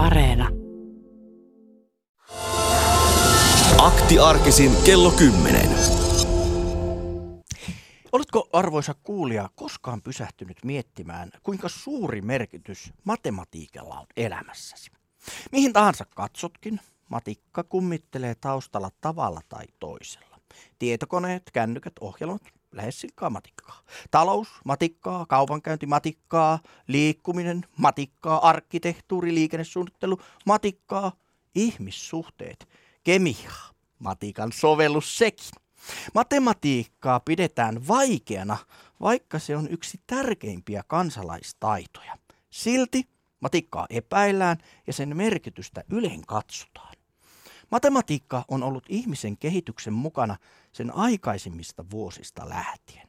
Areena. Akti arkisin kello 10. Oletko arvoisa kuulija koskaan pysähtynyt miettimään, kuinka suuri merkitys matematiikalla on elämässäsi? Mihin tahansa katsotkin, matikka kummittelee taustalla tavalla tai toisella. Tietokoneet, kännykät, ohjelmat, lähes silkkaa matikkaa. Talous, matikkaa, kaupankäynti, matikkaa, liikkuminen, matikkaa, arkkitehtuuri, liikennesuunnittelu, matikkaa, ihmissuhteet, kemia, matikan sovellus sekin. Matematiikkaa pidetään vaikeana, vaikka se on yksi tärkeimpiä kansalaistaitoja. Silti matikkaa epäillään ja sen merkitystä yleen katsotaan. Matematiikka on ollut ihmisen kehityksen mukana sen aikaisimmista vuosista lähtien.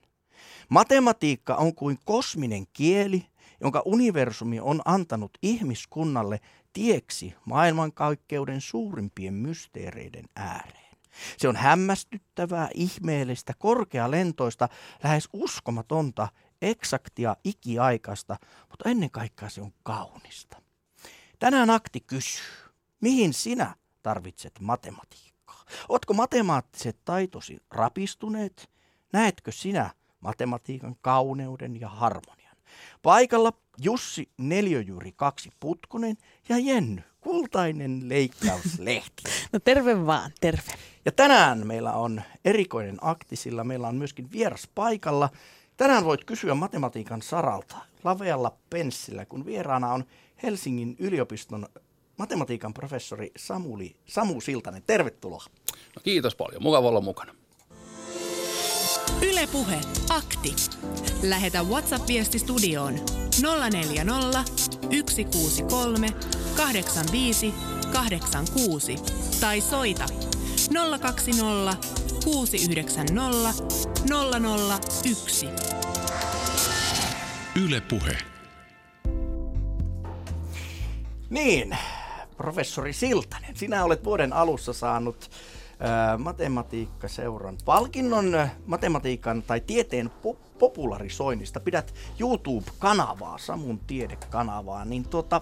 Matematiikka on kuin kosminen kieli, jonka universumi on antanut ihmiskunnalle tieksi maailmankaikkeuden suurimpien mysteereiden ääreen. Se on hämmästyttävää, ihmeellistä, korkealentoista, lähes uskomatonta, eksaktia, ikiaikaista, mutta ennen kaikkea se on kaunista. Tänään akti kysyy, mihin sinä tarvitset matematiikkaa? Oletko matemaattiset taitosi rapistuneet? Näetkö sinä matematiikan kauneuden ja harmonian? Paikalla Jussi Neljöjuuri kaksi Putkonen ja Jenny Kultainen leikkauslehti. No terve vaan, terve. Ja tänään meillä on erikoinen akti, sillä meillä on myöskin vieras paikalla. Tänään voit kysyä matematiikan saralta lavealla penssillä, kun vieraana on Helsingin yliopiston matematiikan professori Samuli, Samu Siltanen. Tervetuloa. No kiitos paljon, mukava olla mukana. Ylepuhe akti. Lähetä WhatsApp-viesti studioon 040 163 85 86 tai soita 020 690 001. Ylepuhe. Niin, professori Siltanen, sinä olet vuoden alussa saanut matematiikkaseuran palkinnon matematiikan tai tieteen po- popularisoinnista. Pidät YouTube-kanavaa, Samun tiedekanavaa, niin tuota,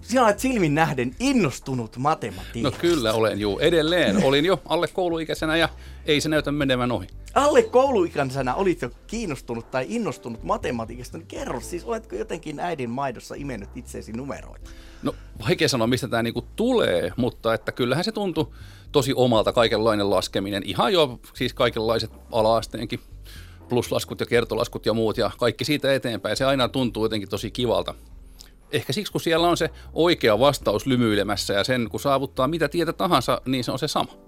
sinä olet silmin nähden innostunut No matematiikasta. kyllä olen juu. Edelleen olin jo alle kouluikäisenä ja ei se näytä menevän ohi. Alle kouluikäisenä olit jo kiinnostunut tai innostunut matematiikasta, niin kerro siis, oletko jotenkin äidin maidossa imennyt itseesi numeroita? No vaikea sanoa, mistä tämä niinku tulee, mutta että kyllähän se tuntui tosi omalta kaikenlainen laskeminen. Ihan jo siis kaikenlaiset ala-asteenkin pluslaskut ja kertolaskut ja muut ja kaikki siitä eteenpäin. Se aina tuntuu jotenkin tosi kivalta. Ehkä siksi, kun siellä on se oikea vastaus lymyilemässä ja sen kun saavuttaa mitä tietä tahansa, niin se on se sama.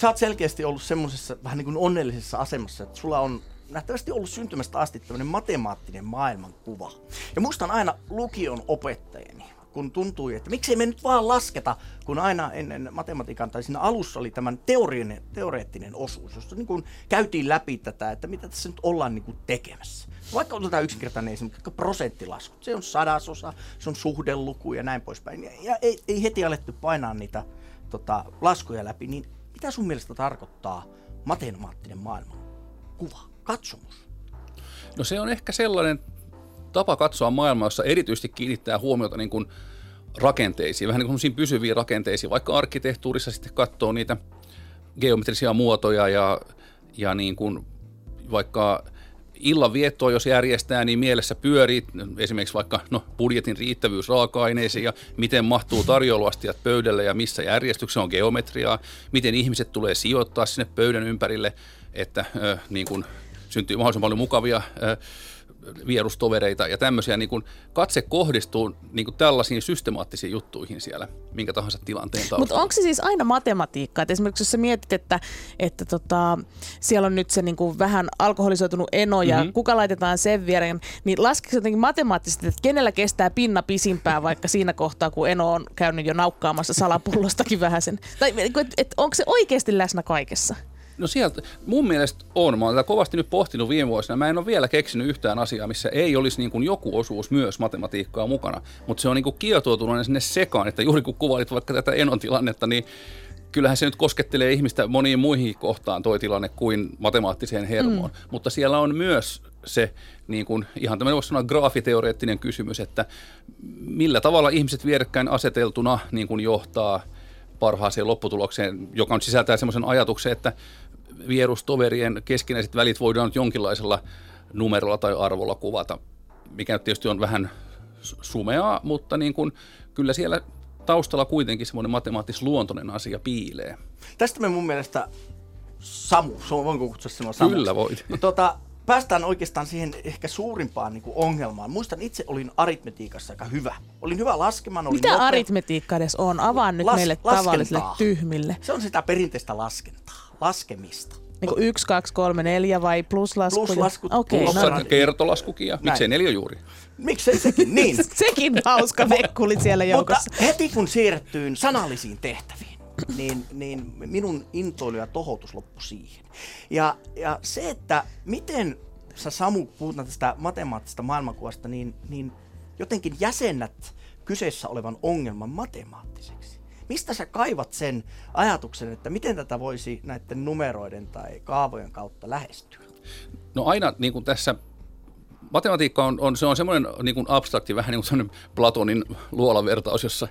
Sä oot selkeästi ollut semmoisessa vähän niin kuin onnellisessa asemassa, että sulla on nähtävästi ollut syntymästä asti tämmöinen matemaattinen maailmankuva. Ja muistan aina lukion opettajani, kun tuntui, että miksei me nyt vaan lasketa, kun aina ennen matematiikan tai siinä alussa oli tämän teorinen, teoreettinen osuus, jossa niin kuin käytiin läpi tätä, että mitä tässä nyt ollaan niin kuin tekemässä. Vaikka otetaan yksinkertainen esimerkki, prosenttilaskut, se on sadasosa, se on suhdeluku ja näin poispäin. Ja, ja ei, ei heti alettu painaa niitä tota, laskuja läpi, niin mitä sun mielestä tarkoittaa matemaattinen maailman kuva, katsomus? No se on ehkä sellainen tapa katsoa maailmaa, jossa erityisesti kiinnittää huomiota niin kuin rakenteisiin, vähän niin kuin pysyviin rakenteisiin, vaikka arkkitehtuurissa sitten katsoo niitä geometrisia muotoja ja, ja niin kuin vaikka illanviettoa, jos järjestää, niin mielessä pyörii esimerkiksi vaikka no, budjetin riittävyys raaka-aineisiin ja miten mahtuu tarjouluastiat pöydälle ja missä järjestyksessä on geometriaa, miten ihmiset tulee sijoittaa sinne pöydän ympärille, että äh, niin kuin syntyy mahdollisimman paljon mukavia äh, vierustovereita ja tämmöisiä, niin kuin katse kohdistuu niin kuin tällaisiin systemaattisiin juttuihin siellä, minkä tahansa tilanteen taustalla. Mutta onko se siis aina matematiikkaa? Et esimerkiksi jos sä mietit, että, että tota, siellä on nyt se niinku vähän alkoholisoitunut eno ja mm-hmm. kuka laitetaan sen viereen, niin laskeeko jotenkin matemaattisesti, että kenellä kestää pinna pisimpään vaikka siinä kohtaa, kun eno on käynyt jo naukkaamassa salapullostakin vähän sen? Tai et, et, onko se oikeasti läsnä kaikessa? No sieltä, mun mielestä on. Mä oon tätä kovasti nyt pohtinut viime vuosina. Mä en ole vielä keksinyt yhtään asiaa, missä ei olisi niin kuin joku osuus myös matematiikkaa mukana. Mutta se on niin kuin kietoutunut sinne sekaan, että juuri kun kuvailit vaikka tätä enon tilannetta, niin kyllähän se nyt koskettelee ihmistä moniin muihin kohtaan toi tilanne kuin matemaattiseen hermoon. Mm. Mutta siellä on myös se niin kuin, ihan tämmöinen voisi sanoa graafiteoreettinen kysymys, että millä tavalla ihmiset vierekkäin aseteltuna niin kuin johtaa parhaaseen lopputulokseen, joka on sisältää semmoisen ajatuksen, että vierustoverien keskinäiset välit voidaan nyt jonkinlaisella numerolla tai arvolla kuvata, mikä tietysti on vähän sumeaa, mutta niin kuin, kyllä siellä taustalla kuitenkin semmoinen matemaattis-luontoinen asia piilee. Tästä me mun mielestä Samu, voinko kutsua sinua Samu? Kyllä voit. No, tota, päästään oikeastaan siihen ehkä suurimpaan niin kuin ongelmaan. Muistan, itse olin aritmetiikassa aika hyvä. Olin hyvä laskemaan. Olin Mitä nopea. aritmetiikka edes on? Avaa nyt Las- meille laskentaa. tavallisille tyhmille. Se on sitä perinteistä laskentaa, laskemista. Niin kuin 1, 2, 3, 4 vai pluslasku? Pluslaskut, Okei, plus- no ja miksei neljä juuri. Miksei sekin? Niin. Sekin hauska vekkuli siellä Mutta joukossa. heti kun siirrettyin sanallisiin tehtäviin, niin, niin minun intoilu ja tohotus loppui siihen. Ja, ja se, että miten sä Samu puhutaan tästä matemaattisesta maailmankuvasta, niin, niin jotenkin jäsennät kyseessä olevan ongelman matemaattiseksi. Mistä sä kaivat sen ajatuksen, että miten tätä voisi näiden numeroiden tai kaavojen kautta lähestyä? No aina niin kuin tässä matematiikka on, on, se on semmoinen niin kuin abstrakti, vähän niin kuin Platonin luolavertaus, jossa,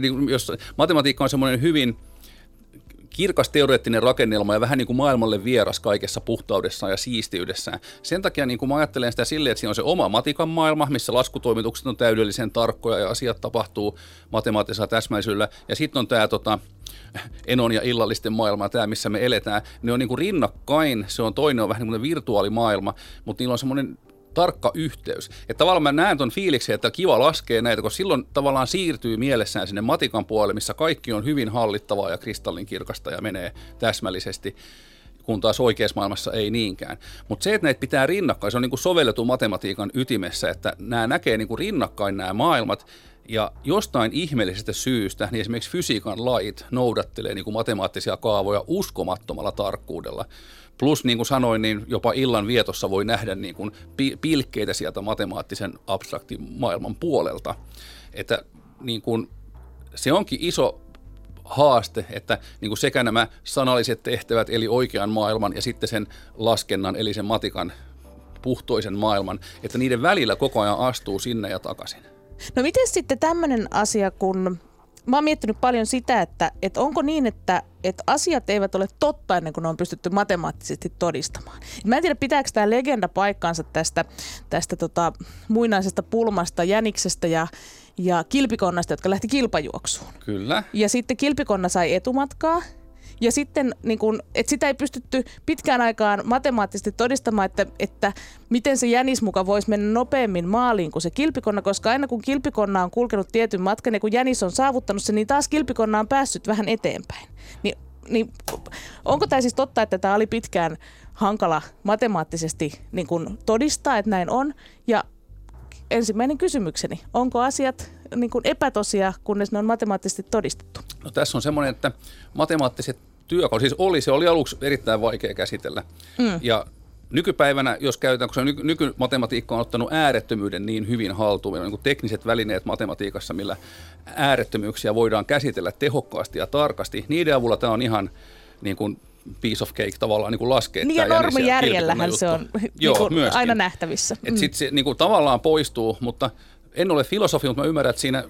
niin kuin, jossa matematiikka on semmoinen hyvin kirkas teoreettinen rakennelma ja vähän niin kuin maailmalle vieras kaikessa puhtaudessaan ja siistiydessään. Sen takia niin kuin mä ajattelen sitä silleen, että siinä on se oma matikan maailma, missä laskutoimitukset on täydellisen tarkkoja ja asiat tapahtuu matemaattisella täsmäisyydellä. Ja sitten on tämä tota, enon ja illallisten maailma, tämä missä me eletään. Ne on niin kuin rinnakkain, se on toinen on vähän niin kuin virtuaalimaailma, mutta niillä on semmoinen tarkka yhteys. Että tavallaan mä näen ton fiiliksen, että kiva laskea näitä, koska silloin tavallaan siirtyy mielessään sinne matikan puolelle, missä kaikki on hyvin hallittavaa ja kristallinkirkasta ja menee täsmällisesti kun taas oikeassa maailmassa ei niinkään. Mutta se, että näitä pitää rinnakkain, se on niin kuin sovelletun matematiikan ytimessä, että nämä näkee niin kuin rinnakkain nämä maailmat, ja jostain ihmeellisestä syystä, niin esimerkiksi fysiikan lait noudattelee niin kuin matemaattisia kaavoja uskomattomalla tarkkuudella. Plus, niin kuin sanoin, niin jopa illan vietossa voi nähdä niin kuin pi- pilkkeitä sieltä matemaattisen abstraktin maailman puolelta. Että niin kuin, se onkin iso haaste, että niin kuin sekä nämä sanalliset tehtävät, eli oikean maailman, ja sitten sen laskennan, eli sen matikan puhtoisen maailman, että niiden välillä koko ajan astuu sinne ja takaisin. No miten sitten tämmöinen asia, kun mä oon miettinyt paljon sitä, että, että onko niin, että, että asiat eivät ole totta ennen kuin ne on pystytty matemaattisesti todistamaan. Mä en tiedä, pitääkö tämä legenda paikkaansa tästä, tästä tota, muinaisesta pulmasta, jäniksestä ja, ja kilpikonnasta, jotka lähti kilpajuoksuun. Kyllä. Ja sitten kilpikonna sai etumatkaa. Ja sitten, niin kun, että sitä ei pystytty pitkään aikaan matemaattisesti todistamaan, että, että miten se jänis muka voisi mennä nopeammin maaliin kuin se kilpikonna, koska aina kun kilpikonna on kulkenut tietyn matkan ja kun jänis on saavuttanut sen, niin taas kilpikonna on päässyt vähän eteenpäin. Niin, niin onko tämä siis totta, että tämä oli pitkään hankala matemaattisesti niin kun todistaa, että näin on? Ja ensimmäinen kysymykseni, onko asiat niin kuin epätosia, kunnes ne on matemaattisesti todistettu? No tässä on semmoinen, että matemaattiset työkalut, siis oli, se oli aluksi erittäin vaikea käsitellä. Mm. Ja nykypäivänä, jos käytetään, koska nyky, nykymatematiikka on ottanut äärettömyyden niin hyvin haltuun, meillä on niin tekniset välineet matematiikassa, millä äärettömyyksiä voidaan käsitellä tehokkaasti ja tarkasti. Niiden avulla tämä on ihan niin kuin piece of cake tavallaan niin kuin laskea. Niin ja normijärjellähän se on niin Joo, myöskin. aina nähtävissä. Et sit se niin kuin, tavallaan poistuu, mutta en ole filosofi, mutta mä ymmärrän, että siinä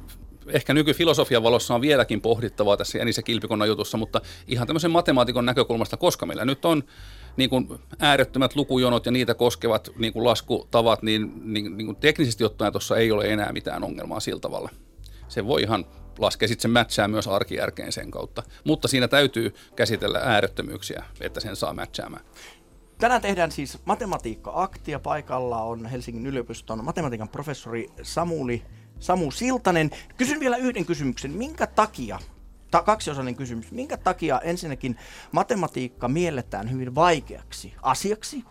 ehkä nykyfilosofian valossa on vieläkin pohdittavaa tässä ja Kilpikonnan jutussa, mutta ihan tämmöisen matemaatikon näkökulmasta, koska meillä nyt on niin kuin äärettömät lukujonot ja niitä koskevat niin kuin laskutavat, niin, niin, niin kuin teknisesti ottaen tuossa ei ole enää mitään ongelmaa sillä tavalla. Se voi ihan laskea, sitten se matchaa myös arkijärkeen sen kautta. Mutta siinä täytyy käsitellä äärettömyyksiä, että sen saa matchaamaan. Tänään tehdään siis matematiikka-aktia. Paikalla on Helsingin yliopiston matematiikan professori Samuli, Samu Siltanen. Kysyn vielä yhden kysymyksen. Minkä takia, ta, kaksiosainen kysymys, minkä takia ensinnäkin matematiikka mielletään hyvin vaikeaksi asiaksi,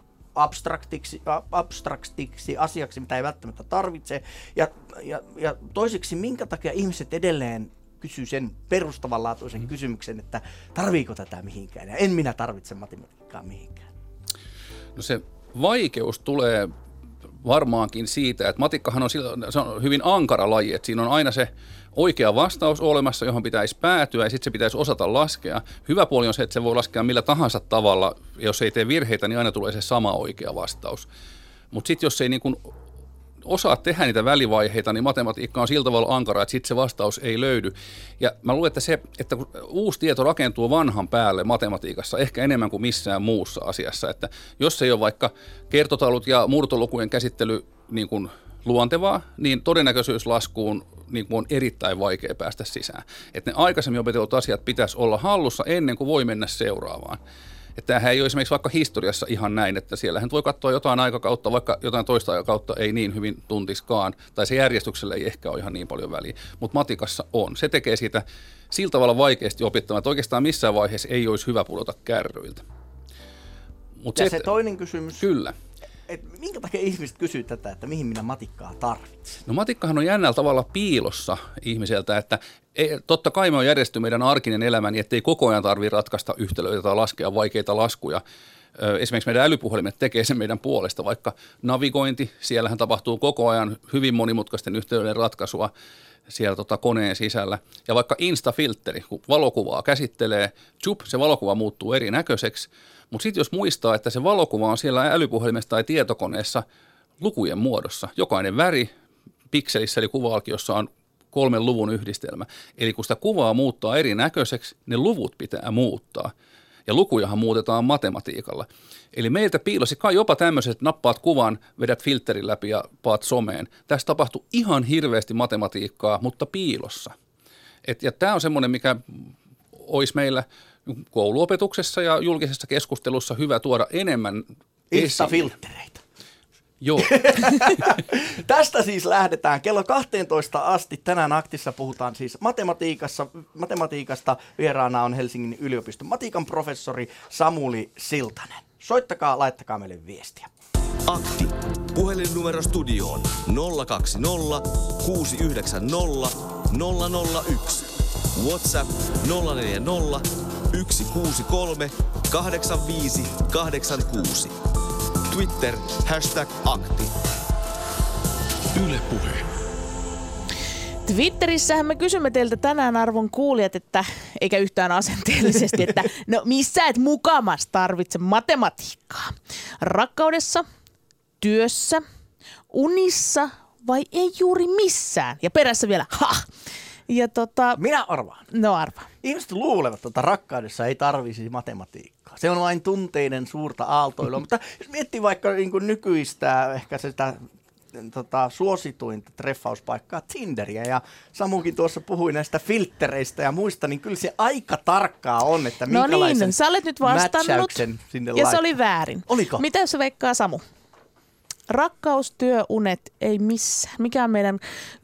abstraktiksi, abstraktiksi asiaksi, mitä ei välttämättä tarvitse. Ja, ja, ja toiseksi, minkä takia ihmiset edelleen kysyy sen perustavanlaatuisen mm. kysymyksen, että tarviiko tätä mihinkään. Ja en minä tarvitse matematiikkaa mihinkään. No se vaikeus tulee varmaankin siitä, että matikkahan on, sillä- se on hyvin ankara laji, että siinä on aina se oikea vastaus olemassa, johon pitäisi päätyä ja sitten se pitäisi osata laskea. Hyvä puoli on se, että se voi laskea millä tahansa tavalla, jos ei tee virheitä, niin aina tulee se sama oikea vastaus. Mutta sitten jos ei niin kuin osaa tehdä niitä välivaiheita, niin matematiikka on sillä tavalla ankara, että sitten se vastaus ei löydy. Ja mä luulen, että se, että kun uusi tieto rakentuu vanhan päälle matematiikassa, ehkä enemmän kuin missään muussa asiassa, että jos ei ole vaikka kertotalut ja murtolukujen käsittely niin kuin luontevaa, niin todennäköisyyslaskuun niin kuin on erittäin vaikea päästä sisään. Että ne aikaisemmin opetetut asiat pitäisi olla hallussa ennen kuin voi mennä seuraavaan. Että tämähän ei ole esimerkiksi vaikka historiassa ihan näin, että siellähän voi katsoa jotain aikakautta, vaikka jotain toista aikakautta ei niin hyvin tuntiskaan, tai se järjestyksellä ei ehkä ole ihan niin paljon väliä, mutta matikassa on. Se tekee siitä sillä tavalla vaikeasti opittamaan, että oikeastaan missään vaiheessa ei olisi hyvä pudota kärryiltä. Mut ja se, se toinen kysymys. Kyllä et minkä takia ihmiset kysyy tätä, että mihin minä matikkaa tarvitsen? No matikkahan on jännällä tavalla piilossa ihmiseltä, että ei, totta kai me on järjesty meidän arkinen elämä niin, ettei koko ajan tarvitse ratkaista yhtälöitä tai laskea vaikeita laskuja. Esimerkiksi meidän älypuhelimet tekee sen meidän puolesta, vaikka navigointi, siellähän tapahtuu koko ajan hyvin monimutkaisten yhteyden ratkaisua siellä tota koneen sisällä. Ja vaikka Insta-filteri, kun valokuvaa käsittelee, chup, se valokuva muuttuu erinäköiseksi – mutta sitten jos muistaa, että se valokuva on siellä älypuhelimessa tai tietokoneessa lukujen muodossa, jokainen väri pikselissä eli kuva-alkiossa on kolmen luvun yhdistelmä. Eli kun sitä kuvaa muuttaa erinäköiseksi, ne luvut pitää muuttaa. Ja lukujahan muutetaan matematiikalla. Eli meiltä piilosi kai jopa tämmöiset, että nappaat kuvan, vedät filterin läpi ja paat someen. Tässä tapahtuu ihan hirveästi matematiikkaa, mutta piilossa. Et, ja tämä on semmoinen, mikä olisi meillä – kouluopetuksessa ja julkisessa keskustelussa hyvä tuoda enemmän Insta-filttereitä. Joo. Tästä siis lähdetään kello 12 asti. Tänään aktissa puhutaan siis matematiikassa, matematiikasta. Vieraana on Helsingin yliopiston matikan professori Samuli Siltanen. Soittakaa, laittakaa meille viestiä. Akti. Puhelinnumero studioon 020 690 001. WhatsApp 040 163 85 86. Twitter hashtag akti. Yle Puhe. Twitterissähän me kysymme teiltä tänään arvon kuulijat, että eikä yhtään asenteellisesti, että no missä et mukamas tarvitse matematiikkaa? Rakkaudessa, työssä, unissa vai ei juuri missään? Ja perässä vielä, ha! Ja tota, Minä arvaan. No arva. Ihmiset luulevat, että rakkaudessa ei tarvisi matematiikkaa. Se on vain tunteiden suurta aaltoilua. Mutta jos miettii vaikka niin kuin nykyistä, ehkä sitä tota, suosituinta treffauspaikkaa Tinderiä ja Samukin tuossa puhui näistä filttereistä ja muista, niin kyllä se aika tarkkaa on, että minkälaisen No niin, sä olet nyt vastannut sinne ja laittaa. se oli väärin. Oliko? Mitä jos se veikkaa Samu? Rakkaus, työ, unet, ei missään. Mikä on meidän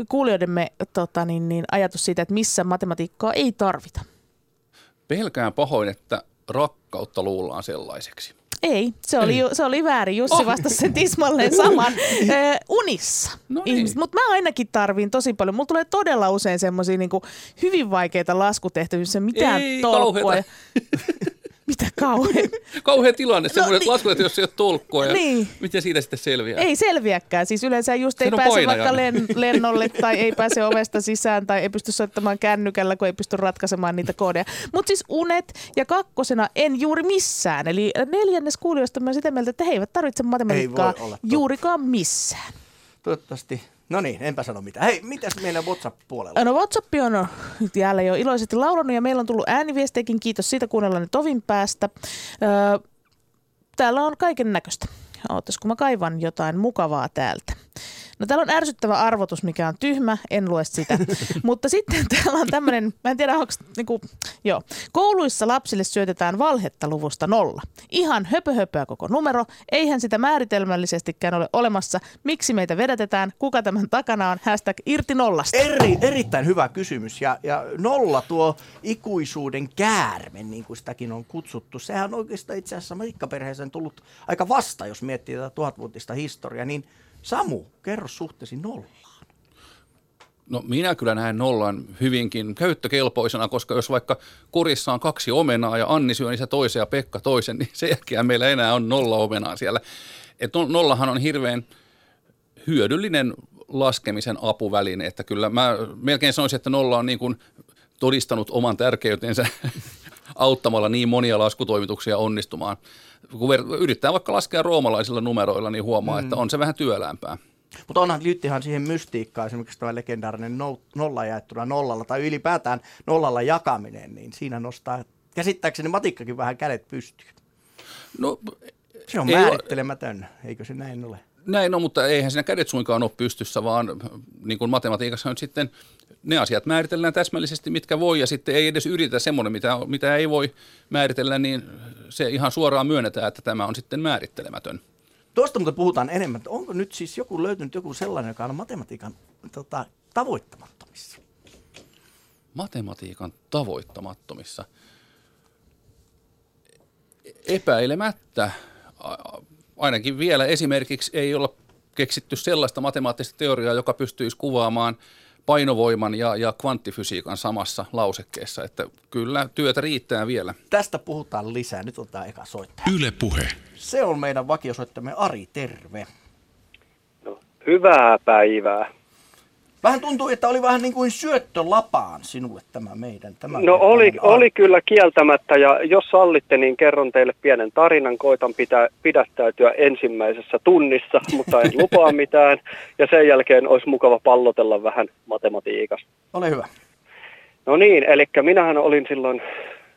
kuulijoidemme tota, niin, niin, ajatus siitä, että missä matematiikkaa ei tarvita? Pelkään pahoin, että rakkautta luullaan sellaiseksi. Ei, se oli, ju, se oli väärin. Jussi Oh. vastasi sen tismalleen saman unissa. No niin. Mutta mä ainakin tarviin tosi paljon. Mulla tulee todella usein semmoisia niinku hyvin vaikeita laskutehtäviä, missä mitään Ei, tolkkua. kauhean? Kauhea tilanne, no, semmoinen niin. lasku, että jos ei ole tolkkua, ja Niin. miten siitä sitten selviää? Ei selviäkään. Siis yleensä just ei pääse painajana. vaikka len, lennolle tai ei pääse ovesta sisään tai ei pysty soittamaan kännykällä, kun ei pysty ratkaisemaan niitä koodeja. Mutta siis unet ja kakkosena en juuri missään. Eli neljännes kuulijoista on sitä mieltä, että he eivät tarvitse matematiikkaa juurikaan missään. Toivottavasti. No niin, enpä sano mitään. Hei, mitäs meidän WhatsApp-puolella? No WhatsApp on jälleen jo iloisesti laulanut ja meillä on tullut ääniviestejäkin. Kiitos siitä kuunnellaan ne tovin päästä. Öö, täällä on kaiken näköistä. Ootas, kun mä kaivan jotain mukavaa täältä. No täällä on ärsyttävä arvotus, mikä on tyhmä, en lue sitä. Mutta sitten täällä on tämmöinen, mä en tiedä onko, niinku, joo. Kouluissa lapsille syötetään valhetta luvusta nolla. Ihan höpöhöpöä koko numero, eihän sitä määritelmällisestikään ole olemassa. Miksi meitä vedätetään, kuka tämän takana on, hashtag irti nollasta. Eri, erittäin hyvä kysymys. Ja, ja nolla tuo ikuisuuden käärme, niin kuin sitäkin on kutsuttu. Sehän on oikeastaan itse asiassa Matikka-perheeseen tullut aika vasta, jos miettii tätä tuhatvuotista historiaa. Niin Samu, kerro suhteesi nollaan. No minä kyllä näen nollan hyvinkin käyttökelpoisena, koska jos vaikka kurissa on kaksi omenaa ja Anni syö niissä toisen ja Pekka toisen, niin sen jälkeen meillä enää on nolla omenaa siellä. Et no- nollahan on hirveän hyödyllinen laskemisen apuväline, että kyllä mä melkein sanoisin, että nolla on niin kuin todistanut oman tärkeytensä auttamalla niin monia laskutoimituksia onnistumaan. Kun yrittää vaikka laskea roomalaisilla numeroilla, niin huomaa, mm. että on se vähän työlämpää. Mutta onhan liittyhän siihen mystiikkaan esimerkiksi tämä legendaarinen nolla jaettuna nollalla tai ylipäätään nollalla jakaminen, niin siinä nostaa käsittääkseni matikkakin vähän kädet pystyyn. No, se on määrittelemätön, ole. eikö se näin ole? Näin on, mutta eihän siinä kädet suinkaan ole pystyssä, vaan niin kuin matematiikassa on sitten ne asiat määritellään täsmällisesti, mitkä voi, ja sitten ei edes yritetä semmoinen, mitä, mitä ei voi määritellä, niin se ihan suoraan myönnetään, että tämä on sitten määrittelemätön. Tuosta mutta puhutaan enemmän, että onko nyt siis joku löytynyt joku sellainen, joka on matematiikan tota, tavoittamattomissa? Matematiikan tavoittamattomissa? Epäilemättä. Ainakin vielä esimerkiksi ei olla keksitty sellaista matemaattista teoriaa, joka pystyisi kuvaamaan painovoiman ja, ja kvanttifysiikan samassa lausekkeessa, että kyllä työtä riittää vielä. Tästä puhutaan lisää. Nyt otetaan eka soittaja. Yle Puhe. Se on meidän vakiosoittamme Ari, terve. No, hyvää päivää. Vähän tuntuu, että oli vähän niin kuin syöttölapaan sinulle tämä meidän. Tämä no oli, oli kyllä kieltämättä ja jos sallitte, niin kerron teille pienen tarinan. Koitan pitää, pidättäytyä ensimmäisessä tunnissa, mutta en lupaa mitään. Ja sen jälkeen olisi mukava pallotella vähän matematiikasta. Ole hyvä. No niin, eli minähän olin silloin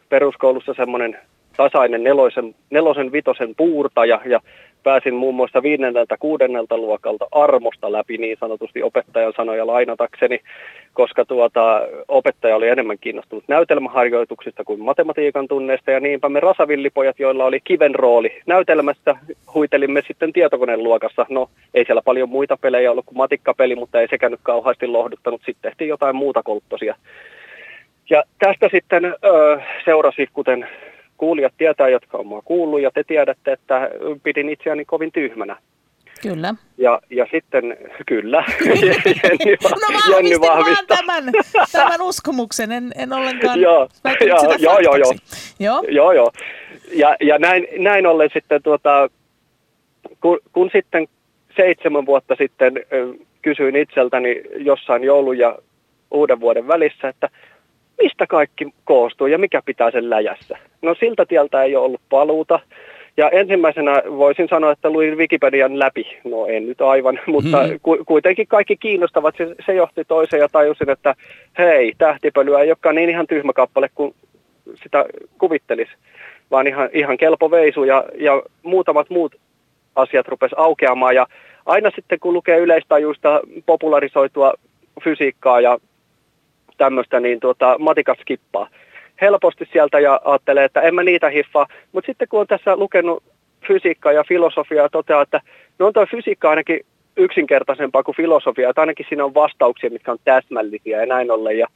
peruskoulussa semmoinen tasainen nelosen, nelosen vitosen puurtaja ja pääsin muun muassa viidenneltä kuudennelta luokalta armosta läpi niin sanotusti opettajan sanoja lainatakseni, koska tuota, opettaja oli enemmän kiinnostunut näytelmäharjoituksista kuin matematiikan tunneista ja niinpä me rasavillipojat, joilla oli kiven rooli näytelmässä, huitelimme sitten tietokoneen luokassa. No ei siellä paljon muita pelejä ollut kuin matikkapeli, mutta ei sekään nyt kauheasti lohduttanut. Sitten tehtiin jotain muuta kolttosia. Ja tästä sitten ö, seurasi, kuten kuulijat tietää, jotka on mua kuullut, ja te tiedätte, että pidin itseäni kovin tyhmänä. Kyllä. Ja, ja sitten, kyllä, Jenny, no Jenny vahvistaa. tämän, tämän uskomuksen, en, en ollenkaan joo, joo, sitä joo, joo, joo. joo. joo, joo. Ja, ja näin, näin ollen sitten, tuota, kun, kun sitten seitsemän vuotta sitten kysyin itseltäni jossain joulun ja uuden vuoden välissä, että mistä kaikki koostuu ja mikä pitää sen läjässä. No siltä tieltä ei ole ollut paluuta. Ja ensimmäisenä voisin sanoa, että luin Wikipedian läpi. No en nyt aivan, mutta hmm. ku, kuitenkin kaikki kiinnostavat. Se, se johti toiseen ja tajusin, että hei, tähtipölyä ei olekaan niin ihan tyhmä kappale kuin sitä kuvittelisi, vaan ihan, ihan kelpo veisu ja, ja muutamat muut asiat rupes aukeamaan. Ja aina sitten kun lukee yleistajuista popularisoitua fysiikkaa ja tämmöistä, niin tuota, matikat skippaa helposti sieltä ja ajattelee, että en mä niitä hiffaa. Mutta sitten kun on tässä lukenut fysiikkaa ja filosofiaa, toteaa, että no on tuo fysiikka ainakin yksinkertaisempaa kuin filosofia, että ainakin siinä on vastauksia, mitkä on täsmällisiä ja näin ollen. Ja,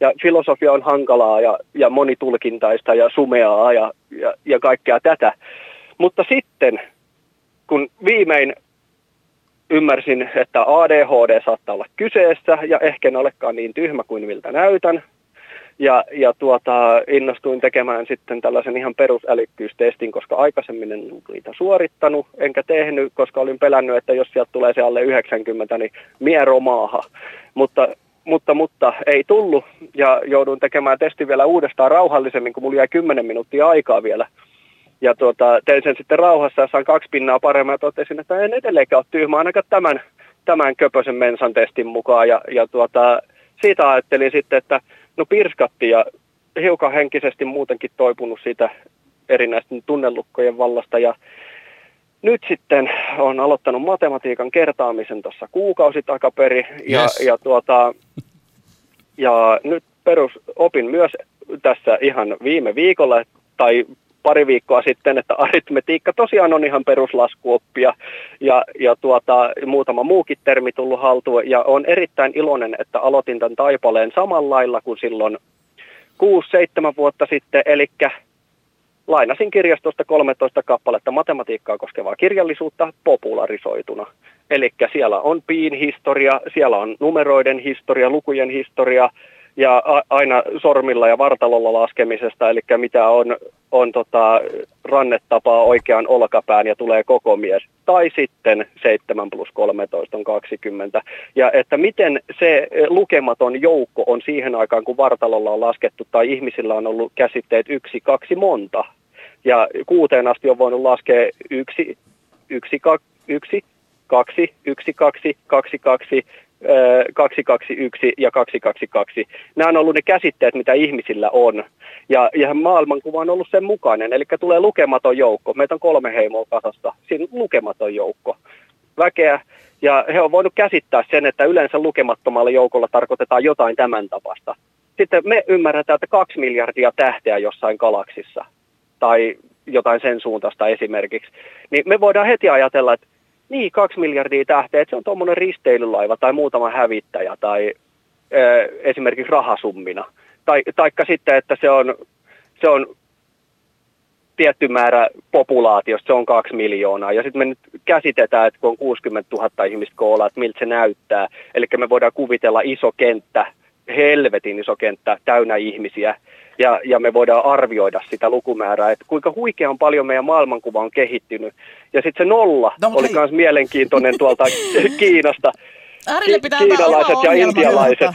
ja filosofia on hankalaa ja, ja monitulkintaista ja sumeaa ja, ja, ja kaikkea tätä. Mutta sitten, kun viimein ymmärsin, että ADHD saattaa olla kyseessä ja ehkä en olekaan niin tyhmä kuin miltä näytän. Ja, ja tuota, innostuin tekemään sitten tällaisen ihan perusälykkyystestin, koska aikaisemmin en niitä suorittanut, enkä tehnyt, koska olin pelännyt, että jos sieltä tulee se alle 90, niin miero maaha. Mutta, mutta, mutta ei tullut ja joudun tekemään testi vielä uudestaan rauhallisemmin, kun mulla jäi 10 minuuttia aikaa vielä ja tuota, tein sen sitten rauhassa ja sain kaksi pinnaa paremmin ja totesin, että en edelleenkään ole tyhmä ainakaan tämän, tämän köpösen mensan testin mukaan. Ja, ja tuota, siitä ajattelin sitten, että no pirskatti ja hiukan henkisesti muutenkin toipunut siitä erinäisten tunnelukkojen vallasta. Ja nyt sitten olen aloittanut matematiikan kertaamisen tuossa kuukausi takaperi. Ja, yes. ja, tuota, ja nyt perusopin myös tässä ihan viime viikolla, tai pari viikkoa sitten, että aritmetiikka tosiaan on ihan peruslaskuoppia ja, ja tuota, muutama muukin termi tullut haltuun. Ja on erittäin iloinen, että aloitin tämän taipaleen samalla lailla kuin silloin 6-7 vuotta sitten, eli lainasin kirjastosta 13 kappaletta matematiikkaa koskevaa kirjallisuutta popularisoituna. Eli siellä on piin historia, siellä on numeroiden historia, lukujen historia, ja aina sormilla ja vartalolla laskemisesta, eli mitä on, on tota, rannetapaa oikean olkapään ja tulee koko mies. Tai sitten 7 plus 13 on 20. Ja että miten se lukematon joukko on siihen aikaan, kun vartalolla on laskettu tai ihmisillä on ollut käsitteet yksi, kaksi, monta. Ja kuuteen asti on voinut laskea yksi, yksi, kaksi, yksi, kaksi, yksi, kaksi, kaksi, kaksi, 221 ja 222. Nämä on ollut ne käsitteet, mitä ihmisillä on. Ja, ja maailmankuva on ollut sen mukainen. Eli tulee lukematon joukko. Meitä on kolme heimoa kasassa. Siinä on lukematon joukko väkeä. Ja he on voinut käsittää sen, että yleensä lukemattomalla joukolla tarkoitetaan jotain tämän tapasta. Sitten me ymmärretään, että kaksi miljardia tähteä jossain galaksissa tai jotain sen suuntaista esimerkiksi. Niin me voidaan heti ajatella, että niin, kaksi miljardia tähteä, että se on tuommoinen risteilylaiva tai muutama hävittäjä tai ö, esimerkiksi rahasummina. Tai, taikka sitten, että se on, se on tietty määrä populaatiosta, se on kaksi miljoonaa. Ja sitten me nyt käsitetään, että kun on 60 000 ihmistä koolla, että miltä se näyttää. Eli me voidaan kuvitella iso kenttä, helvetin iso kenttä, täynnä ihmisiä ja, ja me voidaan arvioida sitä lukumäärää, että kuinka huikean paljon meidän maailmankuva on kehittynyt. Ja sitten se nolla no, oli myös mielenkiintoinen tuolta Kiinasta. Arille pitää Kiinalaiset ja intialaiset.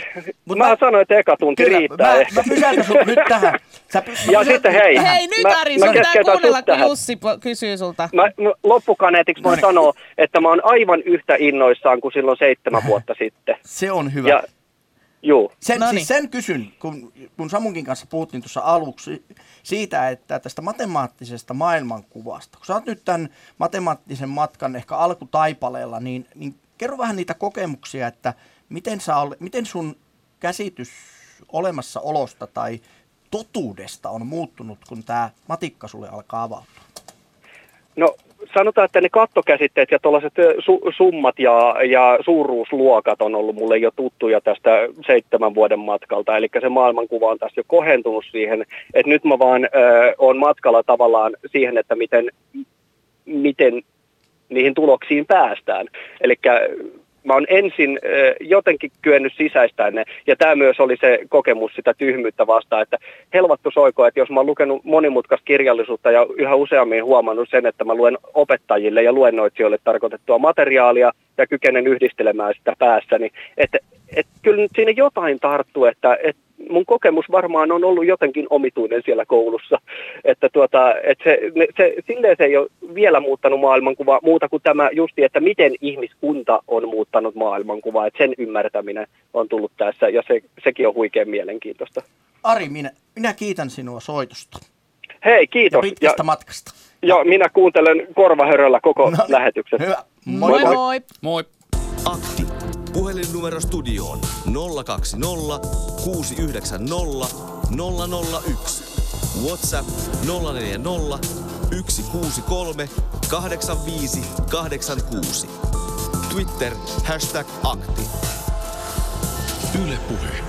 Mutta mä, mä sanoin, että eka tunti kyllä, riittää. Mä, mä pysäytän sut nyt tähän. Sä, py, ja sitten hei. Hei nyt mä, Ari, sun pitää kuunnella, kun Jussi kysyy sulta. Mä, no, loppukaneetiksi voin sanoa, että mä oon aivan yhtä innoissaan kuin silloin seitsemän vuotta sitten. Se on hyvä. Ja Joo. Sen, siis sen kysyn, kun, kun Samunkin kanssa puhuttiin tuossa aluksi siitä, että tästä matemaattisesta maailmankuvasta, kun sä oot nyt tämän matemaattisen matkan ehkä alkutaipaleella, niin, niin kerro vähän niitä kokemuksia, että miten, sä ole, miten sun käsitys olemassaolosta tai totuudesta on muuttunut, kun tämä matikka sulle alkaa avautua? No sanotaan, että ne kattokäsitteet ja tuollaiset su- summat ja, ja suuruusluokat on ollut mulle jo tuttuja tästä seitsemän vuoden matkalta. Eli se maailmankuva on tässä jo kohentunut siihen, että nyt mä vaan ö, on matkalla tavallaan siihen, että miten, miten niihin tuloksiin päästään. Eli mä oon ensin jotenkin kyennyt sisäistään ne, ja tämä myös oli se kokemus sitä tyhmyyttä vastaan, että helvattu soiko, että jos mä oon lukenut monimutkaista kirjallisuutta ja yhä useammin huomannut sen, että mä luen opettajille ja luennoitsijoille tarkoitettua materiaalia ja kykenen yhdistelemään sitä päässäni, että, että kyllä nyt siinä jotain tarttuu, että, että mun kokemus varmaan on ollut jotenkin omituinen siellä koulussa. Että tuota, että se, se, silleen se ei ole vielä muuttanut maailmankuvaa muuta kuin tämä justi, että miten ihmiskunta on muuttanut maailmankuvaa. Että sen ymmärtäminen on tullut tässä ja se, sekin on huikean mielenkiintoista. Ari, minä, minä kiitän sinua soitosta. Hei, kiitos. Ja pitkästä ja, matkasta. Ja minä kuuntelen korvahöröllä koko no, lähetyksen. Hyvä. Moi moi. moi. moi. Akti. Puhelinnumero studioon 020 690 001. WhatsApp 040 163 85 86. Twitter hashtag akti. Yle Puhe.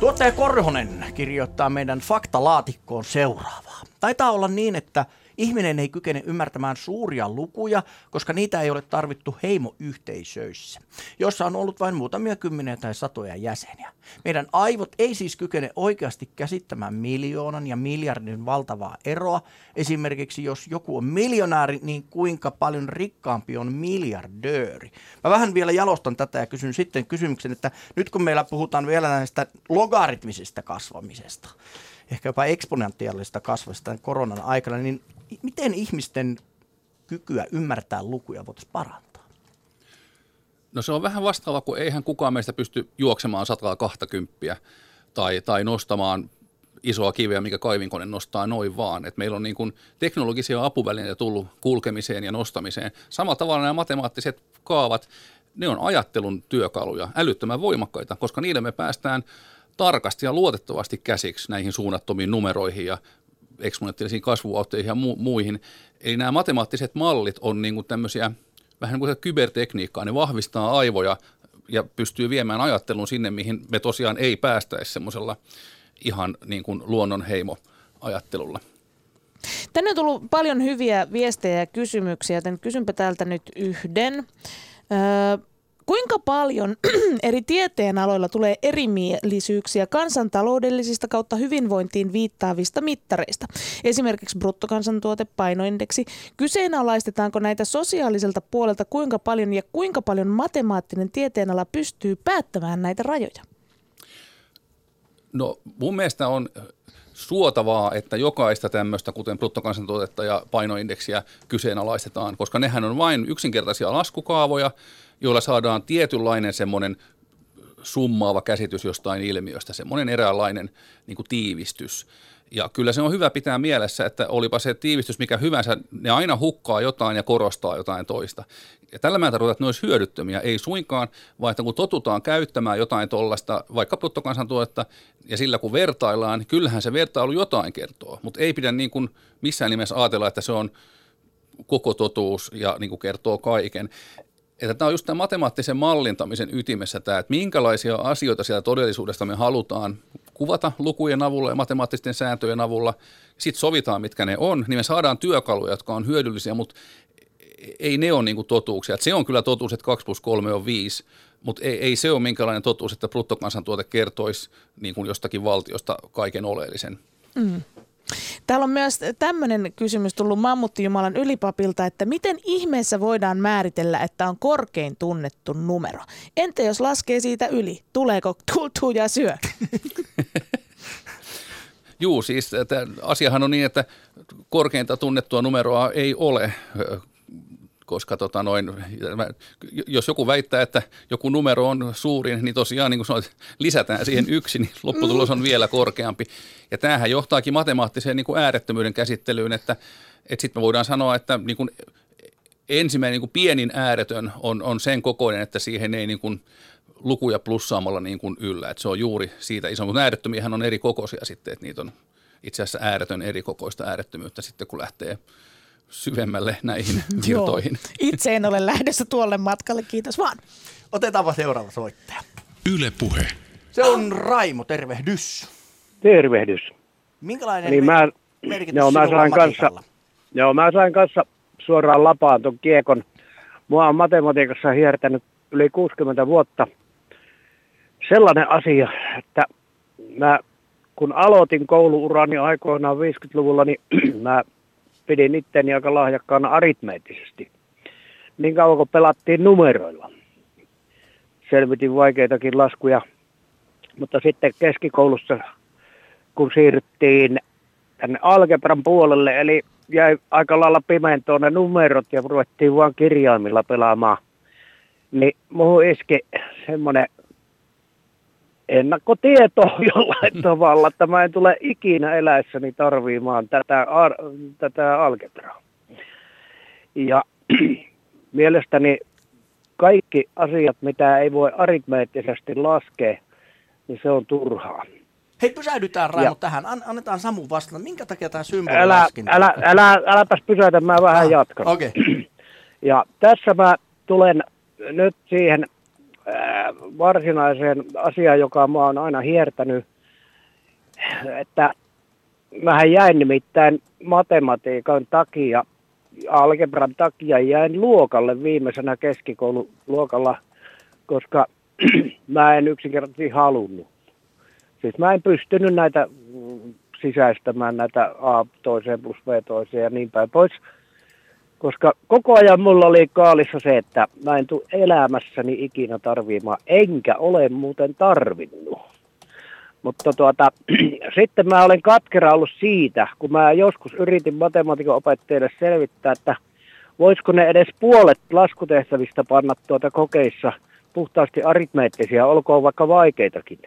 Tuottaja Korhonen kirjoittaa meidän faktalaatikkoon seuraavaa. Taitaa olla niin, että Ihminen ei kykene ymmärtämään suuria lukuja, koska niitä ei ole tarvittu heimoyhteisöissä, jossa on ollut vain muutamia kymmeniä tai satoja jäseniä. Meidän aivot ei siis kykene oikeasti käsittämään miljoonan ja miljardin valtavaa eroa. Esimerkiksi jos joku on miljonääri, niin kuinka paljon rikkaampi on miljardööri. Mä vähän vielä jalostan tätä ja kysyn sitten kysymyksen, että nyt kun meillä puhutaan vielä näistä logaritmisesta kasvamisesta, ehkä jopa eksponentiaalista kasvasta koronan aikana, niin miten ihmisten kykyä ymmärtää lukuja voitaisiin parantaa? No se on vähän vastaava, kun eihän kukaan meistä pysty juoksemaan 120 tai, tai nostamaan isoa kiveä, mikä kaivinkone nostaa noin vaan. Et meillä on niin kuin teknologisia apuvälineitä tullut kulkemiseen ja nostamiseen. Samalla tavalla nämä matemaattiset kaavat, ne on ajattelun työkaluja, älyttömän voimakkaita, koska niille me päästään tarkasti ja luotettavasti käsiksi näihin suunnattomiin numeroihin ja eksponentiaalisiin kasvuautteihin ja mu- muihin. Eli nämä matemaattiset mallit on niin kuin tämmöisiä vähän niin kuin kybertekniikkaa, ne vahvistaa aivoja ja pystyy viemään ajattelun sinne, mihin me tosiaan ei päästäisi semmoisella ihan niin kuin luonnonheimo-ajattelulla. Tänne on tullut paljon hyviä viestejä ja kysymyksiä, joten kysynpä täältä nyt yhden. Öö, Kuinka paljon eri tieteenaloilla tulee erimielisyyksiä kansantaloudellisista kautta hyvinvointiin viittaavista mittareista? Esimerkiksi bruttokansantuote, painoindeksi. Kyseenalaistetaanko näitä sosiaaliselta puolelta kuinka paljon ja kuinka paljon matemaattinen tieteenala pystyy päättämään näitä rajoja? No mun mielestä on suotavaa, että jokaista tämmöistä, kuten bruttokansantuotetta ja painoindeksiä, kyseenalaistetaan, koska nehän on vain yksinkertaisia laskukaavoja, joilla saadaan tietynlainen semmoinen summaava käsitys jostain ilmiöstä, semmoinen eräänlainen niin kuin tiivistys. Ja kyllä se on hyvä pitää mielessä, että olipa se tiivistys mikä hyvänsä, ne aina hukkaa jotain ja korostaa jotain toista. Ja tällä mä tarkoitan, että ne olisi hyödyttömiä, ei suinkaan, vaan että kun totutaan käyttämään jotain tuollaista, vaikka bruttokansantuotetta, ja sillä kun vertaillaan, niin kyllähän se vertailu jotain kertoo, mutta ei pidä niin kuin missään nimessä ajatella, että se on koko totuus ja niin kuin kertoo kaiken että tämä on just tämä matemaattisen mallintamisen ytimessä tämä, että minkälaisia asioita siellä todellisuudesta me halutaan kuvata lukujen avulla ja matemaattisten sääntöjen avulla. Sitten sovitaan, mitkä ne on, niin me saadaan työkaluja, jotka on hyödyllisiä, mutta ei ne ole niin totuuksia. Että se on kyllä totuus, että 2 plus 3 on 5, mutta ei, ei se ole minkälainen totuus, että bruttokansantuote kertoisi niin kuin jostakin valtiosta kaiken oleellisen. Mm. Täällä on myös tämmöinen kysymys tullut Mammuttijumalan ylipapilta, että miten ihmeessä voidaan määritellä, että on korkein tunnettu numero? Entä jos laskee siitä yli? Tuleeko tultuu ja syö? Juu, siis asiahan on niin, että korkeinta tunnettua numeroa ei ole koska tota noin, jos joku väittää, että joku numero on suurin, niin tosiaan niin kuin sanoit, lisätään siihen yksi, niin lopputulos on vielä korkeampi. Ja tämähän johtaakin matemaattiseen niin kuin äärettömyyden käsittelyyn, että, että sitten me voidaan sanoa, että niin kuin ensimmäinen niin kuin pienin ääretön on, on sen kokoinen, että siihen ei niin kuin lukuja plussaamalla niin kuin yllä. Että se on juuri siitä iso, mutta äärettömiähän on eri kokoisia sitten, että niitä on itse asiassa ääretön eri kokoista äärettömyyttä sitten, kun lähtee syvemmälle näihin virtoihin. Itse en ole lähdössä tuolle matkalle, kiitos vaan. Otetaanpa seuraava soittaja. Yle Puhe. Se on Raimo, tervehdys. Tervehdys. Minkälainen niin mä, merkitys joo, mä sain kanssa, joo, mä sain kanssa suoraan lapaan tuon kiekon. Mua on matematiikassa hiertänyt yli 60 vuotta sellainen asia, että mä kun aloitin kouluurani aikoinaan 50-luvulla, niin mä pidin itteni aika lahjakkaana aritmeettisesti. Niin kauan kun pelattiin numeroilla. Selvitin vaikeitakin laskuja. Mutta sitten keskikoulussa, kun siirryttiin tänne algebran puolelle, eli jäi aika lailla pimentoon ne numerot ja ruvettiin vaan kirjaimilla pelaamaan. Niin muuhun iski semmoinen ennakkotieto jollain tavalla, että mä en tule ikinä eläessäni tarvimaan tätä, ar- tätä algebraa. Ja mielestäni kaikki asiat, mitä ei voi aritmeettisesti laskea, niin se on turhaa. Hei, pysähdytään Raimo ja. tähän. An- annetaan Samu vastata. Minkä takia tämä symboli älä, älä, älä, äläpäs pysäytä, mä vähän ah, jatkan. Okay. Ja tässä mä tulen nyt siihen varsinaiseen asiaan, joka mua on aina hiertänyt, että mähän jäin nimittäin matematiikan takia, algebran takia jäin luokalle viimeisenä keskikoululuokalla, koska mä en yksinkertaisesti halunnut. Siis mä en pystynyt näitä sisäistämään näitä A toiseen plus B toiseen ja niin päin pois koska koko ajan mulla oli kaalissa se, että mä en tule elämässäni ikinä tarvimaan, enkä ole muuten tarvinnut. Mutta tuota, sitten mä olen katkera ollut siitä, kun mä joskus yritin matematiikan opettajille selvittää, että voisiko ne edes puolet laskutehtävistä panna tuota kokeissa puhtaasti aritmeettisia, olkoon vaikka vaikeitakin.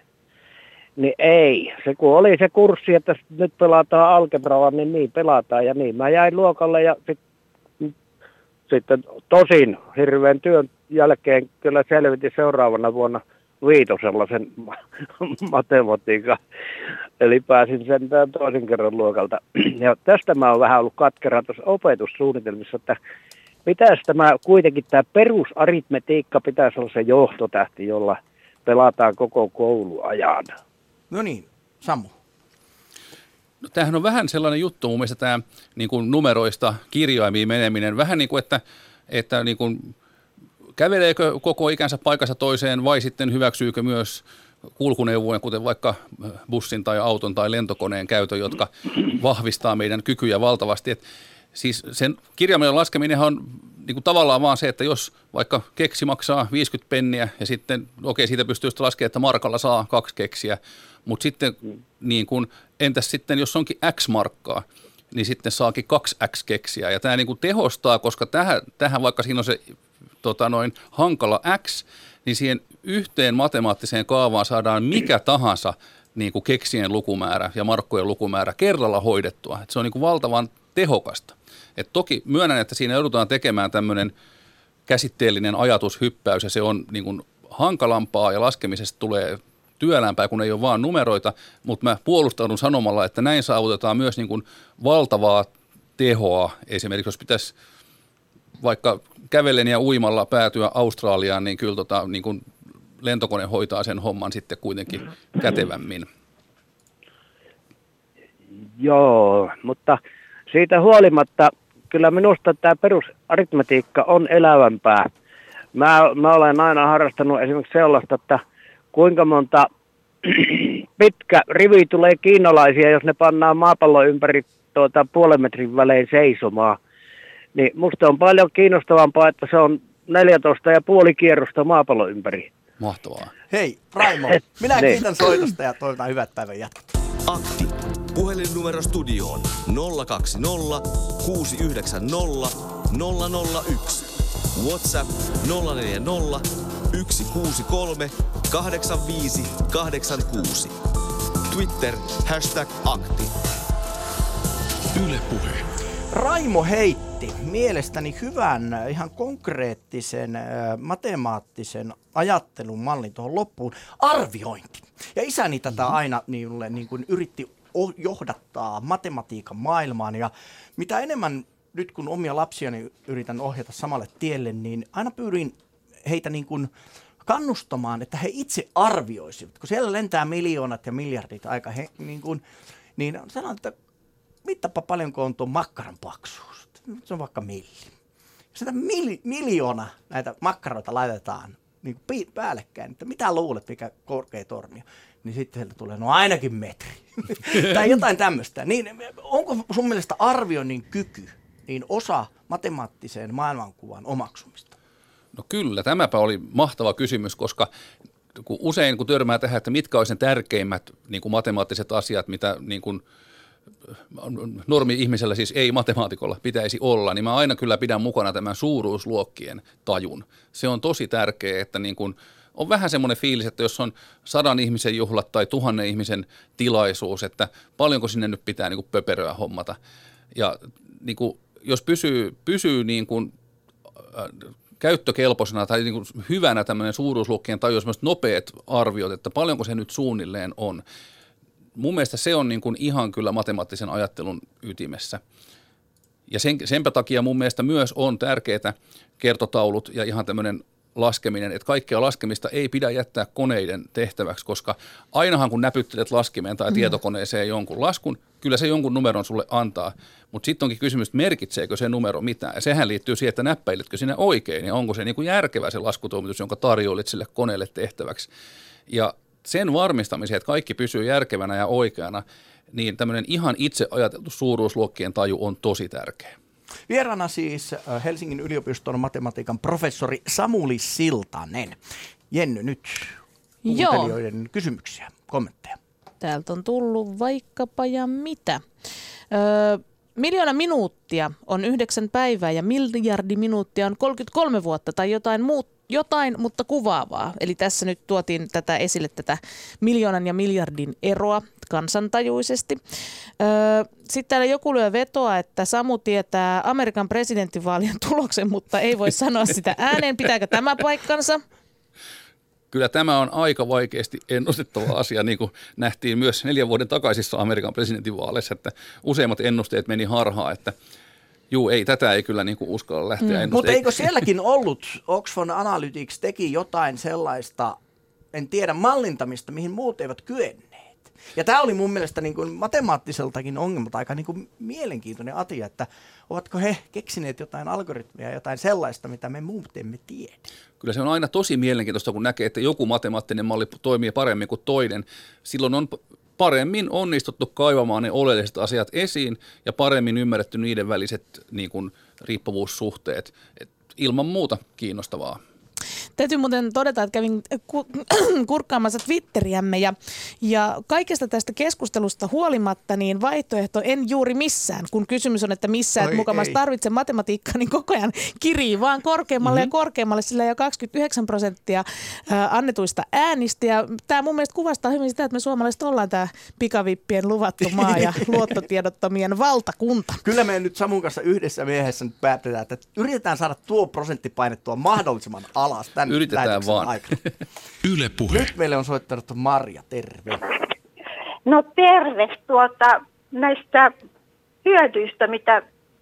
Niin ei. Se kun oli se kurssi, että nyt pelataan algebraa, niin niin pelataan ja niin. Mä jäin luokalle ja sitten sitten tosin hirveän työn jälkeen kyllä selvitin seuraavana vuonna viitosella sen matematiikan. Eli pääsin sen toisen kerran luokalta. Ja tästä mä oon vähän ollut katkera tuossa opetussuunnitelmissa, että pitäisi tämä kuitenkin tämä perusaritmetiikka pitäisi olla se johtotähti, jolla pelataan koko kouluajan. No niin, Sammu. No, tämähän on vähän sellainen juttu mun mielestä tämä niin kuin numeroista kirjaimiin meneminen. Vähän niin kuin, että, että niin kuin käveleekö koko ikänsä paikassa toiseen vai sitten hyväksyykö myös kulkuneuvojen, kuten vaikka bussin tai auton tai lentokoneen käytön, jotka vahvistaa meidän kykyjä valtavasti. Et siis sen kirjaimellinen laskeminen on niin kuin tavallaan vaan se, että jos vaikka keksi maksaa 50 penniä ja sitten, okei, siitä pystyy laskemaan, että markalla saa kaksi keksiä, mutta sitten niin kuin, entäs sitten, jos onkin X markkaa, niin sitten saakin kaksi X-keksiä. Ja tämä niin kuin tehostaa, koska tähän, tähän vaikka siinä on se tota noin, hankala X, niin siihen yhteen matemaattiseen kaavaan saadaan mikä tahansa niin kuin keksien lukumäärä ja markkojen lukumäärä kerralla hoidettua. Et se on niin kuin valtavan tehokasta. Et toki myönnän, että siinä joudutaan tekemään tämmöinen käsitteellinen ajatushyppäys ja se on niin kuin hankalampaa ja laskemisesta tulee työlämpää, kun ei ole vaan numeroita, mutta mä puolustaudun sanomalla, että näin saavutetaan myös niin kuin valtavaa tehoa. Esimerkiksi jos pitäisi vaikka kävellen ja uimalla päätyä Australiaan, niin kyllä tota, niin kuin lentokone hoitaa sen homman sitten kuitenkin kätevämmin. Joo, mutta siitä huolimatta kyllä minusta tämä perusaritmetiikka on elävämpää. Mä, mä olen aina harrastanut esimerkiksi sellaista, että kuinka monta pitkä rivi tulee kiinalaisia, jos ne pannaan maapallon ympäri tuota, puolen metrin välein seisomaan. Niin musta on paljon kiinnostavampaa, että se on 14 ja puoli kierrosta maapallon ympäri. Mahtavaa. Hei, Raimo, minä niin. kiitän soitosta ja toivotan hyvät päivän jatkot. Akti. Puhelinnumero studioon 020 690 001. WhatsApp 040 163 85 86. Twitter hashtag akti. Yle Puhe. Raimo heitti mielestäni hyvän, ihan konkreettisen matemaattisen ajattelun mallin tuohon loppuun. Arviointi. Ja isäni tätä mhm. aina niille niin kuin yritti johdattaa matematiikan maailmaan. Ja mitä enemmän nyt kun omia lapsiani yritän ohjata samalle tielle, niin aina pyrin heitä niin kuin kannustamaan, että he itse arvioisivat. Kun siellä lentää miljoonat ja miljardit aika, he, niin, kuin, niin sanon, että mittapa paljonko on tuon makkaran paksuus. Se on vaikka milli. Sitä mil, miljoona näitä makkaroita laitetaan niin kuin päällekkäin, että mitä luulet, mikä korkea torni niin sitten sieltä tulee, no ainakin metri. tai jotain tämmöistä. Niin, onko sun mielestä arvioinnin kyky niin osa matemaattiseen maailmankuvan omaksumista? No kyllä, tämäpä oli mahtava kysymys, koska kun usein kun törmää tähän, että mitkä olisivat ne tärkeimmät niin kuin matemaattiset asiat, mitä niin kuin, normi-ihmisellä siis ei matemaatikolla pitäisi olla, niin mä aina kyllä pidän mukana tämän suuruusluokkien tajun. Se on tosi tärkeää, että niin kuin, on vähän semmoinen fiilis, että jos on sadan ihmisen juhlat tai tuhannen ihmisen tilaisuus, että paljonko sinne nyt pitää niin kuin pöperöä hommata. Ja niin kuin, jos pysyy, pysyy niin kuin, äh, käyttökelpoisena tai niin kuin hyvänä tämmöinen suuruusluokkien tai jos myös nopeat arviot, että paljonko se nyt suunnilleen on. Mun mielestä se on niin kuin ihan kyllä matemaattisen ajattelun ytimessä. Ja sen, senpä takia mun mielestä myös on tärkeää kertotaulut ja ihan tämmöinen laskeminen, että kaikkea laskemista ei pidä jättää koneiden tehtäväksi, koska ainahan kun näpyttelet laskimeen tai mm. tietokoneeseen jonkun laskun, kyllä se jonkun numeron sulle antaa, mutta sitten onkin kysymys, että merkitseekö se numero mitään. Ja sehän liittyy siihen, että näppäiletkö sinne oikein ja onko se niin kuin järkevä se laskutoimitus, jonka tarjoilit sille koneelle tehtäväksi. Ja sen varmistamiseen, että kaikki pysyy järkevänä ja oikeana, niin tämmöinen ihan itse ajateltu suuruusluokkien taju on tosi tärkeä. Vieraana siis äh, Helsingin yliopiston matematiikan professori Samuli Siltanen. Jenny, nyt kuuntelijoiden Joo. kysymyksiä, kommentteja. Täältä on tullut vaikkapa ja mitä. Öö, miljoona minuuttia on yhdeksän päivää ja miljardi minuuttia on 33 vuotta tai jotain muuta jotain, mutta kuvaavaa. Eli tässä nyt tuotiin tätä esille tätä miljoonan ja miljardin eroa kansantajuisesti. Öö, sitten täällä joku lyö vetoa, että Samu tietää Amerikan presidentinvaalien tuloksen, mutta ei voi sanoa sitä ääneen. Pitääkö tämä paikkansa? Kyllä tämä on aika vaikeasti ennustettava asia, niin kuin nähtiin myös neljän vuoden takaisissa Amerikan presidentinvaaleissa, että useimmat ennusteet meni harhaan, että Juu, ei, tätä ei kyllä niin kuin uskalla lähteä mm. Mutta eikö sielläkin ollut, Oxford Analytics teki jotain sellaista, en tiedä mallintamista, mihin muut eivät kyenneet. Ja tämä oli mun mielestä niin kuin matemaattiseltakin ongelmalta aika niin kuin mielenkiintoinen asia, että ovatko he keksineet jotain algoritmia, jotain sellaista, mitä me muut emme tiedä. Kyllä se on aina tosi mielenkiintoista, kun näkee, että joku matemaattinen malli toimii paremmin kuin toinen. Silloin on paremmin onnistuttu kaivamaan ne oleelliset asiat esiin ja paremmin ymmärretty niiden väliset niin kuin, riippuvuussuhteet. Et ilman muuta kiinnostavaa. Täytyy muuten todeta, että kävin kurkkaamassa Twitteriämme ja, ja kaikesta tästä keskustelusta huolimatta niin vaihtoehto en juuri missään. Kun kysymys on, että missä et mukamas tarvitse matematiikkaa, niin koko ajan kirii vaan korkeammalle mm-hmm. ja mhm. korkeammalle, sillä jo 29 prosenttia annetuista äänistä. Ja tämä mun mielestä kuvastaa hyvin sitä, että me suomalaiset ollaan tämä pikavippien luvattu maa ja luottotiedottomien valtakunta. Kyllä me nyt Samun kanssa yhdessä miehessä nyt päätetään, että yritetään saada tuo prosentti painettua mahdollisimman alas tämän Yritetään vaan. Aikana. Yle puhe. Nyt meille on soittanut Marja, terve. No terve tuota, näistä hyödyistä, mitä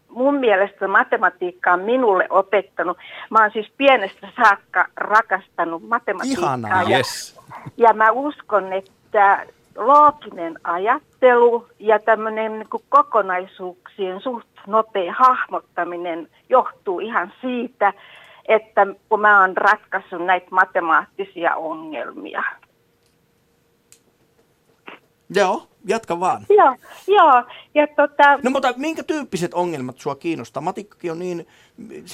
mun mielestä matematiikka on minulle opettanut. Mä oon siis pienestä saakka rakastanut matematiikkaa. Ihanaa, ja, yes. ja mä uskon, että looginen ajattelu ja tämmöinen niin kokonaisuuksien suht nopea hahmottaminen johtuu ihan siitä, että kun mä oon ratkaissut näitä matemaattisia ongelmia. Joo, jatka vaan. Joo, joo. Ja tota... No mutta minkä tyyppiset ongelmat sua kiinnostaa? Matikkakin on niin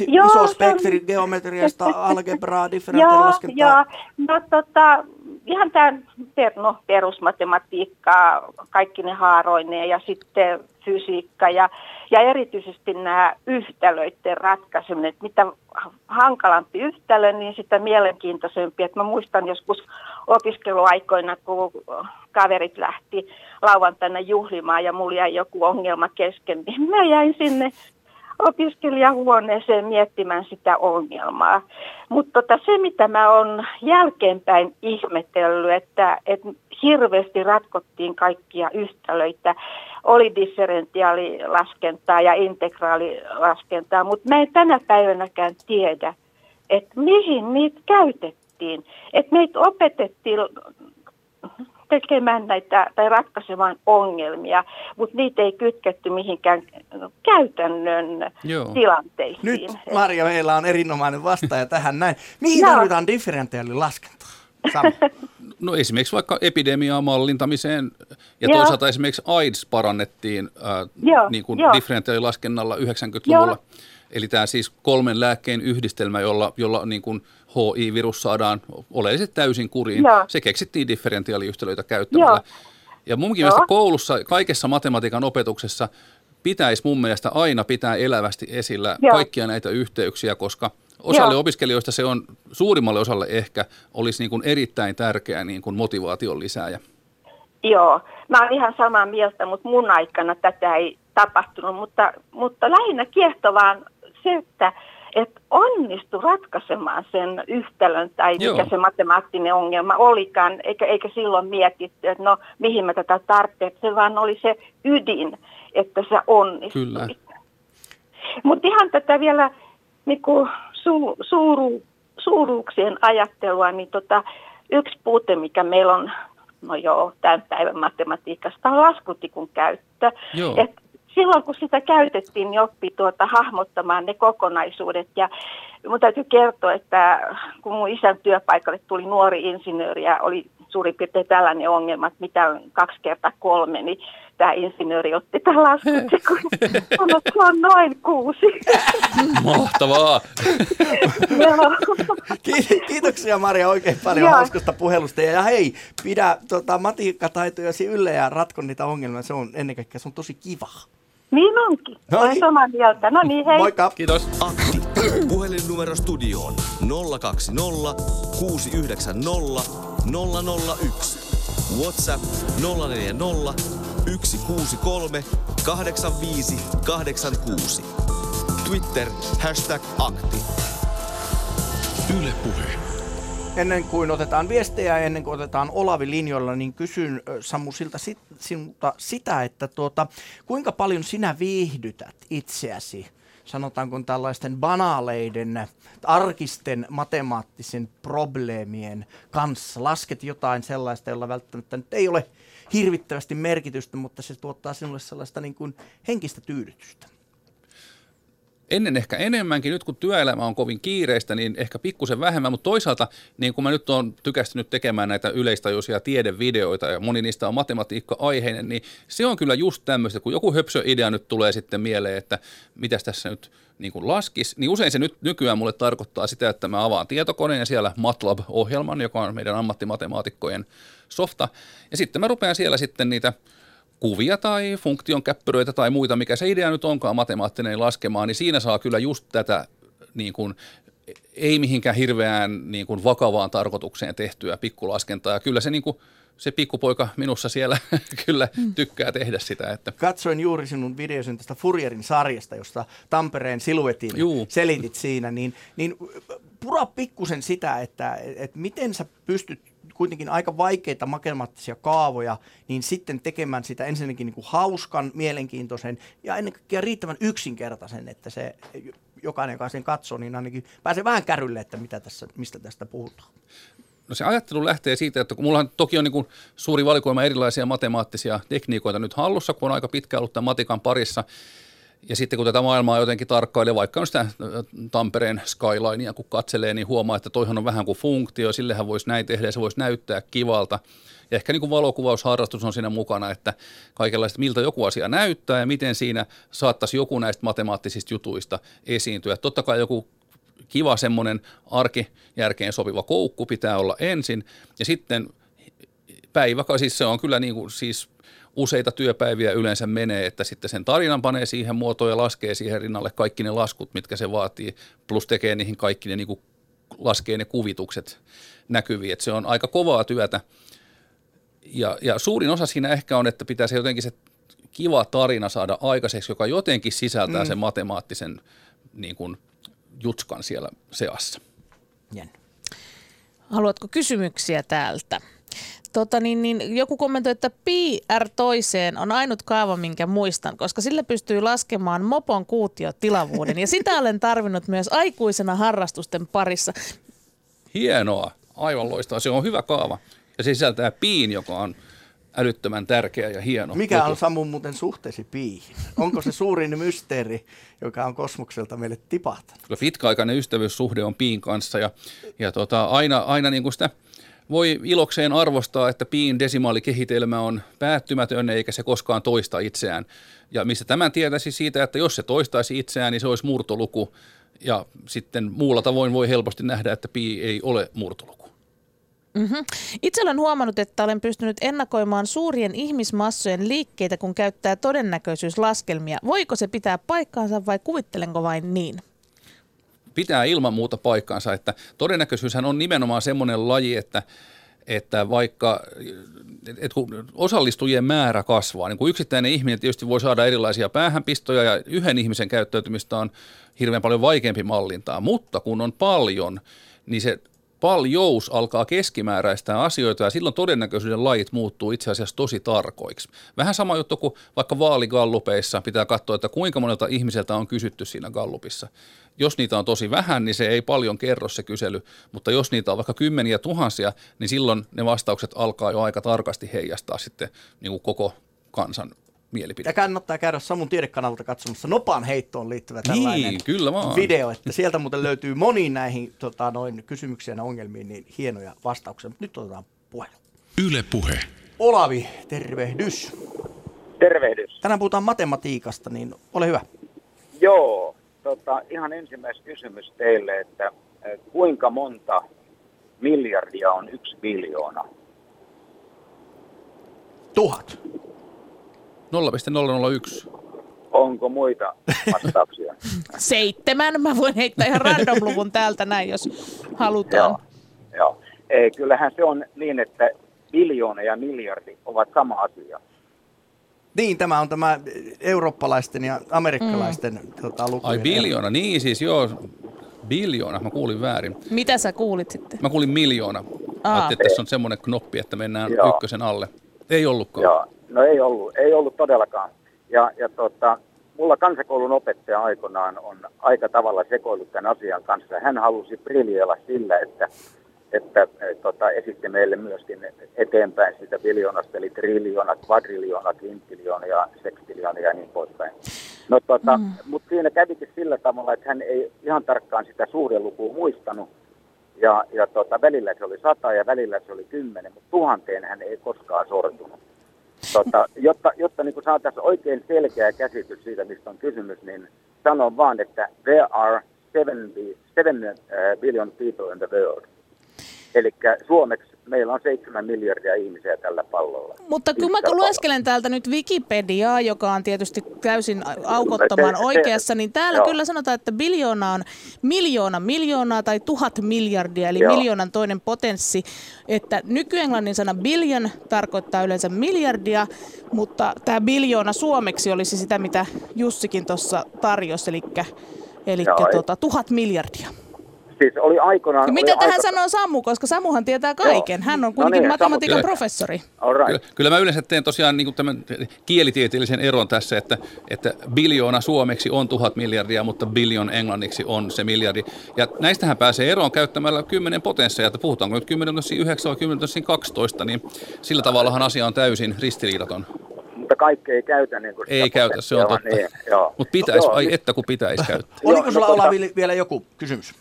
joo, iso spektri on... geometriasta, algebraa, differentiaalilaskentaa. Joo, joo. No tota, ihan tämä no, perusmatematiikkaa, kaikki ne haaroineen ja sitten fysiikka ja, ja erityisesti nämä yhtälöiden ratkaiseminen, että mitä hankalampi yhtälö, niin sitä mielenkiintoisempi. Että mä muistan joskus opiskeluaikoina, kun kaverit lähti lauantaina juhlimaan ja mulla jäi joku ongelma kesken, niin mä jäin sinne opiskelijahuoneeseen miettimään sitä ongelmaa. Mutta tota, se, mitä mä oon jälkeenpäin ihmetellyt, että, että hirveästi ratkottiin kaikkia yhtälöitä, oli differentiaalilaskentaa ja integraalilaskentaa, mutta mä en tänä päivänäkään tiedä, että mihin niitä käytettiin. Että meitä opetettiin tekemään näitä tai ratkaisemaan ongelmia, mutta niitä ei kytketty mihinkään käytännön Joo. tilanteisiin. Nyt Maria, meillä on erinomainen vastaaja tähän näin. Mihin tarvitaan differentiaalilaskentaa? No esimerkiksi vaikka epidemiaa mallintamiseen ja Joo. toisaalta esimerkiksi AIDS parannettiin äh, Joo. niin kuin differentiaalilaskennalla 90-luvulla. Joo. Eli tämä siis kolmen lääkkeen yhdistelmä, jolla, jolla niin kuin HI-virus saadaan oleellisesti täysin kuriin. Joo. Se keksittiin differentiaaliyhtälöitä käyttämällä. Joo. Ja munkin Joo. mielestä koulussa, kaikessa matematiikan opetuksessa pitäisi mun mielestä aina pitää elävästi esillä Joo. kaikkia näitä yhteyksiä, koska osalle Joo. opiskelijoista se on suurimmalle osalle ehkä olisi niin kuin erittäin tärkeä niin kuin motivaation lisääjä. Joo, mä oon ihan samaa mieltä, mutta mun aikana tätä ei tapahtunut, mutta, mutta lähinnä kiehtovaan se, että että onnistu ratkaisemaan sen yhtälön tai Joo. mikä se matemaattinen ongelma olikaan, eikä, eikä silloin mietitty, että no mihin mä tätä tarvitsen, se vaan oli se ydin, että se onnistui. Kyllä. Mutta ihan tätä vielä niin kuin su, suuru, suuruuksien ajattelua, niin tota, yksi puute, mikä meillä on, no joo, tämän päivän matematiikasta, on laskutikun käyttö. Joo. Et silloin kun sitä käytettiin, niin oppi tuota, hahmottamaan ne kokonaisuudet. Ja mun täytyy kertoa, että kun mun isän työpaikalle tuli nuori insinööri ja oli suurin piirtein tällainen ongelma, että mitä on kaksi kertaa kolme, niin tämä insinööri otti tämän laskun, kun sanoi, että se on noin kuusi. Mahtavaa! Kiitoksia Maria oikein paljon Joo. hauskasta puhelusta. Ja hei, pidä tota, matiikkataitojasi yllä ja ratko niitä ongelmia. Se on ennen kaikkea se on tosi kiva. Niin onkin. No Olen niin. samaa mieltä. No niin, hei. Moikka. Kiitos. Akti. Puhelinnumero studioon 020 690 001. WhatsApp 040 163 85 86. Twitter hashtag akti. Yle Puhe. Ennen kuin otetaan viestejä, ennen kuin otetaan Olavi linjoilla, niin kysyn Samu siltä, sinulta sitä, että tuota, kuinka paljon sinä viihdytät itseäsi sanotaanko tällaisten banaaleiden, arkisten matemaattisen probleemien kanssa. Lasket jotain sellaista, jolla välttämättä nyt ei ole hirvittävästi merkitystä, mutta se tuottaa sinulle sellaista niin kuin henkistä tyydytystä ennen ehkä enemmänkin, nyt kun työelämä on kovin kiireistä, niin ehkä pikkusen vähemmän, mutta toisaalta niin kun mä nyt olen tykästynyt tekemään näitä yleistajuisia tiedevideoita ja moni niistä on matematiikka-aiheinen, niin se on kyllä just tämmöistä, kun joku höpsö-idea nyt tulee sitten mieleen, että mitäs tässä nyt niin kuin laskisi, niin usein se nyt nykyään mulle tarkoittaa sitä, että mä avaan tietokoneen ja siellä MATLAB-ohjelman, joka on meidän ammattimatemaatikkojen softa, ja sitten mä rupean siellä sitten niitä – kuvia tai funktion käppyröitä tai muita, mikä se idea nyt onkaan matemaattinen laskemaan, niin siinä saa kyllä just tätä niin kuin, ei mihinkään hirveään niin kuin vakavaan tarkoitukseen tehtyä pikkulaskentaa. Ja kyllä se, niin kuin, se pikkupoika minussa siellä kyllä mm. tykkää tehdä sitä. Että. Katsoin juuri sinun videosin tästä Furierin sarjasta, josta Tampereen siluetin Juu. selitit siinä, niin, niin pura pikkusen sitä, että, että miten sä pystyt kuitenkin aika vaikeita matemaattisia kaavoja, niin sitten tekemään sitä ensinnäkin niin kuin hauskan, mielenkiintoisen ja ennen kaikkea riittävän yksinkertaisen, että se jokainen, joka sen katsoo, niin ainakin pääsee vähän kärrylle, että mitä tässä, mistä tästä puhutaan. No se ajattelu lähtee siitä, että kun mulla toki on niin kuin suuri valikoima erilaisia matemaattisia tekniikoita nyt hallussa, kun on aika pitkään ollut tämän matikan parissa, ja sitten kun tätä maailmaa jotenkin tarkkailee, vaikka on sitä äh, Tampereen skylinea, kun katselee, niin huomaa, että toihan on vähän kuin funktio, sillehän voisi näin tehdä ja se voisi näyttää kivalta. Ja ehkä niin kuin valokuvausharrastus on siinä mukana, että kaikenlaista, miltä joku asia näyttää ja miten siinä saattaisi joku näistä matemaattisista jutuista esiintyä. Totta kai joku kiva semmoinen arkijärkeen sopiva koukku pitää olla ensin ja sitten päivä, siis se on kyllä niin kuin, siis useita työpäiviä yleensä menee, että sitten sen tarinan panee siihen muotoon ja laskee siihen rinnalle kaikki ne laskut, mitkä se vaatii, plus tekee niihin kaikki ne niin kuin laskee ne kuvitukset näkyviin, että se on aika kovaa työtä. Ja, ja suurin osa siinä ehkä on, että pitäisi jotenkin se kiva tarina saada aikaiseksi, joka jotenkin sisältää mm. sen matemaattisen niin kuin, jutskan siellä seassa. Jännä. Haluatko kysymyksiä täältä? Tota, niin, niin, joku kommentoi, että pi r toiseen on ainut kaava, minkä muistan, koska sillä pystyy laskemaan mopon kuutiotilavuuden. Ja sitä olen tarvinnut myös aikuisena harrastusten parissa. Hienoa, aivan loistavaa. Se on hyvä kaava. Ja se sisältää piin, joka on älyttömän tärkeä ja hieno. Mikä on Samu muuten suhteesi piihin? Onko se suurin mysteeri, joka on kosmokselta meille tipahtanut? Pitkäaikainen ystävyyssuhde on piin kanssa ja, ja tota, aina, aina niin kuin sitä – voi ilokseen arvostaa, että piin desimaalikehitelmä on päättymätön eikä se koskaan toista itseään. Ja mistä tämän tietäisi siitä, että jos se toistaisi itseään, niin se olisi murtoluku. Ja sitten muulla tavoin voi helposti nähdä, että pi ei ole murtoluku. Mm-hmm. Itse olen huomannut, että olen pystynyt ennakoimaan suurien ihmismassojen liikkeitä, kun käyttää todennäköisyyslaskelmia. Voiko se pitää paikkaansa vai kuvittelenko vain niin? Pitää ilman muuta paikkaansa, että todennäköisyyshän on nimenomaan semmoinen laji, että että vaikka että kun osallistujien määrä kasvaa, niin kun yksittäinen ihminen tietysti voi saada erilaisia päähänpistoja ja yhden ihmisen käyttäytymistä on hirveän paljon vaikeampi mallintaa, mutta kun on paljon, niin se paljous alkaa keskimääräistää asioita ja silloin todennäköisyyden lajit muuttuu itse asiassa tosi tarkoiksi. Vähän sama juttu kuin vaikka vaaligallupeissa pitää katsoa, että kuinka monelta ihmiseltä on kysytty siinä gallupissa. Jos niitä on tosi vähän, niin se ei paljon kerro se kysely, mutta jos niitä on vaikka kymmeniä tuhansia, niin silloin ne vastaukset alkaa jo aika tarkasti heijastaa sitten niin kuin koko kansan mielipide. Ja kannattaa käydä Samun tiedekanalta katsomassa nopaan heittoon liittyvä tällainen niin, kyllä vaan. video, että sieltä muuten löytyy moniin näihin tota, noin kysymyksiin ja ongelmiin niin hienoja vastauksia. Mutta nyt otetaan puhelu. Yle Puhe. Olavi, tervehdys. Tervehdys. Tänään puhutaan matematiikasta, niin ole hyvä. Joo, tota, ihan ensimmäinen kysymys teille, että kuinka monta miljardia on yksi biljoona? Tuhat. 0,001. Onko muita vastauksia? Seitsemän. Mä voin heittää ihan random-luvun täältä näin, jos halutaan. Joo. Joo. E, kyllähän se on niin, että biljoona ja miljardi ovat sama asia. Niin, tämä on tämä eurooppalaisten ja amerikkalaisten mm. tota, lukujen. Ai biljoona, niin siis joo. Biljoona, mä kuulin väärin. Mitä sä kuulit sitten? Mä kuulin miljoona. Ajattelin, että tässä on semmoinen knoppi, että mennään Joo. ykkösen alle. Ei ollutkaan. Joo. No ei ollut, ei ollut todellakaan. Ja, ja tota, mulla kansakoulun opettaja aikoinaan on aika tavalla sekoillut tämän asian kanssa. Hän halusi briljeilla sillä, että, että et, tota, esitti meille myöskin eteenpäin sitä biljoonasta, eli triljoona, kvadriljoona, kinttiljoona ja sektiljoona ja niin poispäin. No, tota, mm. Mutta siinä kävikin sillä tavalla, että hän ei ihan tarkkaan sitä suhdelukua muistanut. Ja, ja tota, välillä se oli sata ja välillä se oli kymmenen, mutta tuhanteen hän ei koskaan sortunut. Tota, jotta jotta niin saataisiin oikein selkeä käsitys siitä, mistä on kysymys, niin sanon vaan, että there are seven, uh, billion people in the world. Eli suomeksi meillä on seitsemän miljardia ihmisiä tällä pallolla. Mutta kun mä lueskelen täältä nyt Wikipediaa, joka on tietysti täysin aukottoman oikeassa, niin täällä Joo. kyllä sanotaan, että biljoona on miljoona miljoonaa tai tuhat miljardia, eli Joo. miljoonan toinen potenssi. Että nykyenglannin sana billion tarkoittaa yleensä miljardia, mutta tämä biljoona suomeksi olisi sitä, mitä Jussikin tuossa tarjosi, eli, eli tuota, tuhat miljardia. Siis oli aikoinaan... mitä oli tähän aiko... sanoo Samu, koska Samuhan tietää kaiken. Joo. Hän on kuitenkin no niin, matematiikan Samu, professori. Right. Kyllä, kyllä mä yleensä teen tosiaan niin tämän kielitieteellisen eron tässä, että, että biljoona suomeksi on tuhat miljardia, mutta biljon englanniksi on se miljardi. Ja näistähän pääsee eroon käyttämällä kymmenen potensseja, että puhutaanko nyt 10 9 vai 10 12, niin sillä tavallahan asia on täysin ristiriidaton mutta kaikki ei käytä niin kuin Ei käytä, se on totta. Niin, mutta pitäisi, no, ai että kun pitäisi käyttää. Oliko sulla olla vielä joku kysymys?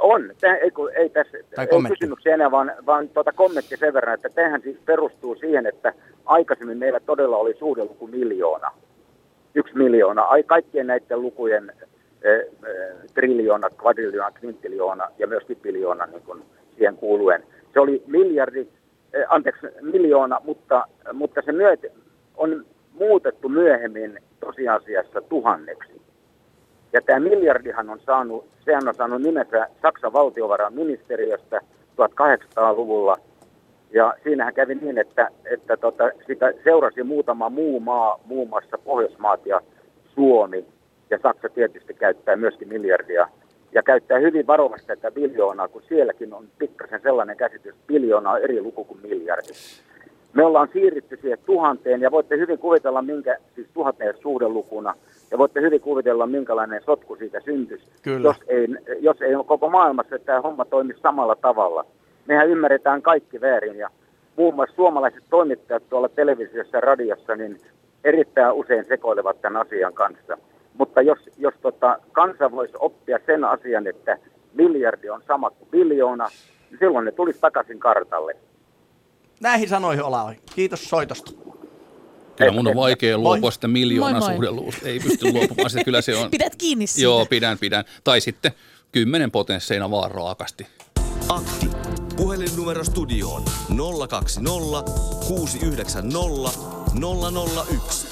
On. Tämä, ei, ei, tässä, tai ei kysymyksiä enää, vaan, vaan tuota kommentti sen verran, että tähän siis perustuu siihen, että aikaisemmin meillä todella oli suhdeluku miljoona. Yksi miljoona. Ai, kaikkien näiden lukujen eh, eh, triljoona, kvadriljoona, kvinttiljoona ja myöskin biljoona niin kuin siihen kuuluen. Se oli miljardi, eh, anteeksi, miljoona, mutta, mutta se myöt, on muutettu myöhemmin tosiasiassa tuhanneksi. Ja tämä miljardihan on saanut, sehän on saanut nimensä Saksan valtiovarainministeriöstä 1800-luvulla. Ja siinähän kävi niin, että, että tota, sitä seurasi muutama muu maa, muun muassa Pohjoismaat ja Suomi. Ja Saksa tietysti käyttää myöskin miljardia. Ja käyttää hyvin varovasti tätä biljoonaa, kun sielläkin on pikkasen sellainen käsitys, että biljoona on eri luku kuin miljardi. Me ollaan siirrytty siihen tuhanteen ja voitte hyvin kuvitella, minkä, siis tuhanteen suhdelukuna – ja voitte hyvin kuvitella, minkälainen sotku siitä syntyisi, Kyllä. Jos, ei, jos ei koko maailmassa että tämä homma toimisi samalla tavalla. Mehän ymmärretään kaikki väärin ja muun muassa suomalaiset toimittajat tuolla televisiossa ja radiossa niin erittäin usein sekoilevat tämän asian kanssa. Mutta jos, jos tota, kansa voisi oppia sen asian, että miljardi on sama kuin biljoona, niin silloin ne tulisi takaisin kartalle. Näihin sanoihin ollaan. Kiitos soitosta. Kyllä mun on vaikea luopua sitä miljoonan suhdeluusta. Ei pysty luopumaan sitä. Kyllä se on. Pidät kiinni siitä. Joo, pidän, pidän. Tai sitten kymmenen potensseina vaan raakasti. Akti. Puhelinnumero studioon 020 690 001.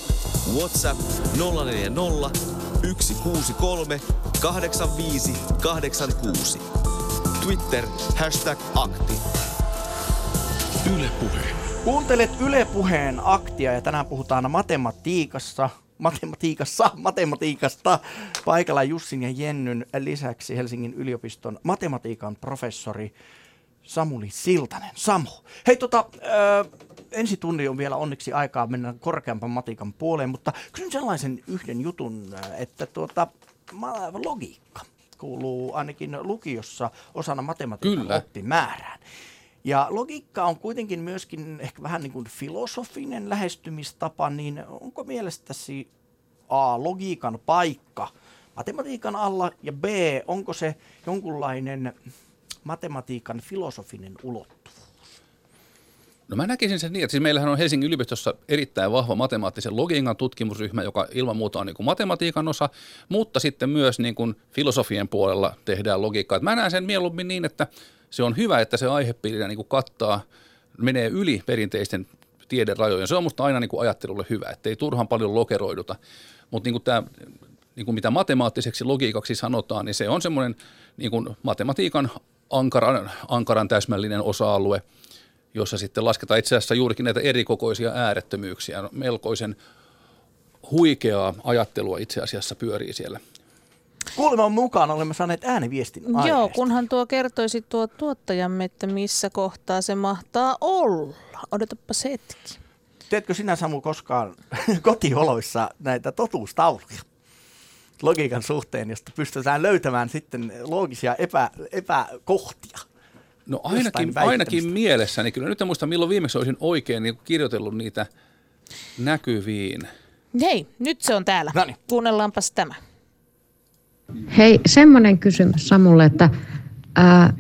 WhatsApp 040 163 85 86. Twitter hashtag akti. Yle Puhe. Kuuntelet Yle Puheen aktia ja tänään puhutaan matematiikassa, matematiikassa, matematiikasta. Paikalla Jussin ja Jennyn lisäksi Helsingin yliopiston matematiikan professori Samuli Siltanen. Samu, hei tota, ö, ensi tunti on vielä onneksi aikaa mennä korkeampan matikan puoleen, mutta kysyn sellaisen yhden jutun, että tuota, logiikka kuuluu ainakin lukiossa osana matematiikan Kyllä. oppimäärään. Ja logiikka on kuitenkin myöskin ehkä vähän niin kuin filosofinen lähestymistapa, niin onko mielestäsi A, logiikan paikka matematiikan alla ja B, onko se jonkunlainen matematiikan filosofinen ulottuvuus? No mä näkisin sen niin, että siis meillähän on Helsingin yliopistossa erittäin vahva matemaattisen logiikan tutkimusryhmä, joka ilman muuta on niin kuin matematiikan osa, mutta sitten myös niin kuin filosofien puolella tehdään logiikkaa. Mä näen sen mieluummin niin, että se on hyvä, että se aihepiirinä niin kuin kattaa, menee yli perinteisten tiederajojen. Se on musta aina niin kuin ajattelulle hyvä, ettei turhan paljon lokeroiduta. Mutta niin tämä, niin kuin mitä matemaattiseksi logiikaksi sanotaan, niin se on semmoinen niin kuin matematiikan ankaran, ankaran täsmällinen osa-alue, jossa sitten lasketaan itse asiassa juurikin näitä erikokoisia äärettömyyksiä. Melkoisen huikeaa ajattelua itse asiassa pyörii siellä Kuuleman mukaan olemme saaneet ääniviestin aiheesta. Joo, kunhan tuo kertoisi tuo tuottajamme, että missä kohtaa se mahtaa olla. Odotapa hetki. Teetkö sinä Samu koskaan kotioloissa näitä totuustauluja? logiikan suhteen, josta pystytään löytämään sitten loogisia epä, epäkohtia. No ainakin, ainakin mielessäni. Kyllä nyt en muista, milloin viimeksi olisin oikein niin kirjoitellut niitä näkyviin. Hei, nyt se on täällä. Noniin. Kuunnellaanpas tämä. Hei, semmoinen kysymys Samulle, että ää,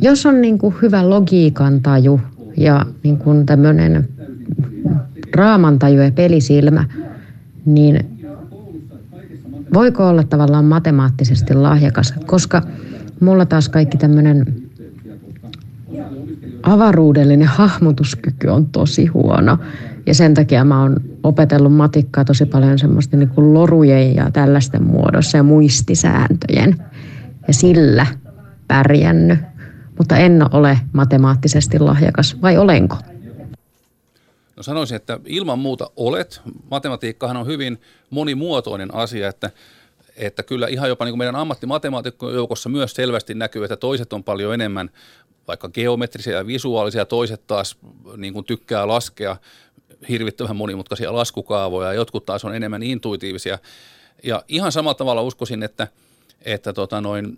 jos on niin kuin hyvä logiikan taju ja niin kuin tämmöinen raamantaju ja pelisilmä, niin voiko olla tavallaan matemaattisesti lahjakas? Koska mulla taas kaikki tämmöinen avaruudellinen hahmotuskyky on tosi huono. Ja sen takia mä oon opetellut matikkaa tosi paljon semmoista niin kuin lorujen ja tällaisten muodossa ja muistisääntöjen. Ja sillä pärjännyt. Mutta en ole matemaattisesti lahjakas, vai olenko? No sanoisin, että ilman muuta olet. Matematiikkahan on hyvin monimuotoinen asia, että että kyllä ihan jopa niin kuin meidän ammattimatemaatikkojen joukossa myös selvästi näkyy, että toiset on paljon enemmän vaikka geometrisia ja visuaalisia, toiset taas niin kuin tykkää laskea hirvittävän monimutkaisia laskukaavoja, jotkut taas on enemmän intuitiivisia. Ja ihan samalla tavalla uskoisin, että, että tota noin,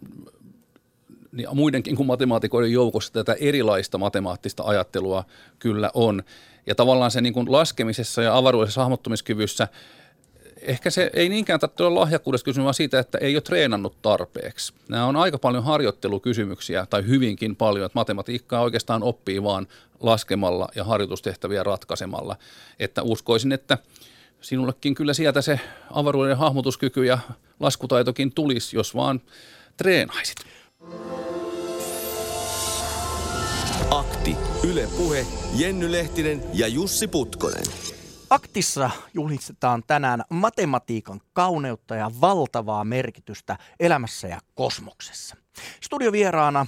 niin muidenkin kuin matemaatikoiden joukossa tätä erilaista matemaattista ajattelua kyllä on. Ja tavallaan se niin kuin laskemisessa ja avaruudessa hahmottumiskyvyssä ehkä se ei niinkään tarvitse olla lahjakkuudesta kysymys, vaan siitä, että ei ole treenannut tarpeeksi. Nämä on aika paljon harjoittelukysymyksiä, tai hyvinkin paljon, että matematiikkaa oikeastaan oppii vaan laskemalla ja harjoitustehtäviä ratkaisemalla. Että uskoisin, että sinullekin kyllä sieltä se avaruuden hahmotuskyky ja laskutaitokin tulisi, jos vaan treenaisit. Akti, Yle Puhe, Jenny Lehtinen ja Jussi Putkonen. Aktissa julistetaan tänään matematiikan kauneutta ja valtavaa merkitystä elämässä ja kosmoksessa. Studiovieraana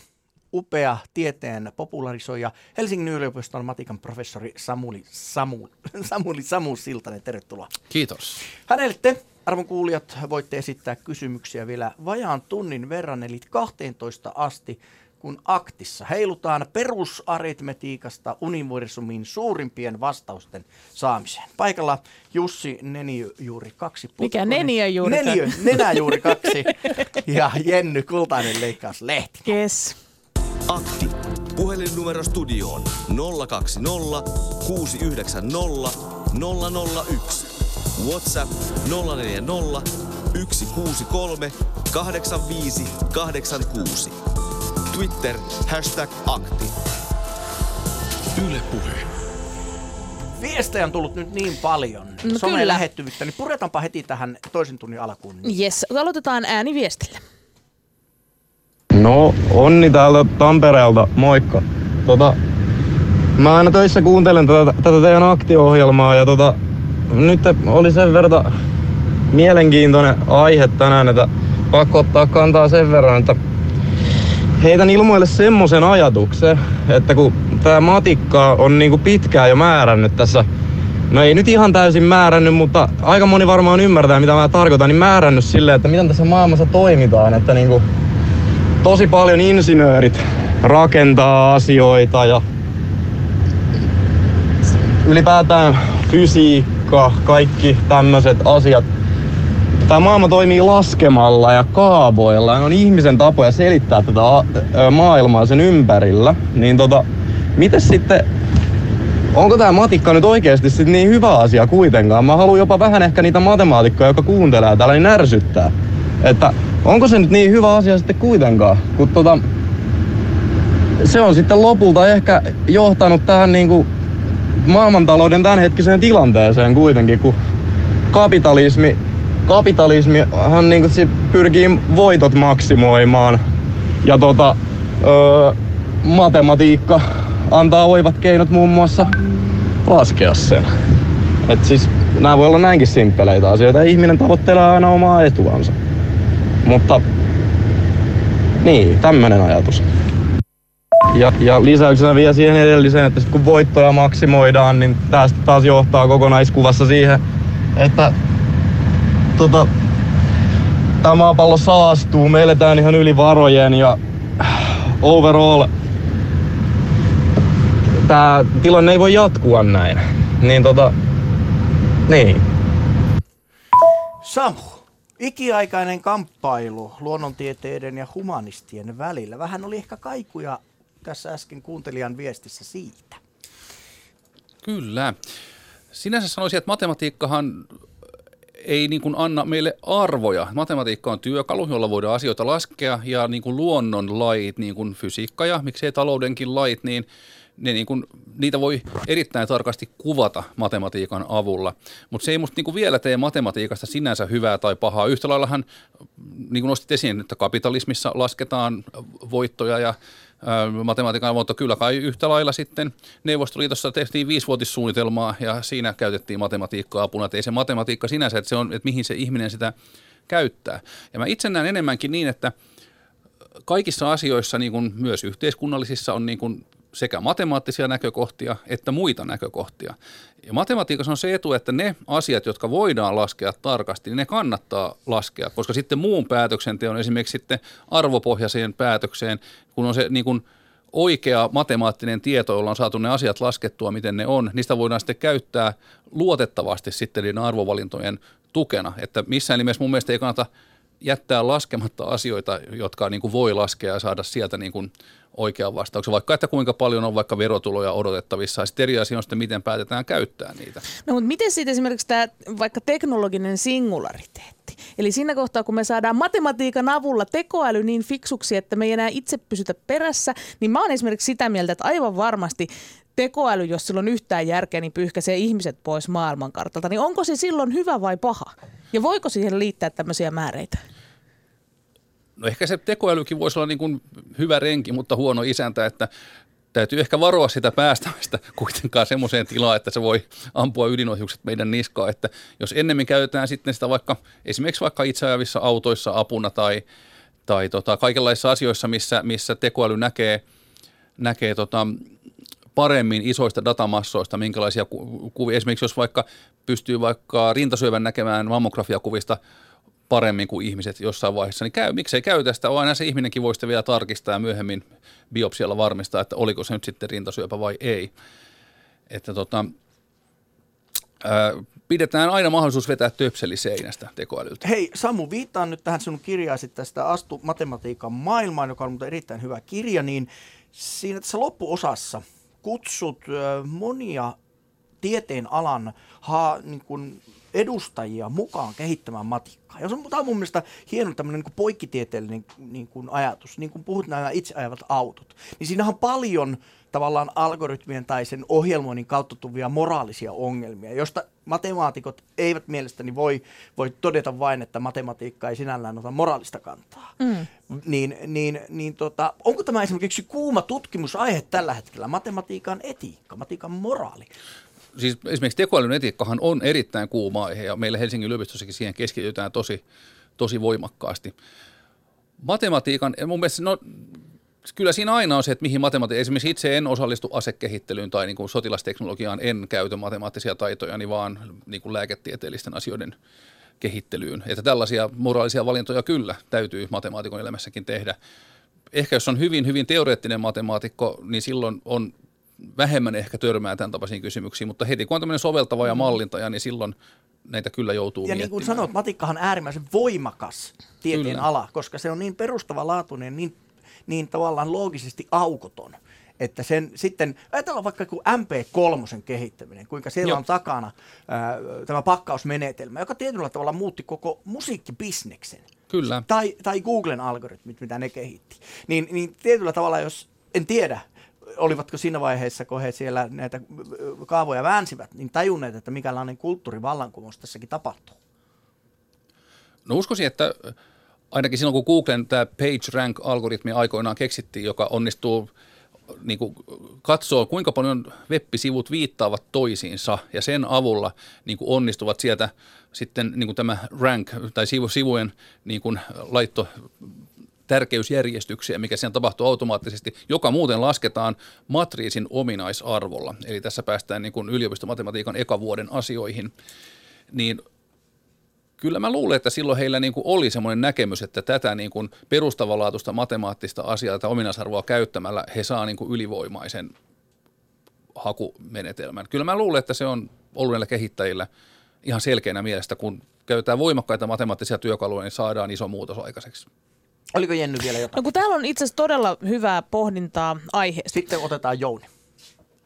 upea tieteen popularisoija Helsingin yliopiston matikan professori Samuli, Samu, Samuli Samu Siltanen. Tervetuloa. Kiitos. Hänelle te, arvon kuulijat, voitte esittää kysymyksiä vielä vajaan tunnin verran, eli 12 asti kun aktissa heilutaan perusaritmetiikasta universumin suurimpien vastausten saamiseen. Paikalla Jussi Neni juuri kaksi. Mikä Neniö juuri Neniö, Nenä juuri kaksi. ja Jenny Kultainen leikkaus lehti. Yes. Akti. Puhelinnumero studioon 020 690 001. WhatsApp 040 163 85 86. Twitter, hashtag akti. Yle Puhe. Viestejä on tullut nyt niin paljon, no someen lähettyvyyttä, niin puretaanpa heti tähän toisen tunnin alkuun. Yes, aloitetaan ääniviestillä. No, Onni täältä Tampereelta, moikka. Tota, mä aina töissä kuuntelen tätä, tätä teidän aktio-ohjelmaa ja tota, nyt oli sen verran mielenkiintoinen aihe tänään, että pakko ottaa kantaa sen verran, että heitän ilmoille semmoisen ajatuksen, että kun tämä matikka on niinku pitkään jo määrännyt tässä, no ei nyt ihan täysin määrännyt, mutta aika moni varmaan ymmärtää mitä mä tarkoitan, niin määrännyt silleen, että miten tässä maailmassa toimitaan, että niinku tosi paljon insinöörit rakentaa asioita ja ylipäätään fysiikka, kaikki tämmöiset asiat Tämä maailma toimii laskemalla ja kaavoilla. On ihmisen tapoja selittää tätä maailmaa sen ympärillä. Niin tota, miten sitten onko tämä matikka nyt oikeasti sit niin hyvä asia kuitenkaan? Mä haluan jopa vähän ehkä niitä matemaatikkoja, jotka kuuntelee täällä, niin närsyttää. Että onko se nyt niin hyvä asia sitten kuitenkaan? Kun tota, se on sitten lopulta ehkä johtanut tähän niinku maailmantalouden tämänhetkiseen tilanteeseen kuitenkin, kun kapitalismi kapitalismihan niin kuin, pyrkii voitot maksimoimaan ja tota, öö, matematiikka antaa oivat keinot muun muassa laskea sen. Et siis nämä voi olla näinkin simppeleitä asioita. Ihminen tavoittelee aina omaa etuansa. Mutta niin, tämmönen ajatus. Ja, ja lisäyksenä vielä siihen edelliseen, että sit kun voittoja maksimoidaan, niin tästä taas johtaa kokonaiskuvassa siihen, että tota, tämä maapallo saastuu, me eletään ihan yli varojen ja overall tämä tilanne ei voi jatkua näin. Niin tota, niin. Samu, Ikiaikainen kamppailu luonnontieteiden ja humanistien välillä. Vähän oli ehkä kaikuja tässä äsken kuuntelijan viestissä siitä. Kyllä. Sinänsä sanoisin, että matematiikkahan ei niin kuin anna meille arvoja. Matematiikka on työkalu, jolla voidaan asioita laskea ja niin kuin luonnon lait, niin kuin fysiikka ja miksei taloudenkin lait, niin ne niin kuin, niitä voi erittäin tarkasti kuvata matematiikan avulla, mutta se ei musta niin kuin vielä tee matematiikasta sinänsä hyvää tai pahaa. Yhtä laillahan, niin kuin nostit esiin, että kapitalismissa lasketaan voittoja ja matematiikan mutta kyllä kai yhtä lailla sitten Neuvostoliitossa tehtiin viisivuotissuunnitelmaa ja siinä käytettiin matematiikkaa apuna. Että ei se matematiikka sinänsä, että, se on, että mihin se ihminen sitä käyttää. Ja mä itse näen enemmänkin niin, että kaikissa asioissa, niin kuin myös yhteiskunnallisissa, on niin kuin sekä matemaattisia näkökohtia että muita näkökohtia. Ja matematiikassa on se etu, että ne asiat, jotka voidaan laskea tarkasti, niin ne kannattaa laskea, koska sitten muun päätöksenteon, esimerkiksi sitten arvopohjaiseen päätökseen, kun on se niin kuin oikea matemaattinen tieto, jolla on saatu ne asiat laskettua, miten ne on, niistä voidaan sitten käyttää luotettavasti sitten niiden arvovalintojen tukena. Että missään nimessä mun mielestä ei kannata jättää laskematta asioita, jotka niin kuin voi laskea ja saada sieltä niin kuin oikean vastauksen, vaikka että kuinka paljon on vaikka verotuloja odotettavissa. Sitten eri asia on sitten, miten päätetään käyttää niitä. No mutta miten sitten esimerkiksi tämä vaikka teknologinen singulariteetti? Eli siinä kohtaa, kun me saadaan matematiikan avulla tekoäly niin fiksuksi, että me ei enää itse pysytä perässä, niin mä oon esimerkiksi sitä mieltä, että aivan varmasti tekoäly, jos sillä on yhtään järkeä, niin pyyhkäisee ihmiset pois maailmankartalta. Niin onko se silloin hyvä vai paha? Ja voiko siihen liittää tämmöisiä määreitä? No ehkä se tekoälykin voisi olla niin kuin hyvä renki, mutta huono isäntä, että täytyy ehkä varoa sitä päästämistä kuitenkaan semmoiseen tilaan, että se voi ampua ydinohjukset meidän niskaan. Että jos ennemmin käytetään sitten sitä vaikka esimerkiksi vaikka itseajavissa autoissa apuna tai, tai tota, kaikenlaisissa asioissa, missä, missä tekoäly näkee, näkee tota, paremmin isoista datamassoista, minkälaisia kuvia. Esimerkiksi jos vaikka pystyy vaikka rintasyövän näkemään mammografiakuvista paremmin kuin ihmiset jossain vaiheessa, niin käy, miksei käytä sitä, aina se ihminenkin voi vielä tarkistaa ja myöhemmin biopsialla varmistaa, että oliko se nyt sitten rintasyöpä vai ei. Että tota, ää, pidetään aina mahdollisuus vetää töpseli seinästä tekoälyltä. Hei Samu, viittaan nyt tähän sinun kirjaasi tästä Astu matematiikan maailmaan, joka on erittäin hyvä kirja, niin siinä tässä loppuosassa kutsut monia tieteen alan ha, niin kuin edustajia mukaan kehittämään matikkaa. Ja se on, tämä on mun mielestä hieno tämmöinen niin poikkitieteellinen niin kuin ajatus. Niin kuin puhut nämä itseajavat autot, niin siinä on paljon tavallaan algoritmien tai sen ohjelmoinnin kautta tuvia moraalisia ongelmia, josta matemaatikot eivät mielestäni voi, voi todeta vain, että matematiikka ei sinällään ota moraalista kantaa. Mm. Niin, niin, niin tota, onko tämä esimerkiksi kuuma tutkimusaihe tällä hetkellä, matematiikan etiikka, matematiikan moraali? Siis esimerkiksi tekoälyn etiikkahan on erittäin kuuma aihe ja meillä Helsingin yliopistossakin siihen keskitytään tosi, tosi voimakkaasti. Matematiikan, mun mielestä, no kyllä siinä aina on se, että mihin matematiikka, esimerkiksi itse en osallistu asekehittelyyn tai niin kuin sotilasteknologiaan, en käytä matemaattisia taitoja, niin vaan niin kuin lääketieteellisten asioiden kehittelyyn. Että tällaisia moraalisia valintoja kyllä täytyy matemaatikon elämässäkin tehdä. Ehkä jos on hyvin, hyvin teoreettinen matemaatikko, niin silloin on vähemmän ehkä törmää tämän tapaisiin kysymyksiin, mutta heti kun on tämmöinen soveltava ja mm. mallintaja, niin silloin näitä kyllä joutuu Ja niin kuin sanoit, matikkahan on äärimmäisen voimakas tieteen kyllä. ala, koska se on niin perustavanlaatuinen, niin, niin tavallaan loogisesti aukoton. Että sen sitten, ajatellaan vaikka kuin MP3 kehittäminen, kuinka siellä Joo. on takana ää, tämä pakkausmenetelmä, joka tietyllä tavalla muutti koko musiikkibisneksen. Kyllä. Tai, tai Googlen algoritmit, mitä ne kehitti. Niin, niin tietyllä tavalla, jos en tiedä, olivatko siinä vaiheessa, kun he siellä näitä kaavoja väänsivät, niin tajunneet, että mikälainen kulttuurivallankumous tässäkin tapahtuu? No uskoisin, että ainakin silloin kun Googlen tämä PageRank-algoritmi aikoinaan keksittiin, joka onnistuu niin kuin katsoo, kuinka paljon web-sivut viittaavat toisiinsa ja sen avulla niin kuin onnistuvat sieltä sitten niin kuin tämä rank tai sivu, sivujen niin kuin laitto tärkeysjärjestyksiä, mikä siinä tapahtuu automaattisesti, joka muuten lasketaan matriisin ominaisarvolla. Eli tässä päästään niin kuin yliopistomatematiikan ekavuoden asioihin. Niin kyllä mä luulen, että silloin heillä niin kuin oli semmoinen näkemys, että tätä niin kuin perustavanlaatuista matemaattista asiaa tai ominaisarvoa käyttämällä he saa niin kuin ylivoimaisen hakumenetelmän. Kyllä mä luulen, että se on ollut näillä kehittäjillä ihan selkeänä mielestä, kun käytetään voimakkaita matemaattisia työkaluja, niin saadaan iso muutos aikaiseksi. Oliko Jenny vielä jotain? No kun täällä on itse asiassa todella hyvää pohdintaa aiheesta. Sitten otetaan Jouni.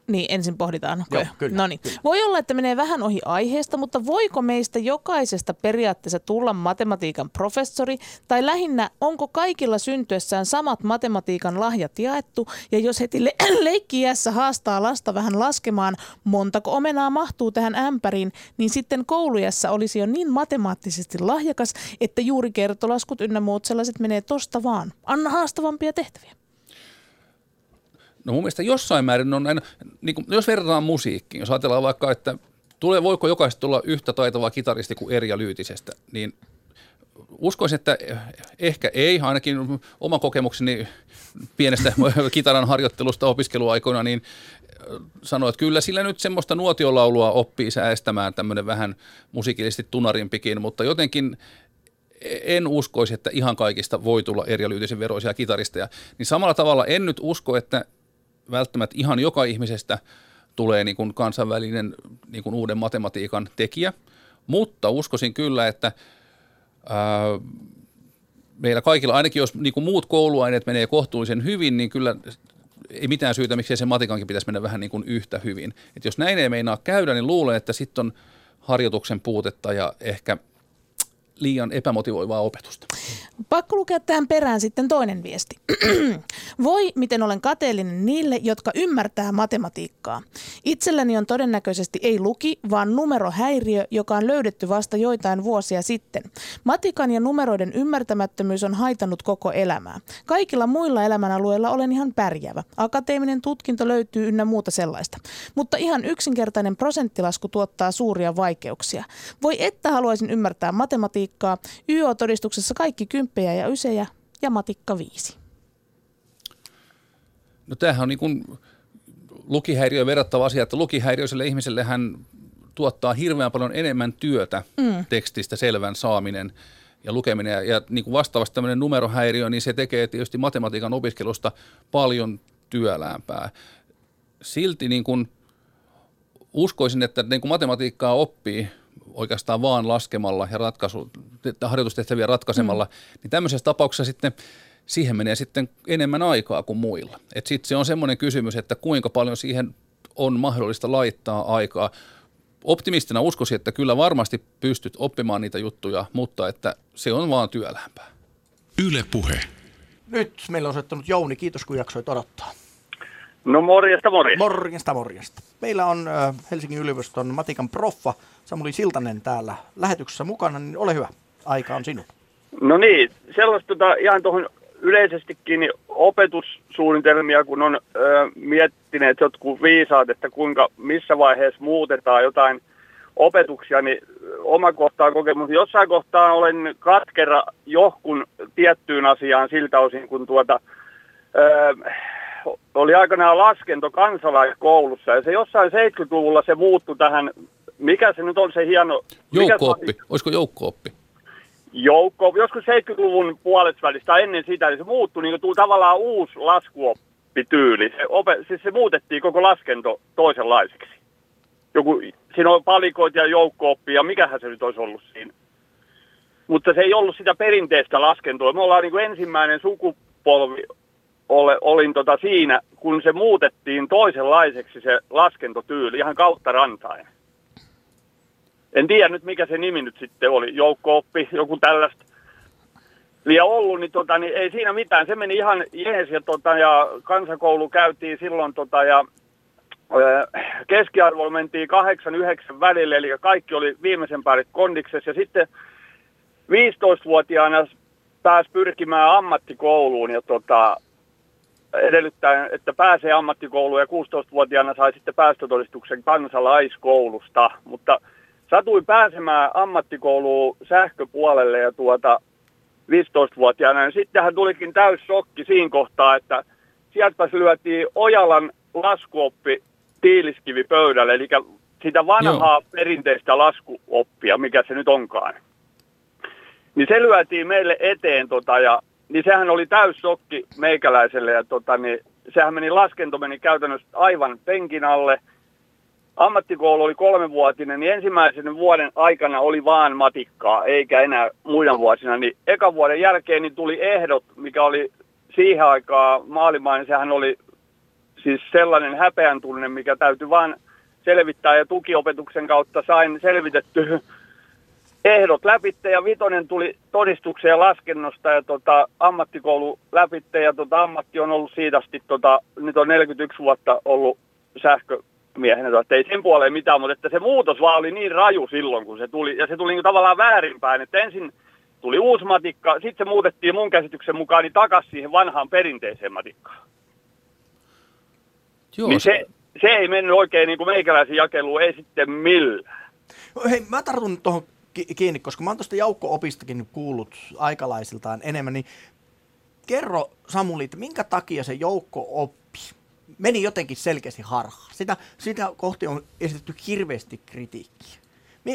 Niin, ensin pohditaan. Joo, kyllä, no niin. kyllä. Voi olla, että menee vähän ohi aiheesta, mutta voiko meistä jokaisesta periaatteessa tulla matematiikan professori? Tai lähinnä, onko kaikilla syntyessään samat matematiikan lahjat jaettu? Ja jos heti le- leikkiässä haastaa lasta vähän laskemaan, montako omenaa mahtuu tähän ämpäriin, niin sitten koulujassa olisi jo niin matemaattisesti lahjakas, että juuri kertolaskut ynnä muut sellaiset menee tosta vaan. Anna haastavampia tehtäviä. No mun mielestä jossain määrin on aina, niin kuin, jos verrataan musiikkiin, jos ajatellaan vaikka, että tulee, voiko jokaista tulla yhtä taitavaa kitaristi kuin Erja Lyytisestä, niin uskoisin, että ehkä ei, ainakin oma kokemukseni pienestä kitaran harjoittelusta opiskeluaikoina, niin sanoin, että kyllä sillä nyt semmoista nuotiolaulua oppii säästämään tämmöinen vähän musiikillisesti tunarimpikin, mutta jotenkin en uskoisi, että ihan kaikista voi tulla Lyytisen veroisia kitaristeja. Niin samalla tavalla en nyt usko, että välttämättä ihan joka ihmisestä tulee niin kuin kansainvälinen niin kuin uuden matematiikan tekijä, mutta uskoisin kyllä, että ää, meillä kaikilla, ainakin jos niin kuin muut kouluaineet menee kohtuullisen hyvin, niin kyllä ei mitään syytä, miksi se matikankin pitäisi mennä vähän niin kuin yhtä hyvin. Et jos näin ei meinaa käydä, niin luulen, että sitten on harjoituksen puutetta ja ehkä – liian epämotivoivaa opetusta. Pakko lukea tähän perään sitten toinen viesti. Voi, miten olen kateellinen niille, jotka ymmärtää matematiikkaa. Itselläni on todennäköisesti ei luki, vaan numerohäiriö, joka on löydetty vasta joitain vuosia sitten. Matikan ja numeroiden ymmärtämättömyys on haitannut koko elämää. Kaikilla muilla elämänalueilla olen ihan pärjäävä. Akateeminen tutkinto löytyy ynnä muuta sellaista. Mutta ihan yksinkertainen prosenttilasku tuottaa suuria vaikeuksia. Voi että haluaisin ymmärtää matematiikkaa matematiikkaa. YO-todistuksessa kaikki kymppejä ja ysejä ja matikka viisi. No tämähän on niin kuin lukihäiriö verrattava asia, että lukihäiriöiselle ihmiselle hän tuottaa hirveän paljon enemmän työtä mm. tekstistä selvän saaminen ja lukeminen. Ja, ja niin kuin vastaavasti tämmöinen numerohäiriö, niin se tekee tietysti matematiikan opiskelusta paljon työläämpää. Silti niin kuin uskoisin, että niin kuin matematiikkaa oppii oikeastaan vaan laskemalla ja ratkaisu, harjoitustehtäviä ratkaisemalla, mm. niin tämmöisessä tapauksessa sitten siihen menee sitten enemmän aikaa kuin muilla. Sitten se on semmoinen kysymys, että kuinka paljon siihen on mahdollista laittaa aikaa. Optimistina uskoisin, että kyllä varmasti pystyt oppimaan niitä juttuja, mutta että se on vaan työlämpää. Yle puhe. Nyt meillä on soittanut Jouni. Kiitos kun jaksoit odottaa. No morjesta, morjesta. Morjesta, morjesta. Meillä on Helsingin yliopiston matikan proffa Samuli Siltanen täällä lähetyksessä mukana, niin ole hyvä. Aika on sinun. No niin, sellaista tota, ihan tuohon yleisestikin niin opetussuunnitelmia, kun on ö, miettineet jotkut viisaat, että kuinka, missä vaiheessa muutetaan jotain opetuksia, niin oma kohtaa kokemus. Jossain kohtaa olen katkera johkun tiettyyn asiaan siltä osin, kun tuota, ö, oli aikanaan laskento kansalaiskoulussa ja se jossain 70-luvulla se muuttui tähän, mikä se nyt on se hieno... Joukkooppi, mikä olisiko joukkooppi? Joukko, joskus 70-luvun puolet välistä ennen sitä, niin se muuttui niin kuin tavallaan uusi laskuoppityyli. Se, ope, siis se muutettiin koko laskento toisenlaiseksi. Joku, siinä on palikoit ja joukkooppi ja mikähän se nyt olisi ollut siinä. Mutta se ei ollut sitä perinteistä laskentoa. Me ollaan niin ensimmäinen sukupolvi ole, olin tota siinä, kun se muutettiin toisenlaiseksi se laskentotyyli ihan kautta rantain. En tiedä nyt mikä se nimi nyt sitten oli, joukko-oppi, joku tällaista liian ollut, niin, tota, niin ei siinä mitään. Se meni ihan jees ja, tota, ja kansakoulu käytiin silloin tota, ja keskiarvo mentiin 8-9 välille, eli kaikki oli viimeisen päälle kondiksessa. Ja sitten 15-vuotiaana pääsi pyrkimään ammattikouluun ja tota, edellyttää, että pääsee ammattikouluun ja 16-vuotiaana sai sitten päästötodistuksen kansalaiskoulusta, mutta satuin pääsemään ammattikouluun sähköpuolelle ja tuota 15-vuotiaana, niin sittenhän tulikin täys shokki siinä kohtaa, että sieltä lyötiin Ojalan laskuoppi tiiliskivi pöydälle, eli sitä vanhaa Joo. perinteistä laskuoppia, mikä se nyt onkaan. Niin se lyötiin meille eteen tota, ja niin sehän oli täys sokki meikäläiselle ja tota, niin, sehän meni, laskento meni käytännössä aivan penkin alle. ammattikoulu oli kolmenvuotinen, niin ensimmäisen vuoden aikana oli vaan matikkaa, eikä enää muina vuosina. Niin eka vuoden jälkeen niin tuli ehdot, mikä oli siihen aikaan maalimainen, sehän oli siis sellainen häpeän tunne, mikä täytyy vaan selvittää ja tukiopetuksen kautta sain selvitetty ehdot läpitte ja vitonen tuli todistuksen ja laskennosta ja tota, ammattikoulu läpitte ja tota, ammatti on ollut siitä asti, tota, nyt on 41 vuotta ollut sähkömiehenä, että ei sen puoleen mitään, mutta että se muutos vaan oli niin raju silloin, kun se tuli, ja se tuli niin tavallaan väärinpäin, että ensin tuli uusi matikka, sitten se muutettiin mun käsityksen mukaan niin takaisin siihen vanhaan perinteiseen matikkaan. Joo, niin se, se ei mennyt oikein niin kuin meikäläisen jakeluun, ei sitten millään. Hei, mä tartun tuohon kiinni, koska mä oon tuosta joukko-opistakin kuullut aikalaisiltaan enemmän, niin kerro Samuli, että minkä takia se joukko-oppi meni jotenkin selkeästi harhaan? Sitä, sitä kohti on esitetty hirveästi kritiikkiä.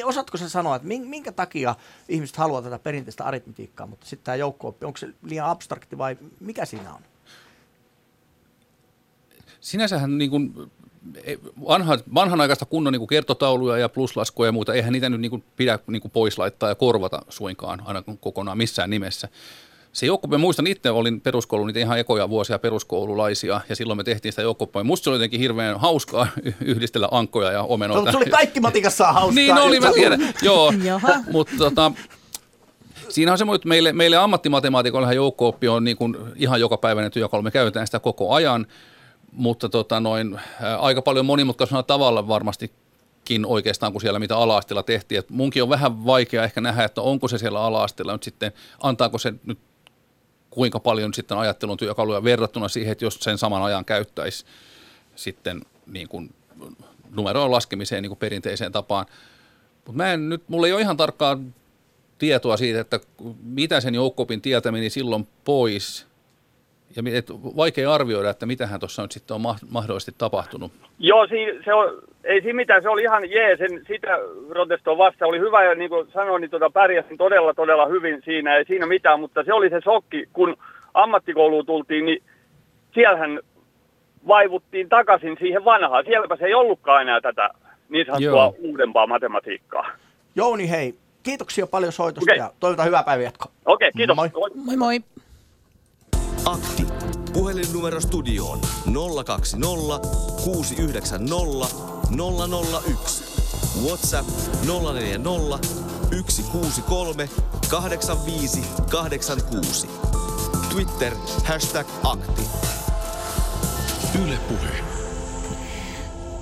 Osaatko sä sanoa, että minkä takia ihmiset haluaa tätä perinteistä aritmetiikkaa, mutta sitten tämä joukko-oppi, onko se liian abstrakti vai mikä siinä on? Sinänsähän niin kuin vanha, vanhanaikaista kunnon niin kuin kertotauluja ja pluslaskuja ja muuta, eihän niitä nyt niin kuin pidä niin kuin pois laittaa ja korvata suinkaan aina kokonaan missään nimessä. Se joukko, mä muistan itse, olin peruskoulun niitä ihan ekoja vuosia peruskoululaisia ja silloin me tehtiin sitä joukkoa. Musta se oli jotenkin hirveän hauskaa yhdistellä ankkoja ja omenoita. No, se oli kaikki matikassa hauskaa. niin oli, mä tiedän. Joo, mutta tota, Siinä on semmoinen, että meille, meille ammattimatemaatikoillehan joukko-oppi on niin kuin ihan joka päiväinen työkalu. Me käytetään sitä koko ajan mutta tota noin, aika paljon monimutkaisena tavalla varmastikin oikeastaan kuin siellä mitä ala tehtiin. Et munkin on vähän vaikea ehkä nähdä, että onko se siellä ala nyt sitten, antaako se nyt kuinka paljon sitten ajattelun työkaluja verrattuna siihen, että jos sen saman ajan käyttäisi sitten niin kuin numeroon laskemiseen niin kuin perinteiseen tapaan. Mutta mä en nyt, mulla ei ole ihan tarkkaa tietoa siitä, että mitä sen joukkopin tieltä meni silloin pois – ja et, vaikea arvioida, että mitähän tuossa nyt sitten on mahdollisesti tapahtunut. Joo, si, se on, ei siinä mitään, se oli ihan jee, sen, sitä protestoa vasta oli hyvä ja niin kuin sanoin, niin tuota, pärjäsin todella todella hyvin siinä, ei siinä mitään, mutta se oli se sokki, kun ammattikouluun tultiin, niin siellähän vaivuttiin takaisin siihen vanhaan. Sielläpä se ei ollutkaan enää tätä niin sanottua Joo. uudempaa matematiikkaa. Jouni, hei, kiitoksia paljon soitosta okay. ja toivotan hyvää päivänjatkoa. Okei, okay, kiitos. Moi. Moi moi. Akti. Puhelinnumero studioon 020 690 001. WhatsApp 040 163 85 86. Twitter hashtag akti. Yle Puhe.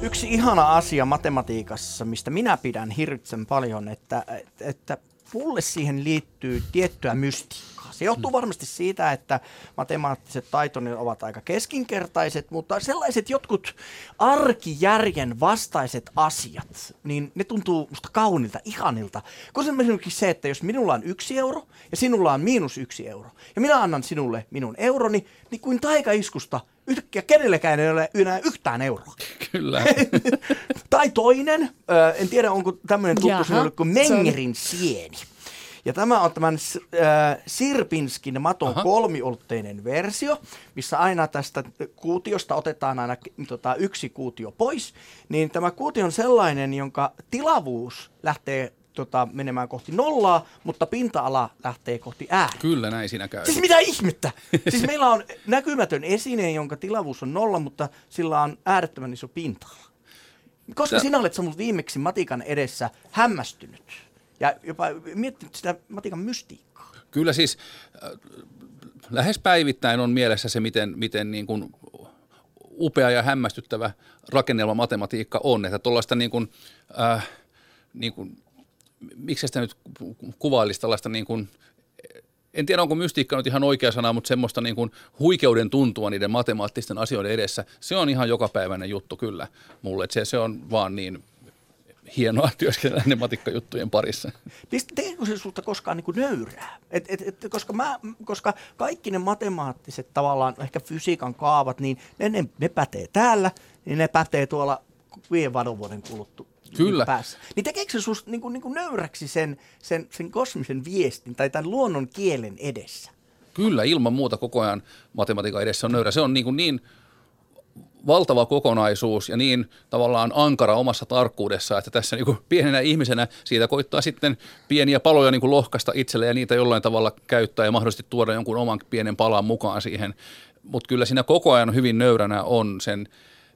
Yksi ihana asia matematiikassa, mistä minä pidän hirvitsen paljon, että, että mulle siihen liittyy tiettyä mystiikkaa se johtuu varmasti siitä, että matemaattiset taitoni ovat aika keskinkertaiset, mutta sellaiset jotkut arkijärjen vastaiset asiat, niin ne tuntuu musta kaunilta, ihanilta. Kuten esimerkiksi se, että jos minulla on yksi euro ja sinulla on miinus yksi euro, ja minä annan sinulle minun euroni, niin kuin taikaiskusta yhtäkkiä kenellekään ei ole enää yhtään euroa. Kyllä. tai toinen, en tiedä onko tämmöinen tuttu sinulle kuin Mengerin sieni. Ja tämä on tämän äh, Sirpinskin maton Aha. kolmiulotteinen versio, missä aina tästä kuutiosta otetaan aina tota, yksi kuutio pois. Niin tämä kuutio on sellainen, jonka tilavuus lähtee tota, menemään kohti nollaa, mutta pinta-ala lähtee kohti ääri. Kyllä, näin siinä käy. Siis mitä ihmettä? siis meillä on näkymätön esine, jonka tilavuus on nolla, mutta sillä on äärettömän iso pinta-ala. Koska Tä... sinä olet samut viimeksi matikan edessä hämmästynyt? Ja jopa miettinyt sitä matikan mystiikkaa. Kyllä siis äh, lähes päivittäin on mielessä se, miten, miten niin kuin upea ja hämmästyttävä rakennelma matematiikka on. Että tuollaista niin kuin, äh, niin kuin, miksi sitä nyt kuvailisi tällaista niin kuin, en tiedä onko mystiikka nyt ihan oikea sana, mutta semmoista niin kuin huikeuden tuntua niiden matemaattisten asioiden edessä, se on ihan jokapäiväinen juttu kyllä mulle. Se, se on vaan niin hienoa työskennellä ne matikkajuttujen parissa. Teekö se sulta koskaan niin kuin nöyrää? Et, et, et, koska, mä, koska kaikki ne matemaattiset tavallaan, ehkä fysiikan kaavat, niin ne, ne, ne pätee täällä, niin ne pätee tuolla viiden vadon vuoden kuluttua. Kyllä. Päässä. Niin tekeekö se susta niin kuin, niin kuin nöyräksi sen, sen, sen kosmisen viestin tai tämän luonnon kielen edessä? Kyllä, ilman muuta koko ajan matematiikan edessä on nöyrä. Se on niin, kuin niin valtava kokonaisuus ja niin tavallaan ankara omassa tarkkuudessa, että tässä niin kuin pienenä ihmisenä siitä koittaa sitten pieniä paloja niin kuin lohkasta itselle ja niitä jollain tavalla käyttää ja mahdollisesti tuoda jonkun oman pienen palan mukaan siihen. Mutta kyllä siinä koko ajan hyvin nöyränä on sen,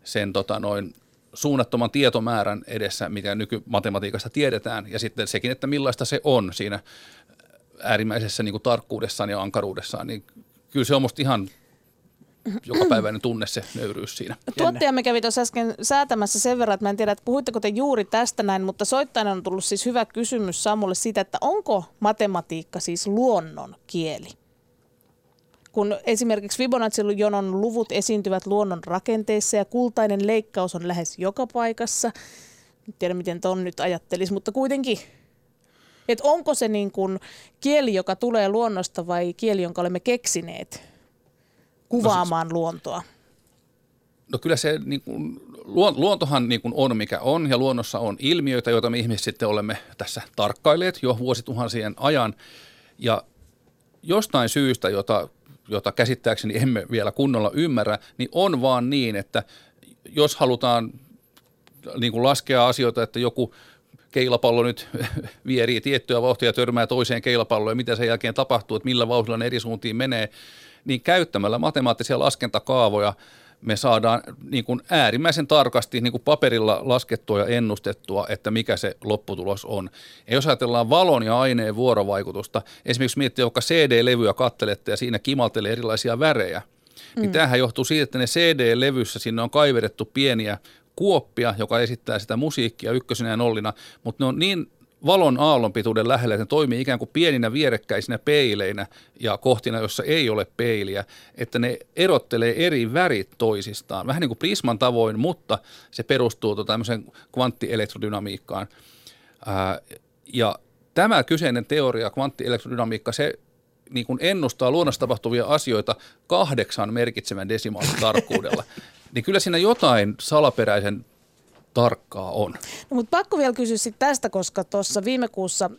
sen tota noin suunnattoman tietomäärän edessä, mikä nykymatematiikasta tiedetään, ja sitten sekin, että millaista se on siinä äärimmäisessä niin kuin tarkkuudessaan ja ankaruudessaan, niin kyllä se on musta ihan jokapäiväinen tunne se nöyryys siinä. Tuottajamme kävi tuossa äsken säätämässä sen verran, että mä en tiedä, että puhuitteko te juuri tästä näin, mutta soittajana on tullut siis hyvä kysymys Samulle siitä, että onko matematiikka siis luonnon kieli? Kun esimerkiksi Fibonacci-jonon luvut esiintyvät luonnon rakenteissa ja kultainen leikkaus on lähes joka paikassa. En tiedä, miten ton nyt ajattelisi, mutta kuitenkin. Et onko se niin kuin kieli, joka tulee luonnosta vai kieli, jonka olemme keksineet kuvaamaan no siis, luontoa? No kyllä se niin kuin, luontohan niin kuin on mikä on ja luonnossa on ilmiöitä, joita me ihmiset sitten olemme tässä tarkkailleet jo vuosituhansien ajan. Ja jostain syystä, jota jota käsittääkseni emme vielä kunnolla ymmärrä, niin on vaan niin, että jos halutaan niin kuin laskea asioita, että joku keilapallo nyt vierii tiettyä vauhtia ja törmää toiseen keilapalloon ja mitä sen jälkeen tapahtuu, että millä vauhdilla ne eri suuntiin menee, niin käyttämällä matemaattisia laskentakaavoja – me saadaan niin kuin äärimmäisen tarkasti niin kuin paperilla laskettua ja ennustettua, että mikä se lopputulos on. Ja jos ajatellaan valon ja aineen vuorovaikutusta, esimerkiksi miettii vaikka CD-levyä kattelette ja siinä kimaltelee erilaisia värejä, niin mm. tämähän johtuu siitä, että ne CD-levyssä sinne on kaiverettu pieniä kuoppia, joka esittää sitä musiikkia ykkösenä ja nollina, mutta ne on niin valon aallonpituuden lähellä, että ne toimii ikään kuin pieninä vierekkäisinä peileinä ja kohtina, jossa ei ole peiliä, että ne erottelee eri värit toisistaan, vähän niin kuin prisman tavoin, mutta se perustuu tota tämmöiseen kvanttielektrodynamiikkaan. Ää, ja tämä kyseinen teoria, kvanttielektrodynamiikka, se niin kuin ennustaa luonnossa tapahtuvia asioita kahdeksan merkitsevän desimaalin tarkkuudella. niin kyllä siinä jotain salaperäisen tarkkaa on. No, mutta pakko vielä kysyä tästä, koska tuossa viime kuussa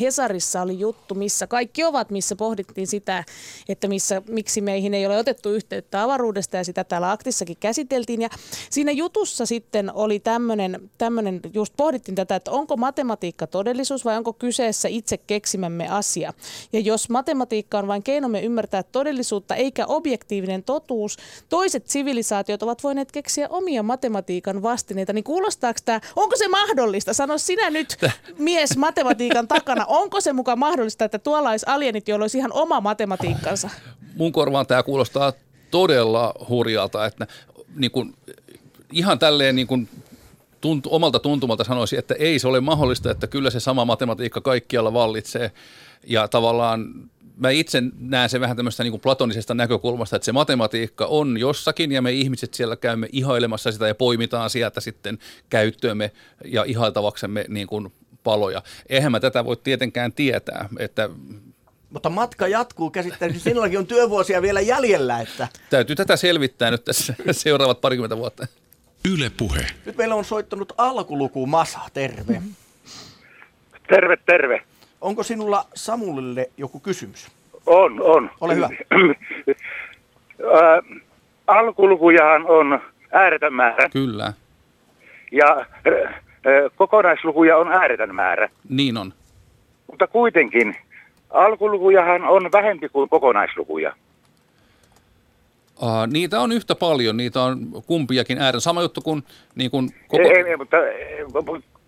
Hesarissa oli juttu, missä kaikki ovat, missä pohdittiin sitä, että missä, miksi meihin ei ole otettu yhteyttä avaruudesta ja sitä täällä aktissakin käsiteltiin. Ja siinä jutussa sitten oli tämmöinen, tämmöinen just pohdittiin tätä, että onko matematiikka todellisuus vai onko kyseessä itse keksimämme asia. Ja jos matematiikka on vain keinomme ymmärtää todellisuutta eikä objektiivinen totuus, toiset sivilisaatiot ovat voineet keksiä omia matematiikan vastineita, niin kuulostaako tämä, onko se mahdollista? Sano sinä nyt mies matematiikan takana, onko se mukaan mahdollista, että tuolla olisi alienit, joilla olisi ihan oma matematiikkansa? Mun korvaan tämä kuulostaa todella hurjalta, että niin kuin, ihan tälleen niin kuin tuntu, omalta tuntumalta sanoisin, että ei se ole mahdollista, että kyllä se sama matematiikka kaikkialla vallitsee. Ja tavallaan mä itse näen se vähän tämmöistä niin kuin platonisesta näkökulmasta, että se matematiikka on jossakin ja me ihmiset siellä käymme ihailemassa sitä ja poimitaan sieltä sitten käyttöömme ja ihailtavaksemme niin kuin paloja. Eihän mä tätä voi tietenkään tietää, että mutta matka jatkuu käsittääkseni. Sinullakin on työvuosia vielä jäljellä. Että... Täytyy tätä selvittää nyt tässä seuraavat parikymmentä vuotta. Yle Puhe. Nyt meillä on soittanut alkuluku Masa. Terve. Terve, terve. Onko sinulla Samulille joku kysymys? On, on. Ole hyvä. alkulukujahan on ääretön määrä. Kyllä. Ja kokonaislukuja on ääretön määrä. Niin on. Mutta kuitenkin alkulukujahan on vähempi kuin kokonaislukuja. Uh, niitä on yhtä paljon, niitä on kumpiakin äärellä. Sama juttu kuin, niin kuin koko... ei, ei, mutta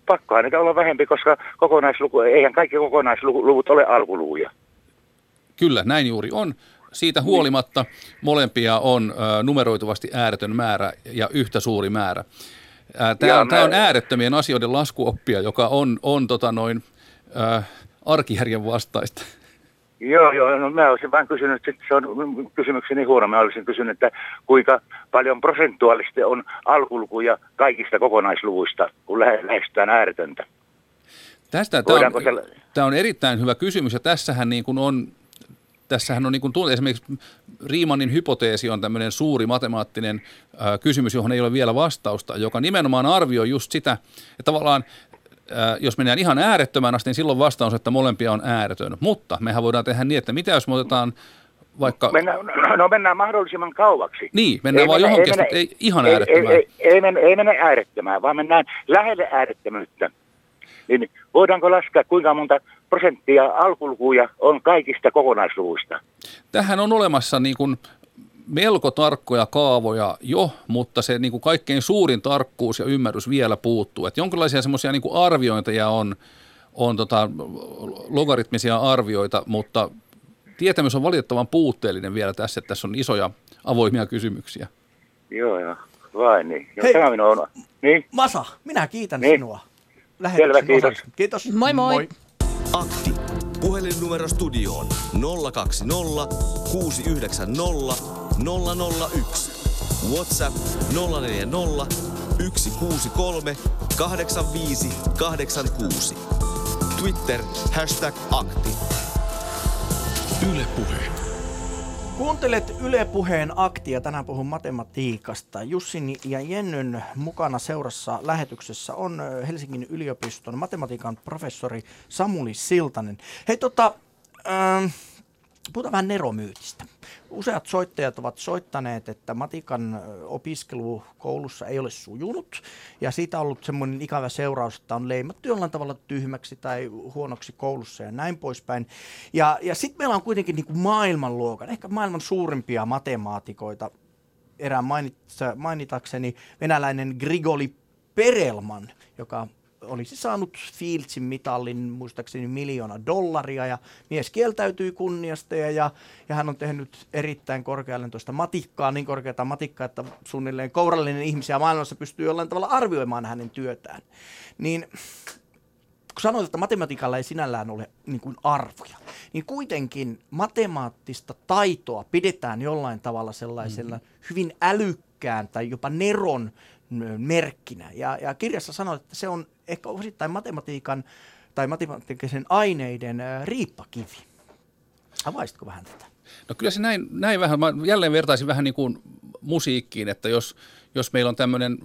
pakkohan niitä olla vähempi, koska kokonaisluku, eihän kaikki kokonaisluvut ole alkulukuja. Kyllä, näin juuri on. Siitä huolimatta molempia on numeroituvasti ääretön määrä ja yhtä suuri määrä. Tämä on, tämä on äärettömien asioiden laskuoppia, joka on, on tota noin, äh, arkijärjen vastaista. Joo, joo. No mä olisin vain kysynyt, että se on kysymykseni huono. Mä olisin kysynyt, että kuinka paljon prosentuaalisesti on alkulukuja kaikista kokonaisluvuista, kun lähestytään ääretöntä. Tästä, tämä, on, tämä on erittäin hyvä kysymys ja tässähän niin kuin on tässähän on niin kuin, esimerkiksi Riimanin hypoteesi on tämmöinen suuri matemaattinen kysymys, johon ei ole vielä vastausta, joka nimenomaan arvioi just sitä, että tavallaan jos mennään ihan äärettömän asti, niin silloin vastaus, että molempia on ääretön. Mutta mehän voidaan tehdä niin, että mitä jos me otetaan vaikka... Mennään, no mennään mahdollisimman kauaksi. Niin, mennään ei vaan mennä, johonkin, ei, ei ihan ei, äärettömään. Ei, ei, ei, mennä, ei mennä äärettömään, vaan mennään lähelle äärettömyyttä. Niin voidaanko laskea, kuinka monta prosenttia alkulukuja on kaikista kokonaisluvuista? Tähän on olemassa niin kuin melko tarkkoja kaavoja jo, mutta se niin kuin kaikkein suurin tarkkuus ja ymmärrys vielä puuttuu. Että jonkinlaisia semmoisia niin arviointeja on, on tota, logaritmisia arvioita, mutta tietämys on valitettavan puutteellinen vielä tässä, että tässä on isoja avoimia kysymyksiä. Joo, joo. Vai niin. Joo, Hei, tämä on. Niin? Masa, minä kiitän niin. sinua. Selvä, kiitos. Kiitos. Moi moi. moi. Akti. Puhelinnumero studioon 020 690 001. WhatsApp 040 163 85 86. Twitter hashtag akti. Yle Puhe. Kuuntelet Yle Puheen aktia. Tänään puhun matematiikasta. Jussin ja Jennyn mukana seurassa lähetyksessä on Helsingin yliopiston matematiikan professori Samuli Siltanen. Hei tota, ähm, puhutaan vähän neromyytistä. Useat soittajat ovat soittaneet, että matikan opiskelu koulussa ei ole sujunut ja siitä on ollut semmoinen ikävä seuraus, että on leimattu jollain tavalla tyhmäksi tai huonoksi koulussa ja näin poispäin. Ja, ja sitten meillä on kuitenkin niin kuin maailmanluokan, ehkä maailman suurimpia matemaatikoita, erään mainitakseni venäläinen Grigoli Perelman, joka olisi saanut Fieldsin mitallin muistaakseni miljoona dollaria ja mies kieltäytyi kunniasta ja, ja, ja hän on tehnyt erittäin korkealentoista matikkaa, niin korkeata matikkaa, että suunnilleen kourallinen ihmisiä maailmassa pystyy jollain tavalla arvioimaan hänen työtään. Niin kun sanoit, että matematiikalla ei sinällään ole niin kuin arvoja, niin kuitenkin matemaattista taitoa pidetään jollain tavalla sellaisella mm-hmm. hyvin älykkään tai jopa neron merkkinä. Ja, ja kirjassa sanoit, että se on ehkä osittain matematiikan tai matemaattisen aineiden riippakivi. Avaisitko vähän tätä? No kyllä se näin, näin vähän, mä jälleen vertaisin vähän niin kuin musiikkiin, että jos, jos meillä on tämmöinen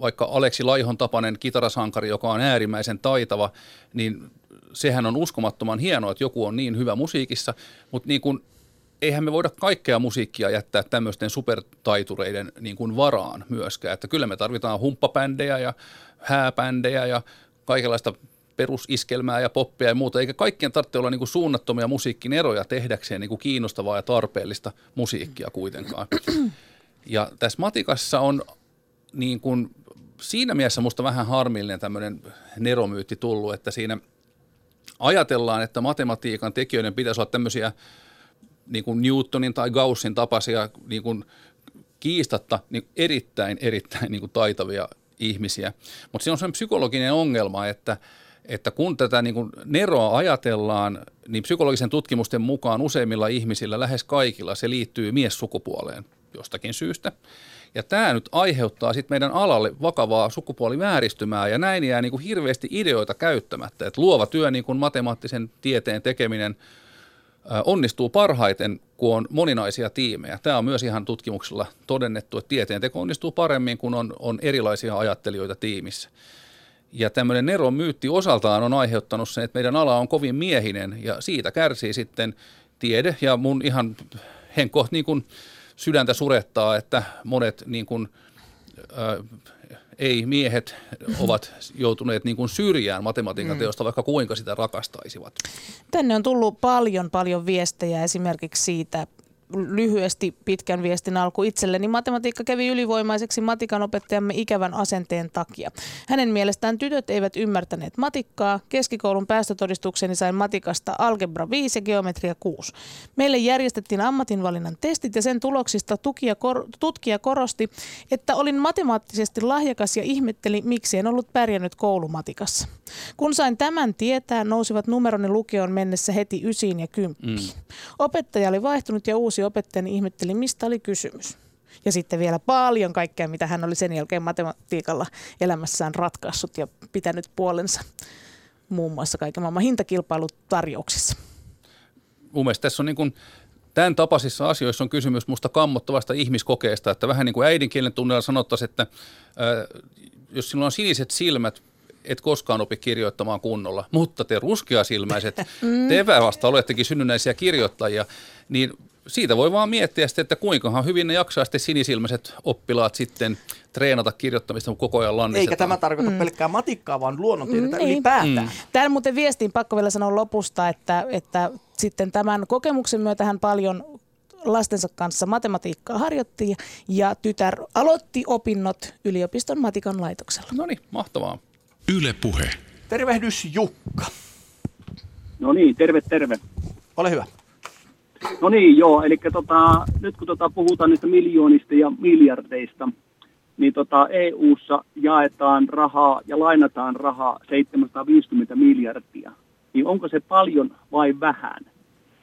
vaikka Aleksi Laihon tapainen kitarasankari, joka on äärimmäisen taitava, niin sehän on uskomattoman hienoa, että joku on niin hyvä musiikissa, mutta niin kuin eihän me voida kaikkea musiikkia jättää tämmöisten supertaitureiden niin kuin varaan myöskään. Että kyllä me tarvitaan humppapändejä ja hääpändejä ja kaikenlaista perusiskelmää ja poppia ja muuta, eikä kaikkien tarvitse olla niin kuin suunnattomia musiikin eroja tehdäkseen niin kuin kiinnostavaa ja tarpeellista musiikkia kuitenkaan. Ja tässä matikassa on niin kuin, siinä mielessä musta vähän harmillinen tämmöinen neromyytti tullut, että siinä ajatellaan, että matematiikan tekijöiden pitäisi olla tämmöisiä niin kuin Newtonin tai Gaussin tapaisia niin kuin kiistatta niin erittäin, erittäin niin kuin taitavia ihmisiä. Mutta siinä on sellainen psykologinen ongelma, että, että kun tätä niin kuin neroa ajatellaan, niin psykologisen tutkimusten mukaan useimmilla ihmisillä, lähes kaikilla, se liittyy miessukupuoleen jostakin syystä. Ja tämä nyt aiheuttaa sitten meidän alalle vakavaa sukupuolivääristymää ja näin jää niin kuin hirveästi ideoita käyttämättä. Että luova työ, niin kuin matemaattisen tieteen tekeminen – onnistuu parhaiten, kun on moninaisia tiimejä. Tämä on myös ihan tutkimuksella todennettu, että tieteenteko onnistuu paremmin, kun on, on erilaisia ajattelijoita tiimissä. Ja tämmöinen Neron myytti osaltaan on aiheuttanut sen, että meidän ala on kovin miehinen ja siitä kärsii sitten tiede ja mun ihan henkko niin kuin sydäntä surettaa, että monet niin kuin, ei miehet ovat joutuneet niin kuin syrjään matematiikan mm. teosta, vaikka kuinka sitä rakastaisivat. Tänne on tullut paljon paljon viestejä esimerkiksi siitä, lyhyesti pitkän viestin alku itselleni. Matematiikka kävi ylivoimaiseksi matikan opettajamme ikävän asenteen takia. Hänen mielestään tytöt eivät ymmärtäneet matikkaa. Keskikoulun päästötodistukseni sain matikasta algebra 5 ja geometria 6. Meille järjestettiin ammatinvalinnan testit ja sen tuloksista tutkija, kor- tutkija korosti, että olin matemaattisesti lahjakas ja ihmetteli, miksi en ollut pärjännyt koulumatikassa. Kun sain tämän tietää, nousivat numeroni lukioon mennessä heti ysiin ja kymppiin. Mm. Opettaja oli vaihtunut ja uusi opettajani ihmetteli, mistä oli kysymys. Ja sitten vielä paljon kaikkea, mitä hän oli sen jälkeen matematiikalla elämässään ratkaissut ja pitänyt puolensa muun muassa kaiken maailman hintakilpailut tarjouksissa. Mun mielestä tässä on niin kuin tämän tapaisissa asioissa on kysymys musta kammottavasta ihmiskokeesta, että vähän niin kuin äidinkielen tunnella sanottaisiin, että ää, jos sinulla on siniset silmät, et koskaan opi kirjoittamaan kunnolla, mutta te ruskeasilmäiset, mm. te vasta olettekin synnynnäisiä kirjoittajia, niin siitä voi vaan miettiä sitten, että kuinkahan hyvin ne jaksaa sitten sinisilmäiset oppilaat sitten treenata kirjoittamista koko ajan lannistetaan. Eikä tämä tarkoita mm. pelkkää matikkaa, vaan luonnontiedettä mm, ylipäätään. Mm. Täällä muuten viestiin pakko vielä sanoa lopusta, että, että sitten tämän kokemuksen myötä hän paljon lastensa kanssa matematiikkaa harjoitti ja tytär aloitti opinnot yliopiston matikan laitoksella. No niin, mahtavaa. Yle Puhe. Tervehdys Jukka. No niin, terve, terve. Ole hyvä. No niin, joo, eli tota, nyt kun tota, puhutaan niistä miljoonista ja miljardeista, niin tota, EU-ssa jaetaan rahaa ja lainataan rahaa 750 miljardia. Niin onko se paljon vai vähän?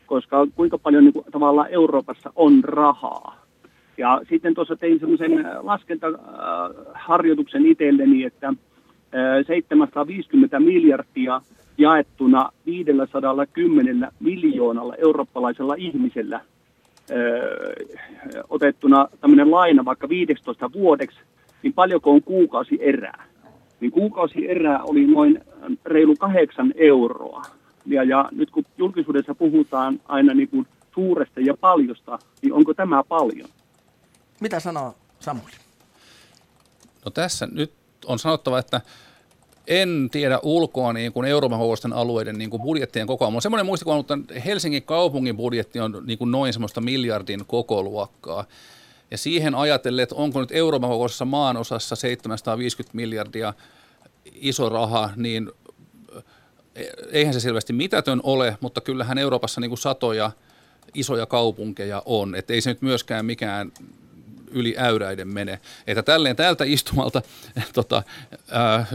Koska kuinka paljon niin kuin, tavallaan Euroopassa on rahaa? Ja sitten tuossa tein semmoisen laskentaharjoituksen itselleni, että 750 miljardia – jaettuna 510 miljoonalla eurooppalaisella ihmisellä öö, otettuna tämmöinen laina vaikka 15 vuodeksi, niin paljonko on kuukausi erää? Niin kuukausi erää oli noin reilu kahdeksan euroa. Ja, ja nyt kun julkisuudessa puhutaan aina niin kuin suuresta ja paljosta, niin onko tämä paljon? Mitä sanoo Samuli? No tässä nyt on sanottava, että en tiedä ulkoa niin kuin Euroopan kokoisten alueiden niin kuin budjettien kokoa. Mulla on semmoinen muistikuva, että Helsingin kaupungin budjetti on niin kuin noin semmoista miljardin kokoluokkaa. Ja siihen ajatellen, että onko nyt Euroopan kokoisessa maanosassa 750 miljardia iso raha, niin eh, eihän se selvästi mitätön ole, mutta kyllähän Euroopassa niin kuin satoja isoja kaupunkeja on. Että ei se nyt myöskään mikään yli äyräiden mene. Että tälleen täältä istumalta tota, ää,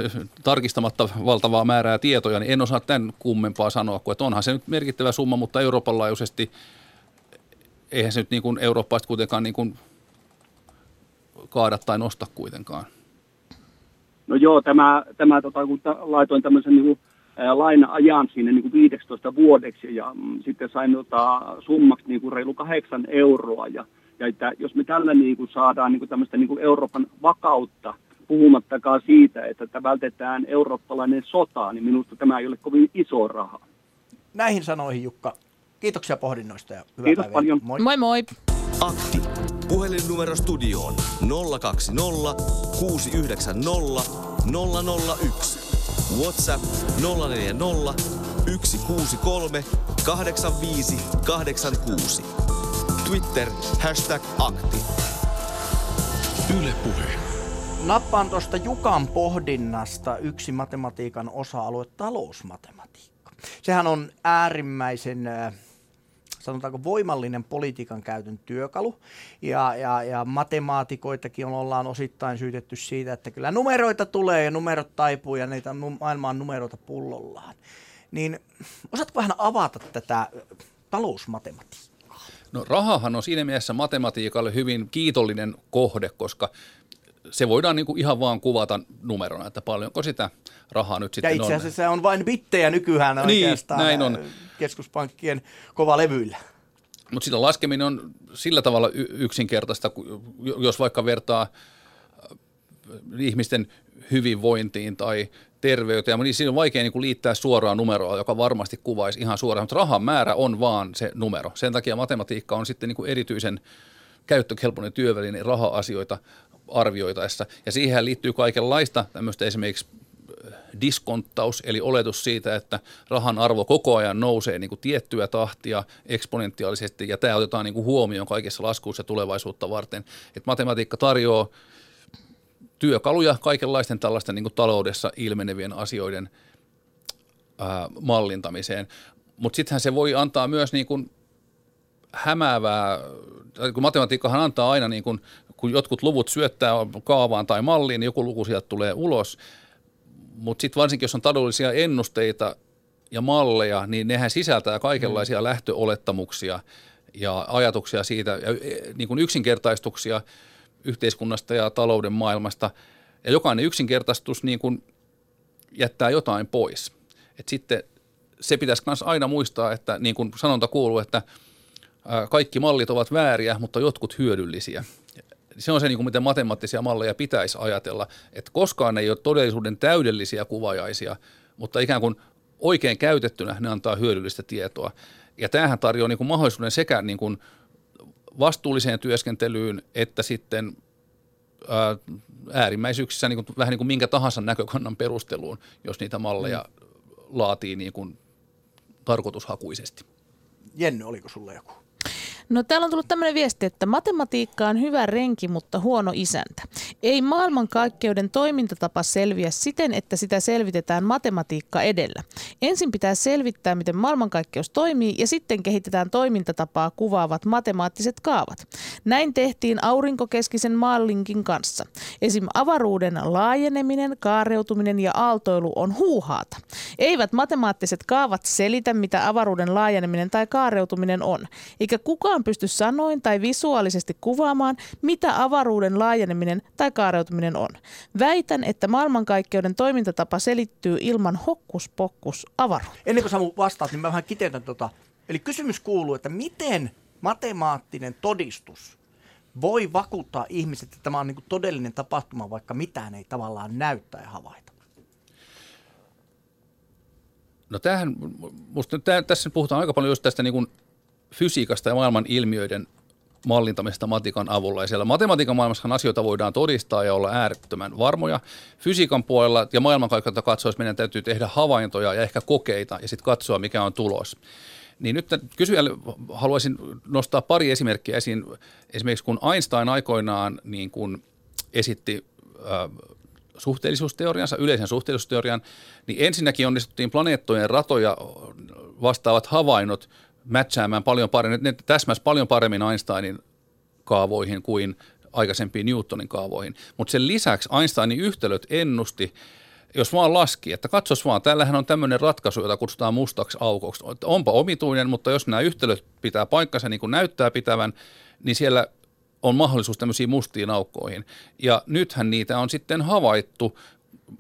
tarkistamatta valtavaa määrää tietoja, niin en osaa tämän kummempaa sanoa, kuin että onhan se nyt merkittävä summa, mutta Euroopan laajuisesti eihän se nyt niin kuin Eurooppaista kuitenkaan niin kuin kaada tai nosta kuitenkaan. No joo, tämä, tämä tota, kun laitoin tämmöisen niin kuin, laina-ajan sinne niin kuin 15 vuodeksi ja mm, sitten sain tota, summaksi niin kuin reilu kahdeksan euroa ja ja että jos me tällä niin kuin saadaan niin kuin tämmöistä niin kuin Euroopan vakautta, puhumattakaan siitä, että, että vältetään eurooppalainen sota, niin minusta tämä ei ole kovin iso raha. Näihin sanoihin Jukka. Kiitoksia pohdinnoista ja hyvää Kiitos päivää. paljon. Moi. moi moi. Akti. Puhelinnumero studioon 020 690 001. WhatsApp 040 163 85 86. Twitter, hashtag akti. Yle Puhe. Nappaan tuosta Jukan pohdinnasta yksi matematiikan osa-alue, talousmatematiikka. Sehän on äärimmäisen sanotaanko voimallinen politiikan käytön työkalu. Ja, ja, ja matemaatikoitakin ollaan osittain syytetty siitä, että kyllä numeroita tulee ja numerot taipuu ja niitä maailmaan numeroita pullollaan. Niin osaatko vähän avata tätä talousmatematiikkaa? No rahahan on siinä mielessä matematiikalle hyvin kiitollinen kohde, koska se voidaan niin kuin ihan vaan kuvata numerona, että paljonko sitä rahaa nyt sitten on. Ja itse asiassa on. se on vain bittejä nykyään niin, oikeastaan näin on. keskuspankkien kova levyillä. Mutta sitä laskeminen on sillä tavalla yksinkertaista, jos vaikka vertaa ihmisten hyvinvointiin tai terveyteen, mutta siinä on vaikea niin kuin liittää suoraan numeroa, joka varmasti kuvaisi ihan suoraan, mutta rahan määrä on vaan se numero. Sen takia matematiikka on sitten niin kuin erityisen käyttökelpoinen työväline raha-asioita arvioitaessa. Ja siihen liittyy kaikenlaista tämmöistä esimerkiksi äh, diskonttaus, eli oletus siitä, että rahan arvo koko ajan nousee niin kuin tiettyä tahtia eksponentiaalisesti, ja tämä otetaan niin kuin huomioon kaikessa laskuissa tulevaisuutta varten. Et matematiikka tarjoaa työkaluja kaikenlaisten tällaisten niin kuin taloudessa ilmenevien asioiden ää, mallintamiseen. Mutta sittenhän se voi antaa myös niin kuin hämäävää, kun matematiikkahan antaa aina, niin kuin, kun jotkut luvut syöttää kaavaan tai malliin, niin joku luku sieltä tulee ulos. Mutta sitten varsinkin, jos on taloudellisia ennusteita ja malleja, niin nehän sisältää kaikenlaisia mm. lähtöolettamuksia ja ajatuksia siitä, ja e, niin kuin yksinkertaistuksia – yhteiskunnasta ja talouden maailmasta. Ja jokainen yksinkertaistus niin kuin jättää jotain pois. Et sitten se pitäisi myös aina muistaa, että niin kuin sanonta kuuluu, että kaikki mallit ovat vääriä, mutta jotkut hyödyllisiä. Se on se, niin kuin miten matemaattisia malleja pitäisi ajatella, että koskaan ne ei ole todellisuuden täydellisiä kuvajaisia, mutta ikään kuin oikein käytettynä ne antaa hyödyllistä tietoa. Ja tämähän tarjoaa niin kuin mahdollisuuden sekä niin kuin vastuulliseen työskentelyyn että sitten ää, äärimmäisyyksissä niin kuin, vähän niin kuin minkä tahansa näkökannan perusteluun, jos niitä malleja mm. laatii niin kuin tarkoitushakuisesti. Jenny, oliko sulle joku? No täällä on tullut tämmöinen viesti, että matematiikka on hyvä renki, mutta huono isäntä. Ei maailmankaikkeuden toimintatapa selviä siten, että sitä selvitetään matematiikka edellä. Ensin pitää selvittää, miten maailmankaikkeus toimii ja sitten kehitetään toimintatapaa kuvaavat matemaattiset kaavat. Näin tehtiin aurinkokeskisen maallinkin kanssa. Esim. avaruuden laajeneminen, kaareutuminen ja aaltoilu on huuhaata. Eivät matemaattiset kaavat selitä, mitä avaruuden laajeneminen tai kaareutuminen on, eikä kukaan kukaan pysty sanoin tai visuaalisesti kuvaamaan, mitä avaruuden laajeneminen tai kaareutuminen on. Väitän, että maailmankaikkeuden toimintatapa selittyy ilman hokkuspokkus avaruutta. Ennen kuin Samu vastaat, niin mä vähän kiteytän tota. Eli kysymys kuuluu, että miten matemaattinen todistus voi vakuuttaa ihmiset, että tämä on niin todellinen tapahtuma, vaikka mitään ei tavallaan näyttää ja havaita? No tämähän, musta nyt tässä puhutaan aika paljon just tästä niin kuin fysiikasta ja maailman ilmiöiden mallintamista matikan avulla. Ja siellä matematiikan maailmassa asioita voidaan todistaa ja olla äärettömän varmoja. Fysiikan puolella ja maailmankaikkeutta katsoessa meidän täytyy tehdä havaintoja ja ehkä kokeita ja sitten katsoa, mikä on tulos. Niin nyt kysyjälle haluaisin nostaa pari esimerkkiä esiin. Esimerkiksi kun Einstein aikoinaan niin kun esitti suhteellisuusteoriansa, yleisen suhteellisuusteorian, niin ensinnäkin onnistuttiin planeettojen ratoja vastaavat havainnot matchaamaan paljon paremmin, ne täsmäs paljon paremmin Einsteinin kaavoihin kuin aikaisempiin Newtonin kaavoihin. Mutta sen lisäksi Einsteinin yhtälöt ennusti, jos vaan laski, että katsos vaan, täällähän on tämmöinen ratkaisu, jota kutsutaan mustaksi aukoksi. Onpa omituinen, mutta jos nämä yhtälöt pitää paikkansa niin kuin näyttää pitävän, niin siellä on mahdollisuus tämmöisiin mustiin aukkoihin. Ja nythän niitä on sitten havaittu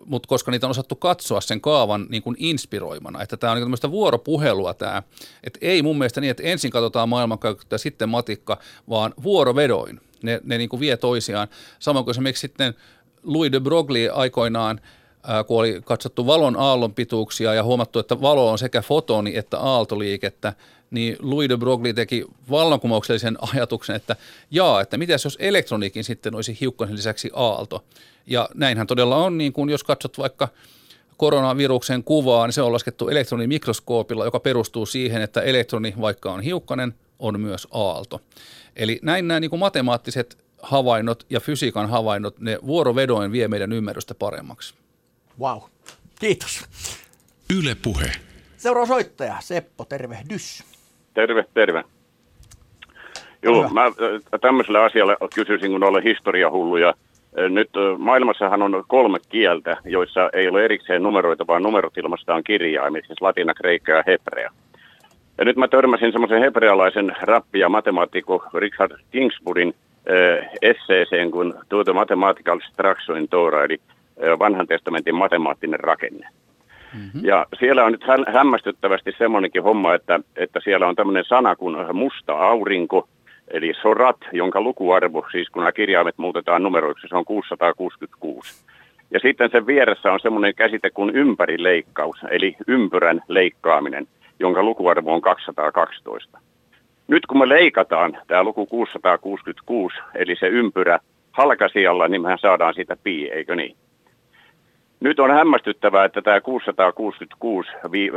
mutta koska niitä on osattu katsoa sen kaavan niin kuin inspiroimana, että tämä on niin tämmöistä vuoropuhelua tämä, että ei mun mielestä niin, että ensin katsotaan maailmankaikkeutta ja sitten matikka, vaan vuorovedoin. Ne, ne niin kuin vie toisiaan. Samoin kuin esimerkiksi sitten Louis de Broglie aikoinaan, kun oli katsottu valon aallon pituuksia ja huomattu, että valo on sekä fotoni että aaltoliikettä, niin Louis de Broglie teki vallankumouksellisen ajatuksen, että jaa, että mitä jos elektroniikin sitten olisi hiukkasen lisäksi aalto. Ja näinhän todella on, niin kuin jos katsot vaikka koronaviruksen kuvaa, niin se on laskettu elektronimikroskoopilla, joka perustuu siihen, että elektroni, vaikka on hiukkanen, on myös aalto. Eli näin nämä niin kuin matemaattiset havainnot ja fysiikan havainnot, ne vuorovedoin vie meidän ymmärrystä paremmaksi. Wow, kiitos. Yle Puhe. Seuraava soittaja, Seppo, tervehdys. Terve, terve. Joo, mä tämmöiselle asialle kysyisin, kun olen historiahulluja. Nyt maailmassahan on kolme kieltä, joissa ei ole erikseen numeroita, vaan numerot ilmastaan kirjaimia, siis latina, kreikka ja hebrea. Ja nyt mä törmäsin semmoisen hebrealaisen rappi- ja matemaatikko Richard Kingsburin äh, esseeseen kuin tuota Mathematical Structure in Torah, eli äh, vanhan testamentin matemaattinen rakenne. Mm-hmm. Ja siellä on nyt hämmästyttävästi semmoinenkin homma, että, että siellä on tämmöinen sana kuin musta aurinko, eli sorat, jonka lukuarvo, siis kun nämä kirjaimet muutetaan numeroiksi, se on 666. Ja sitten sen vieressä on semmoinen käsite kuin ympärileikkaus, eli ympyrän leikkaaminen, jonka lukuarvo on 212. Nyt kun me leikataan tämä luku 666, eli se ympyrä halkasialla, niin mehän saadaan siitä pi, eikö niin? Nyt on hämmästyttävää, että tämä 666 vi-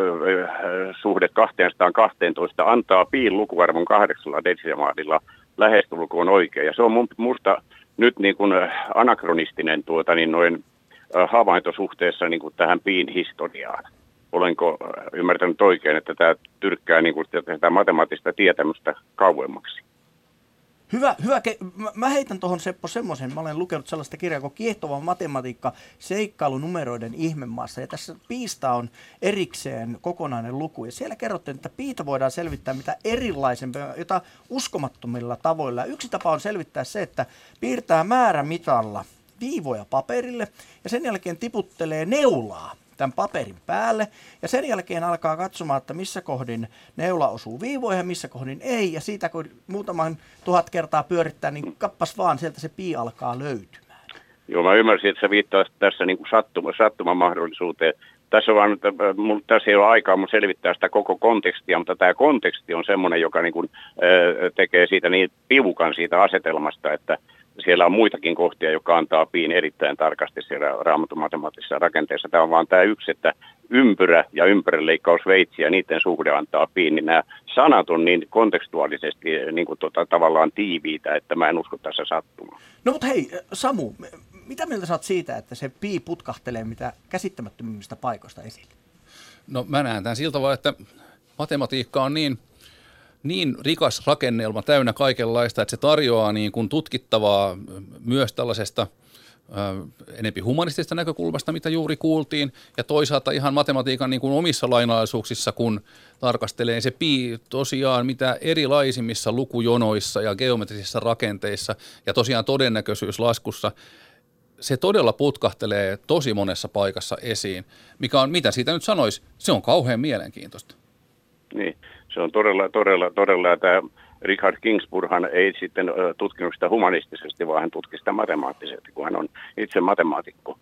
suhde 212 antaa piin lukuarvon kahdeksalla desimaalilla lähestulkoon oikein. Ja se on mun, musta nyt niin kuin anakronistinen tuota, niin noin havaintosuhteessa niin kuin tähän piin historiaan. Olenko ymmärtänyt oikein, että tämä tyrkkää niin kuin tätä matemaattista tietämystä kauemmaksi? Hyvä, hyvä ke- mä, mä heitän tuohon Seppo semmoisen, mä olen lukenut sellaista kirjaa kuin Kiehtova matematiikka seikkailunumeroiden ihmemaassa. Ja tässä piista on erikseen kokonainen luku. Ja siellä kerrottiin, että piita voidaan selvittää mitä erilaisempia, jota uskomattomilla tavoilla. Ja yksi tapa on selvittää se, että piirtää määrämitalla viivoja paperille ja sen jälkeen tiputtelee neulaa tämän paperin päälle ja sen jälkeen alkaa katsomaan, että missä kohdin neula osuu viivoihin ja missä kohdin ei. Ja siitä kun muutaman tuhat kertaa pyörittää, niin kappas vaan, sieltä se pii alkaa löytymään. Joo, mä ymmärsin, että sä viittaat tässä niin kuin sattuma, mahdollisuuteen. tässä, on vaan, tässä ei ole aikaa mun selvittää sitä koko kontekstia, mutta tämä konteksti on semmoinen, joka niin kuin, tekee siitä niin piukan siitä asetelmasta, että siellä on muitakin kohtia, jotka antaa piin erittäin tarkasti siellä raamatumatemaattisessa rakenteessa. Tämä on vain tämä yksi, että ympyrä ja ympärilleikkaus veitsi ja niiden suhde antaa piin, niin nämä sanat on niin kontekstuaalisesti niin kuin tota, tavallaan tiiviitä, että mä en usko tässä sattumaan. No mutta hei, Samu, mitä mieltä saat siitä, että se pii putkahtelee mitä käsittämättömimmistä paikoista esille? No mä näen tämän siltä vaan, että matematiikka on niin, niin rikas rakennelma täynnä kaikenlaista, että se tarjoaa niin kuin tutkittavaa myös tällaisesta – enempi humanistisesta näkökulmasta, mitä juuri kuultiin, ja toisaalta ihan matematiikan niin kuin omissa lainaisuuksissa, kun tarkastelee se pi tosiaan mitä erilaisimmissa lukujonoissa ja geometrisissa rakenteissa ja tosiaan todennäköisyyslaskussa se todella putkahtelee tosi monessa paikassa esiin, mikä on, mitä siitä nyt sanoisi, se on kauhean mielenkiintoista. Niin, se on todella, todella, todella, tämä Richard Kingsburghan ei sitten tutkinut sitä humanistisesti, vaan hän tutki sitä matemaattisesti, kun hän on itse matemaatikko.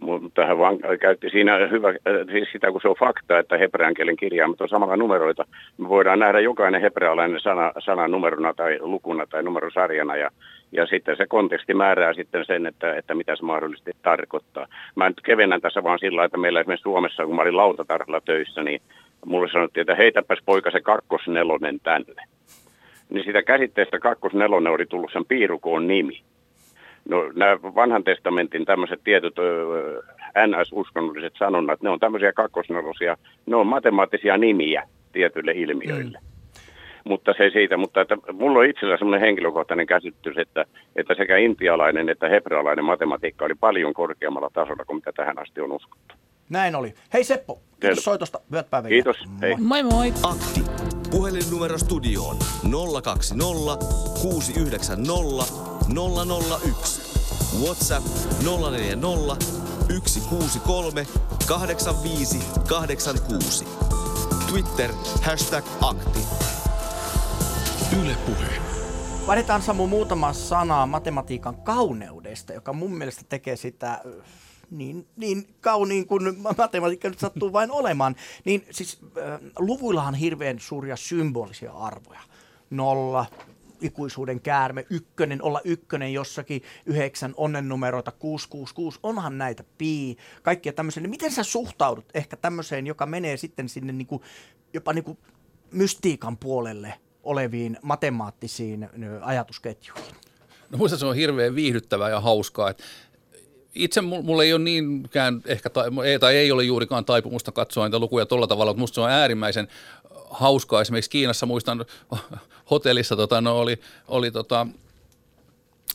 Mutta hän vaan käytti siinä hyvä, siis sitä, kun se on fakta, että hebrean kielen kirjaimet on samalla numeroita. Me voidaan nähdä jokainen hebrealainen sana, sana numerona tai lukuna tai numerosarjana ja, ja sitten se konteksti määrää sitten sen, että, että mitä se mahdollisesti tarkoittaa. Mä nyt kevennän tässä vaan sillä, että meillä esimerkiksi Suomessa, kun mä olin lautatarhalla töissä, niin mulle sanottiin, että heitäpäs poika se kakkosnelonen tänne niin sitä käsitteestä kakkosnelonen oli tullut sen piirukoon nimi. No nämä vanhan testamentin tämmöiset tietyt NS-uskonnolliset sanonnat, ne on tämmöisiä kakkosnelosia, ne on matemaattisia nimiä tietyille ilmiöille. Mm. Mutta se siitä, mutta että mulla on itsellä semmoinen henkilökohtainen käsitys, että, että sekä intialainen että hebrealainen matematiikka oli paljon korkeammalla tasolla kuin mitä tähän asti on uskottu. Näin oli. Hei Seppo, kiitos soitosta. Hyvät päivät. Kiitos. Hei. Moi moi. Akti. Puhelinnumero studioon 020 690 001. WhatsApp 040 163 85 86. Twitter hashtag akti. Yle Puhe. Vaihdetaan Samu muutama sanaa matematiikan kauneudesta, joka mun mielestä tekee sitä niin, niin kauniin kuin matematiikka nyt sattuu vain olemaan, niin siis äh, luvuillahan hirveän suuria symbolisia arvoja. Nolla, ikuisuuden käärme, ykkönen, olla ykkönen jossakin, yhdeksän onnennumeroita, 666, onhan näitä pii, kaikkia tämmöisiä. Niin miten sä suhtaudut ehkä tämmöiseen, joka menee sitten sinne niin kuin, jopa niin kuin mystiikan puolelle oleviin matemaattisiin ajatusketjuihin? No muista se on hirveän viihdyttävää ja hauskaa, että itse mulla ei ole niinkään ehkä, tai tai ei ole juurikaan taipumusta katsoa niitä lukuja tuolla tavalla, mutta musta se on äärimmäisen hauskaa. Esimerkiksi Kiinassa muistan hotellissa tota, no, oli, oli, tota,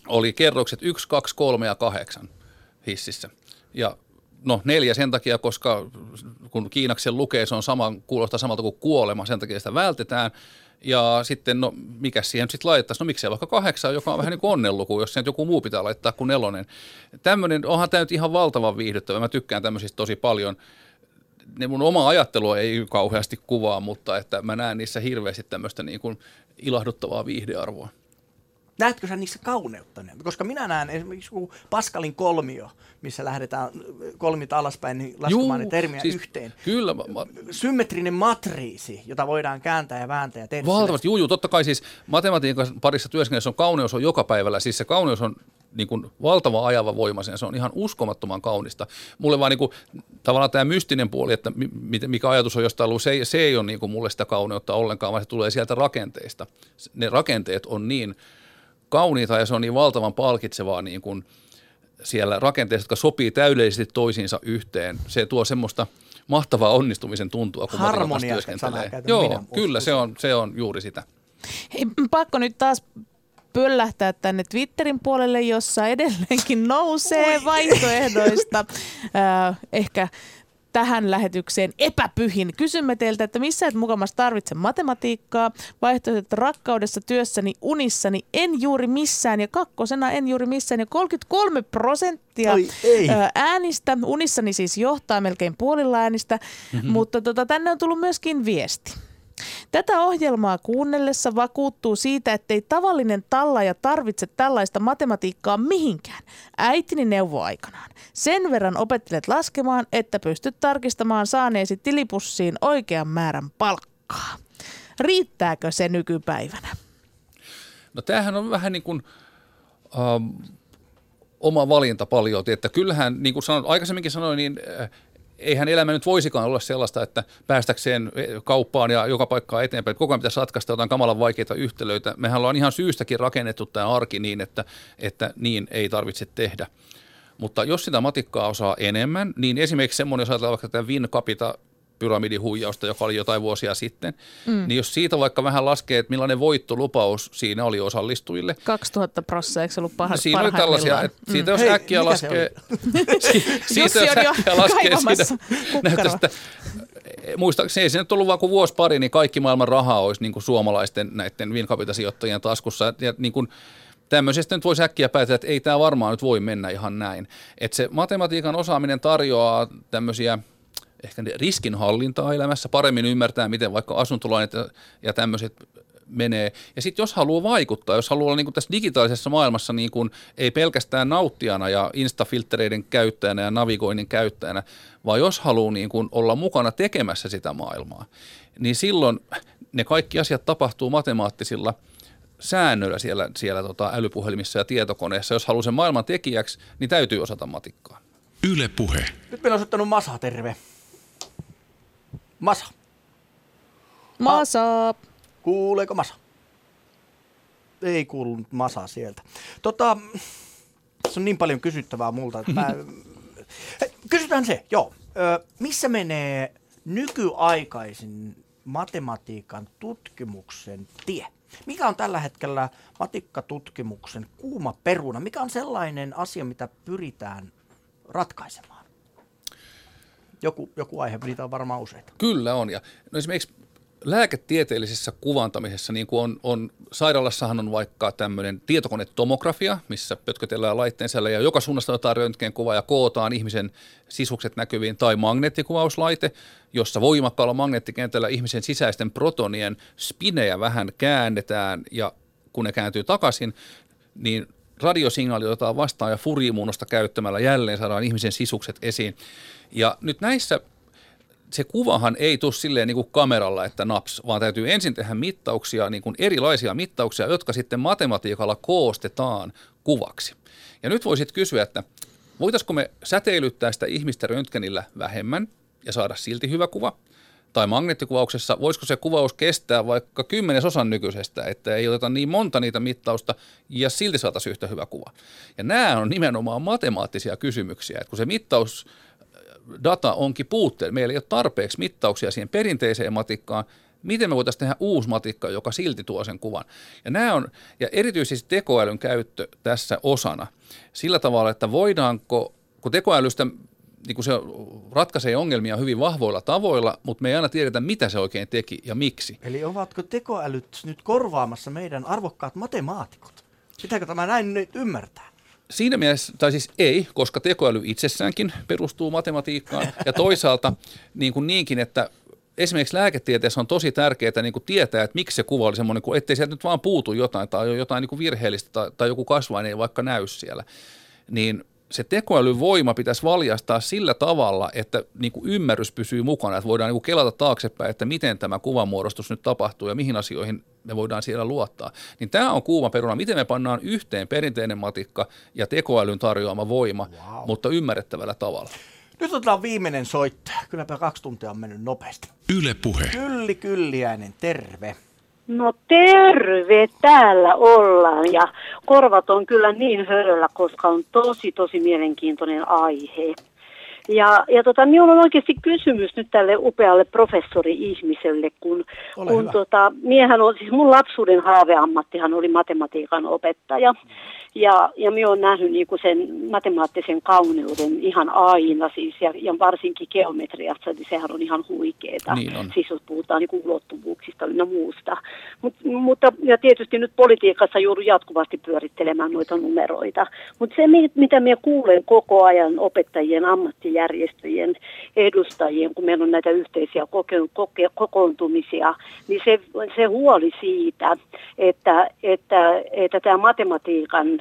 oli kerrokset 1, 2, 3 ja 8 hississä. Ja no neljä sen takia, koska kun kiinaksen lukee, se on sama, kuulostaa samalta kuin kuolema, sen takia sitä vältetään. Ja sitten, no mikä siihen sitten laittaisi? No miksei vaikka kahdeksan, joka on vähän niin kuin onnenluku, jos sen joku muu pitää laittaa kuin nelonen. Tämmöinen, onhan tämä nyt ihan valtavan viihdyttävä. Mä tykkään tämmöisistä tosi paljon. Ne mun oma ajattelu ei kauheasti kuvaa, mutta että mä näen niissä hirveästi tämmöistä niin kuin ilahduttavaa viihdearvoa. Näetkö sä niissä kauneutta? Koska minä näen esimerkiksi Pascalin kolmio, missä lähdetään kolmita alaspäin niin laskemaan Juu, ne termiä siis yhteen. Kyllä. Mä, Symmetrinen matriisi, jota voidaan kääntää ja vääntää. Ja Valtavasti, juu, juu, totta kai siis matematiikan parissa työskennellessä on kauneus on joka päivällä. Siis se kauneus on niin kuin valtava ajava voima sen. Se on ihan uskomattoman kaunista. Mulle vaan niin kuin, tavallaan tämä mystinen puoli, että mikä ajatus on jostain ollut, se, se ei ole niin kuin mulle sitä kauneutta ollenkaan, vaan se tulee sieltä rakenteista. Ne rakenteet on niin kauniita ja se on niin valtavan palkitsevaa niin kuin siellä rakenteessa, jotka sopii täydellisesti toisiinsa yhteen. Se tuo semmoista mahtavaa onnistumisen tuntua, kun Harmonia työskentelee. Joo, minä, kyllä se on, se on juuri sitä. Hei, pakko nyt taas pöllähtää tänne Twitterin puolelle, jossa edelleenkin nousee vaihtoehdoista. äh, ehkä tähän lähetykseen epäpyhin. Kysymme teiltä, että missä et mukamassa tarvitse matematiikkaa, vaihtoehdot rakkaudessa, työssäni, unissani, en juuri missään ja kakkosena en juuri missään ja 33 prosenttia äänistä, unissani siis johtaa melkein puolilla äänistä, mm-hmm. mutta tota, tänne on tullut myöskin viesti. Tätä ohjelmaa kuunnellessa vakuuttuu siitä, ettei tavallinen tallaaja tarvitse tällaista matematiikkaa mihinkään. Äitini neuvo aikanaan. Sen verran opettelet laskemaan, että pystyt tarkistamaan saaneesi tilipussiin oikean määrän palkkaa. Riittääkö se nykypäivänä? No tämähän on vähän niin kuin... Um, oma valinta paljon, että kyllähän, niin kuin sanoin, aikaisemminkin sanoin, niin äh, eihän elämä nyt voisikaan olla sellaista, että päästäkseen kauppaan ja joka paikkaa eteenpäin, koko ajan pitäisi ratkaista jotain kamalan vaikeita yhtälöitä. Mehän ollaan ihan syystäkin rakennettu tämä arki niin, että, että niin ei tarvitse tehdä. Mutta jos sitä matikkaa osaa enemmän, niin esimerkiksi semmoinen, jos ajatellaan vaikka tätä Win Capita pyramidihuijausta, joka oli jotain vuosia sitten, mm. niin jos siitä vaikka vähän laskee, että millainen voittolupaus siinä oli osallistujille. 2000 prosenttia, eikö ollut paha, Siinä oli tällaisia, että mm. siitä jos Hei, äkkiä laskee, siitä jos äkkiä laskee siitä, sitä, muistaakseni ei se nyt ollut vaan kuin vuosi pari, niin kaikki maailman rahaa olisi niin kuin suomalaisten näiden Wincapita-sijoittajien taskussa. Ja niin kuin, tämmöisestä nyt voisi äkkiä päätellä, että ei tämä varmaan nyt voi mennä ihan näin. Että se matematiikan osaaminen tarjoaa tämmöisiä – ehkä riskinhallintaa elämässä, paremmin ymmärtää, miten vaikka asuntolainat ja, ja tämmöiset menee. Ja sitten jos haluaa vaikuttaa, jos haluaa olla niin kuin tässä digitaalisessa maailmassa niin kuin, ei pelkästään nauttijana ja instafiltreiden käyttäjänä ja navigoinnin käyttäjänä, vaan jos haluaa niin kuin olla mukana tekemässä sitä maailmaa, niin silloin ne kaikki asiat tapahtuu matemaattisilla säännöillä siellä, siellä tota älypuhelimissa ja tietokoneessa. Jos haluaa sen maailman tekijäksi, niin täytyy osata matikkaa. Yle Puhe. Nyt meillä on soittanut Masa, terve. Masa. Masa. Kuuleeko Masa? Ei kuulunut Masa sieltä. Tota, se on niin paljon kysyttävää multa, että mä... Kysytään se, joo. Ö, missä menee nykyaikaisin matematiikan tutkimuksen tie? Mikä on tällä hetkellä matikkatutkimuksen kuuma peruna? Mikä on sellainen asia, mitä pyritään ratkaisemaan? Joku, joku aihe, niitä on varmaan useita. Kyllä on. Ja no esimerkiksi lääketieteellisessä kuvantamisessa, niin kuin on, on, sairaalassahan on vaikka tämmöinen tietokonetomografia, missä pötkötellään laitteen sisällä ja joka suunnasta otetaan röntgenkuva ja kootaan ihmisen sisukset näkyviin, tai magneettikuvauslaite, jossa voimakkaalla magneettikentällä ihmisen sisäisten protonien spinejä vähän käännetään ja kun ne kääntyy takaisin, niin radiosignaali otetaan vastaan ja furiimuunnosta käyttämällä jälleen saadaan ihmisen sisukset esiin. Ja nyt näissä se kuvahan ei tule silleen niin kuin kameralla, että naps, vaan täytyy ensin tehdä mittauksia, niin kuin erilaisia mittauksia, jotka sitten matematiikalla koostetaan kuvaksi. Ja nyt voisit kysyä, että voitaisiko me säteilyttää sitä ihmistä röntgenillä vähemmän ja saada silti hyvä kuva? Tai magneettikuvauksessa, voisiko se kuvaus kestää vaikka kymmenesosan nykyisestä, että ei oteta niin monta niitä mittausta ja silti saataisiin yhtä hyvä kuva. Ja nämä on nimenomaan matemaattisia kysymyksiä, että kun se mittaus data onkin puutteellinen. Meillä ei ole tarpeeksi mittauksia siihen perinteiseen matikkaan. Miten me voitaisiin tehdä uusi matikka, joka silti tuo sen kuvan? Ja, nämä on, ja erityisesti tekoälyn käyttö tässä osana sillä tavalla, että voidaanko, kun tekoälystä niin kuin se ratkaisee ongelmia hyvin vahvoilla tavoilla, mutta me ei aina tiedetä, mitä se oikein teki ja miksi. Eli ovatko tekoälyt nyt korvaamassa meidän arvokkaat matemaatikot? Pitääkö tämä näin nyt ymmärtää? Siinä mielessä, tai siis ei, koska tekoäly itsessäänkin perustuu matematiikkaan ja toisaalta niin kuin niinkin, että esimerkiksi lääketieteessä on tosi tärkeää niin kuin tietää, että miksi se kuva oli semmoinen, ettei sieltä nyt vaan puutu jotain tai jotain niin kuin virheellistä tai, tai joku kasvain ei vaikka näy siellä. Niin se tekoälyn voima pitäisi valjastaa sillä tavalla, että niin kuin ymmärrys pysyy mukana, että voidaan niin kuin kelata taaksepäin, että miten tämä kuvanmuodostus nyt tapahtuu ja mihin asioihin me voidaan siellä luottaa. Niin tämä on kuuma peruna, miten me pannaan yhteen perinteinen matikka ja tekoälyn tarjoama voima, wow. mutta ymmärrettävällä tavalla. Nyt otetaan viimeinen soittaja. Kylläpä kaksi tuntia on mennyt nopeasti. Yle Puhe. Kylli Kylliäinen, terve. No terve, täällä ollaan ja korvat on kyllä niin höröllä, koska on tosi tosi mielenkiintoinen aihe. Ja, ja tota, minulla on oikeasti kysymys nyt tälle upealle professori-ihmiselle, kun, kun tota, miehän on, siis mun lapsuuden haaveammattihan oli matematiikan opettaja. Ja, ja minä olen nähnyt niin kuin sen matemaattisen kauneuden ihan aina siis, ja, ja varsinkin geometriassa, niin sehän on ihan huikeeta. Niin on. Siis jos puhutaan niin kuin ulottuvuuksista ja muusta. Mut, mutta, ja tietysti nyt politiikassa joudun jatkuvasti pyörittelemään noita numeroita. Mutta se, mitä minä kuulen koko ajan opettajien ammatti ammattijärjestöjen edustajien, kun meillä on näitä yhteisiä koke- koke- kokoontumisia, niin se, se huoli siitä, että, että, että tämä matematiikan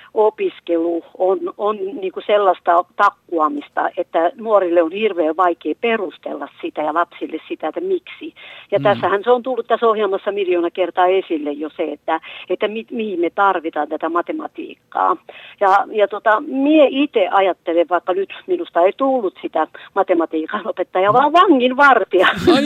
opiskelu on, on niin kuin sellaista takkuamista, että nuorille on hirveän vaikea perustella sitä ja lapsille sitä, että miksi. Ja mm. tässähän se on tullut tässä ohjelmassa miljoona kertaa esille jo se, että, että mi, mihin me tarvitaan tätä matematiikkaa. Ja, ja tota, mie itse ajattelen, vaikka nyt minusta ei tullut sitä matematiikan opettajaa, vaan vangin vartija. No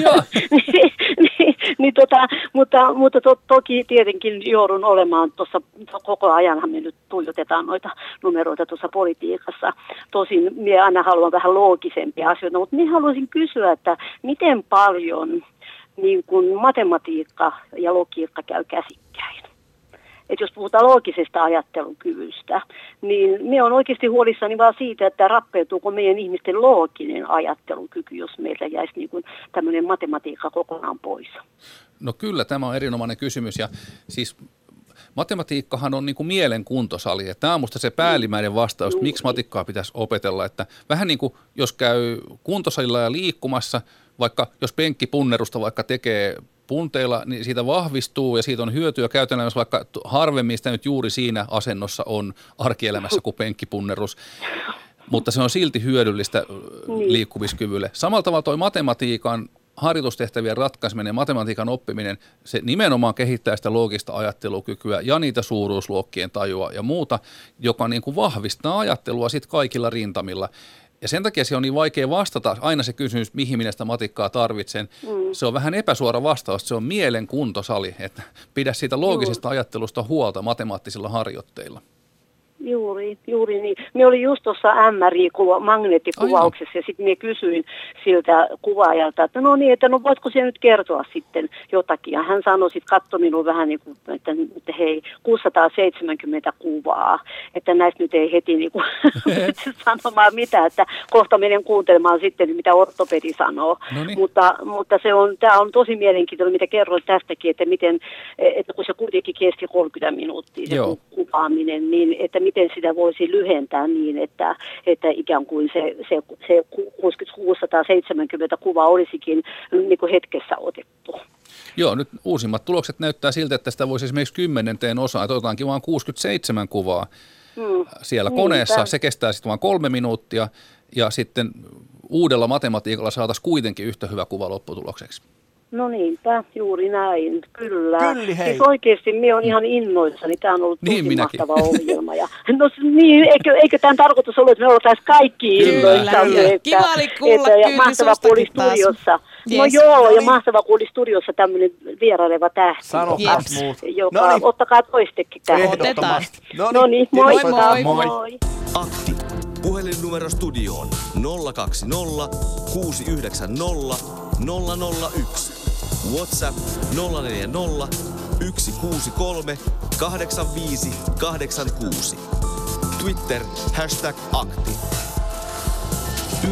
niin, niin, niin, tota, mutta mutta to, toki tietenkin joudun olemaan tuossa koko ajanhan me nyt tuijotetaan noita numeroita tuossa politiikassa. Tosin minä aina haluan vähän loogisempia asioita, mutta minä haluaisin kysyä, että miten paljon niin kun matematiikka ja logiikka käy käsikkäin että jos puhutaan loogisesta ajattelukyvystä, niin me on oikeasti huolissani vaan siitä, että rappeutuuko meidän ihmisten looginen ajattelukyky, jos meiltä jäisi niin kuin tämmöinen matematiikka kokonaan pois. No kyllä, tämä on erinomainen kysymys ja siis matematiikkahan on niin kuin mielen kuntosali. Tämä on minusta se päällimmäinen vastaus, että miksi matikkaa pitäisi opetella. Että vähän niin kuin jos käy kuntosalilla ja liikkumassa, vaikka jos penkkipunnerusta vaikka tekee punteilla, niin siitä vahvistuu ja siitä on hyötyä käytännössä, vaikka harvemmin sitä nyt juuri siinä asennossa on arkielämässä kuin penkkipunnerus. Mutta se on silti hyödyllistä niin. liikkumiskyvylle. Samalla tavalla tuo matematiikan harjoitustehtävien ratkaiseminen ja matematiikan oppiminen, se nimenomaan kehittää sitä loogista ajattelukykyä ja niitä suuruusluokkien tajua ja muuta, joka niin kuin vahvistaa ajattelua sitten kaikilla rintamilla. Ja sen takia se on niin vaikea vastata aina se kysymys, mihin minä sitä matikkaa tarvitsen. Mm. Se on vähän epäsuora vastaus, se on mielen kuntosali, että pidä siitä loogisesta ajattelusta huolta matemaattisilla harjoitteilla. Juuri, juuri niin. Me oli just tuossa MRI-kuva, magneettikuvauksessa Aina. ja sitten me kysyin siltä kuvaajalta, että no niin, että no voitko se nyt kertoa sitten jotakin. Ja hän sanoi sitten, katsoi minun vähän niin kuin, että, että hei, 670 kuvaa, että näistä nyt ei heti niin kuin sanomaan mitään, että kohta menen kuuntelemaan sitten, mitä ortopedi sanoo. Noniin. Mutta, mutta se on, tämä on tosi mielenkiintoinen, mitä kerroit tästäkin, että miten, että kun se kuitenkin kesti 30 minuuttia se Joo. kuvaaminen, niin että miten sitä voisi lyhentää niin, että, että ikään kuin se, se, se 670 kuva olisikin niin kuin hetkessä otettu. Joo, nyt uusimmat tulokset näyttää siltä, että sitä voisi esimerkiksi kymmenenteen osaa, että otetaankin vain 67 kuvaa hmm. siellä niin, koneessa. Se kestää sitten vain kolme minuuttia ja sitten uudella matematiikalla saataisiin kuitenkin yhtä hyvä kuva lopputulokseksi. No niinpä, juuri näin, kyllä. Kylli, hei. Siis oikeasti minä olen ihan innoissani, tämä on ollut niin, tosi mahtava ohjelma. Ja, no niin, eikö, eikö tämän tarkoitus ollut, että me oltaisiin kaikki innoissamme. Että, Kiva oli kuulla että, ja mahtava kuuli studiossa. Yes. No joo, no niin. ja mahtava kuuli studiossa tämmöinen vieraileva tähti. Sano yes. muut. Joka, no niin. Ottakaa toistekin tähän. Ehdottomasti. No niin, no niin moi, moi, moi. moi. Akti. Puhelinnumero studioon 020 690 001. WhatsApp 040 163 85 86. Twitter hashtag akti.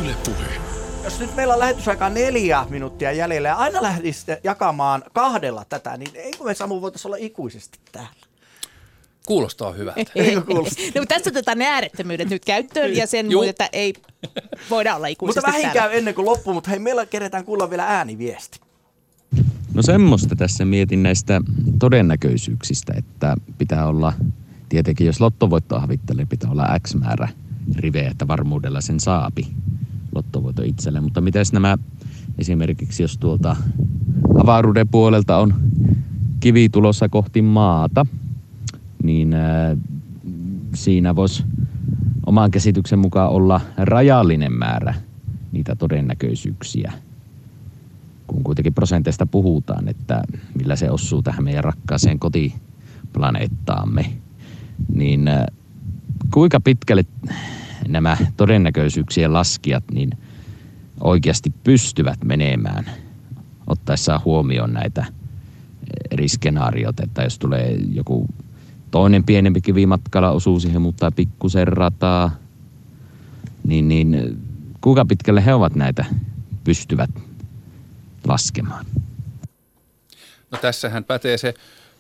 Yle Puhe. Jos nyt meillä on lähetysaikaa neljä minuuttia jäljellä ja aina lähtisitte jakamaan kahdella tätä, niin eikö me Samu voitaisiin olla ikuisesti täällä? Kuulostaa hyvältä. no, tässä otetaan ne äärettömyydet nyt käyttöön ja sen muuta, että ei voida olla ikuisesti Mutta vähin käy ennen kuin loppuu, mutta hei, meillä keretään kuulla vielä ääniviesti. No semmoista tässä mietin näistä todennäköisyyksistä, että pitää olla, tietenkin jos lottovoitto havittelee, pitää olla X määrä rivejä, että varmuudella sen saapi lottovoito itselle. Mutta mitäs nämä esimerkiksi, jos tuolta avaruuden puolelta on kivi tulossa kohti maata, niin äh, siinä voisi oman käsityksen mukaan olla rajallinen määrä niitä todennäköisyyksiä kun kuitenkin prosenteista puhutaan, että millä se osuu tähän meidän rakkaaseen kotiplaneettaamme, niin äh, kuinka pitkälle nämä todennäköisyyksien laskijat niin oikeasti pystyvät menemään ottaessaan huomioon näitä eri skenaarioita, että jos tulee joku toinen pienempi kivi matkalla osuu siihen, mutta pikkusen rataa, niin, niin kuinka pitkälle he ovat näitä pystyvät laskemaan. No tässähän pätee se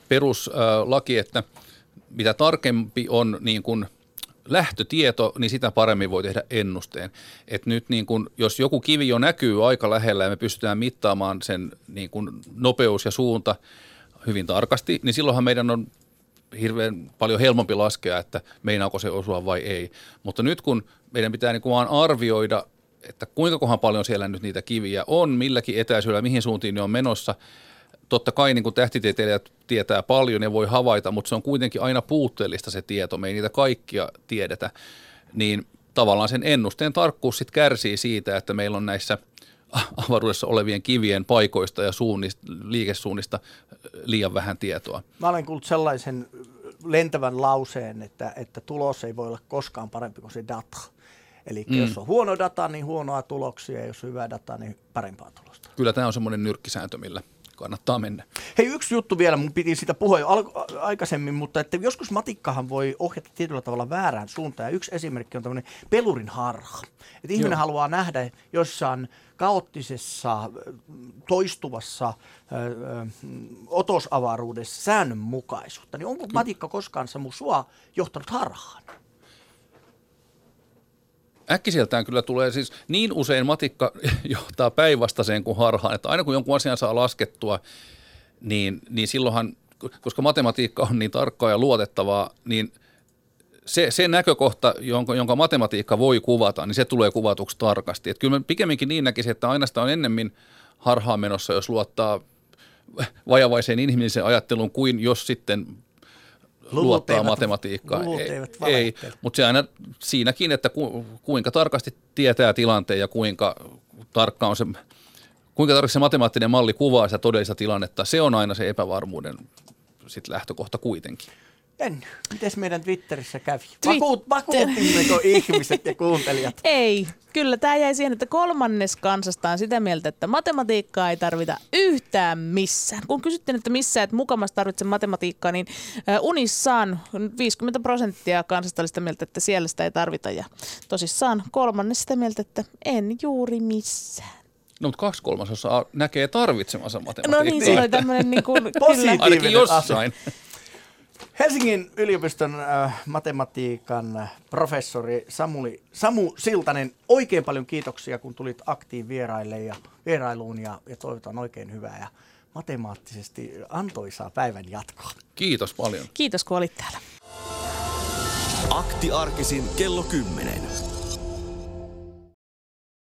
peruslaki, että mitä tarkempi on niin kuin lähtötieto, niin sitä paremmin voi tehdä ennusteen. Et nyt niin kun, jos joku kivi jo näkyy aika lähellä ja me pystytään mittaamaan sen niin kun nopeus ja suunta hyvin tarkasti, niin silloinhan meidän on hirveän paljon helpompi laskea, että meinaako se osua vai ei. Mutta nyt kun meidän pitää niin kuin vaan arvioida, että kuinka kohan paljon siellä nyt niitä kiviä on, milläkin etäisyydellä, mihin suuntiin ne on menossa. Totta kai niin kuin tähtitieteilijät tietää paljon ja voi havaita, mutta se on kuitenkin aina puutteellista se tieto. Me ei niitä kaikkia tiedetä. Niin tavallaan sen ennusteen tarkkuus sitten kärsii siitä, että meillä on näissä avaruudessa olevien kivien paikoista ja suunnista, liikesuunnista liian vähän tietoa. Mä olen kuullut sellaisen lentävän lauseen, että, että tulos ei voi olla koskaan parempi kuin se data. Eli mm. jos on huono data, niin huonoa tuloksia, ja jos on hyvä data, niin parempaa tulosta. Kyllä tämä on semmoinen nyrkkisääntö, millä kannattaa mennä. Hei, yksi juttu vielä, mun piti sitä puhua jo al- aikaisemmin, mutta että joskus matikkahan voi ohjata tietyllä tavalla väärään suuntaan. Ja yksi esimerkki on tämmöinen pelurin harha. Että ihminen Joo. haluaa nähdä jossain kaoottisessa, toistuvassa ö, ö, otosavaruudessa säännönmukaisuutta. Niin onko matikka koskaan Samu sua johtanut harhaan? Äkkiseltään kyllä tulee siis niin usein matikka johtaa päinvastaiseen kuin harhaan, että aina kun jonkun asian saa laskettua, niin, niin silloinhan, koska matematiikka on niin tarkkaa ja luotettavaa, niin se, se näkökohta, jonka, jonka matematiikka voi kuvata, niin se tulee kuvatuksi tarkasti. Että kyllä mä pikemminkin niin näkisin, että aina sitä on ennemmin harhaan menossa, jos luottaa vajavaiseen inhimilliseen ajatteluun, kuin jos sitten Luvut luottaa eivät, matematiikkaan. Luvut ei, ei mutta se aina siinäkin, että ku, kuinka tarkasti tietää tilanteen ja kuinka tarkka on se, kuinka tarkasti se matemaattinen malli kuvaa sitä todellista tilannetta, se on aina se epävarmuuden sit lähtökohta kuitenkin. En. Miten meidän Twitterissä kävi? Twitter. Vakuut, vakuutimmeko ihmiset ja kuuntelijat? Ei. Kyllä tämä jäi siihen, että kolmannes kansasta on sitä mieltä, että matematiikkaa ei tarvita yhtään missään. Kun kysyttiin, että missä et mukamassa tarvitse matematiikkaa, niin unissaan 50 prosenttia kansasta oli sitä mieltä, että siellä sitä ei tarvita. Ja tosissaan kolmannes sitä mieltä, että en juuri missään. No, mutta kaksi kolmasosaa näkee tarvitsemansa matematiikkaa. No niin, se oli tämmöinen niin kuin, kyllä. Ainakin jossain. Helsingin yliopiston äh, matematiikan professori Samuli, Samu Siltanen, oikein paljon kiitoksia, kun tulit aktiin vieraille ja vierailuun ja, ja toivotan oikein hyvää ja matemaattisesti antoisaa päivän jatkoa. Kiitos paljon. Kiitos, kun olit täällä. Akti arkisin kello 10.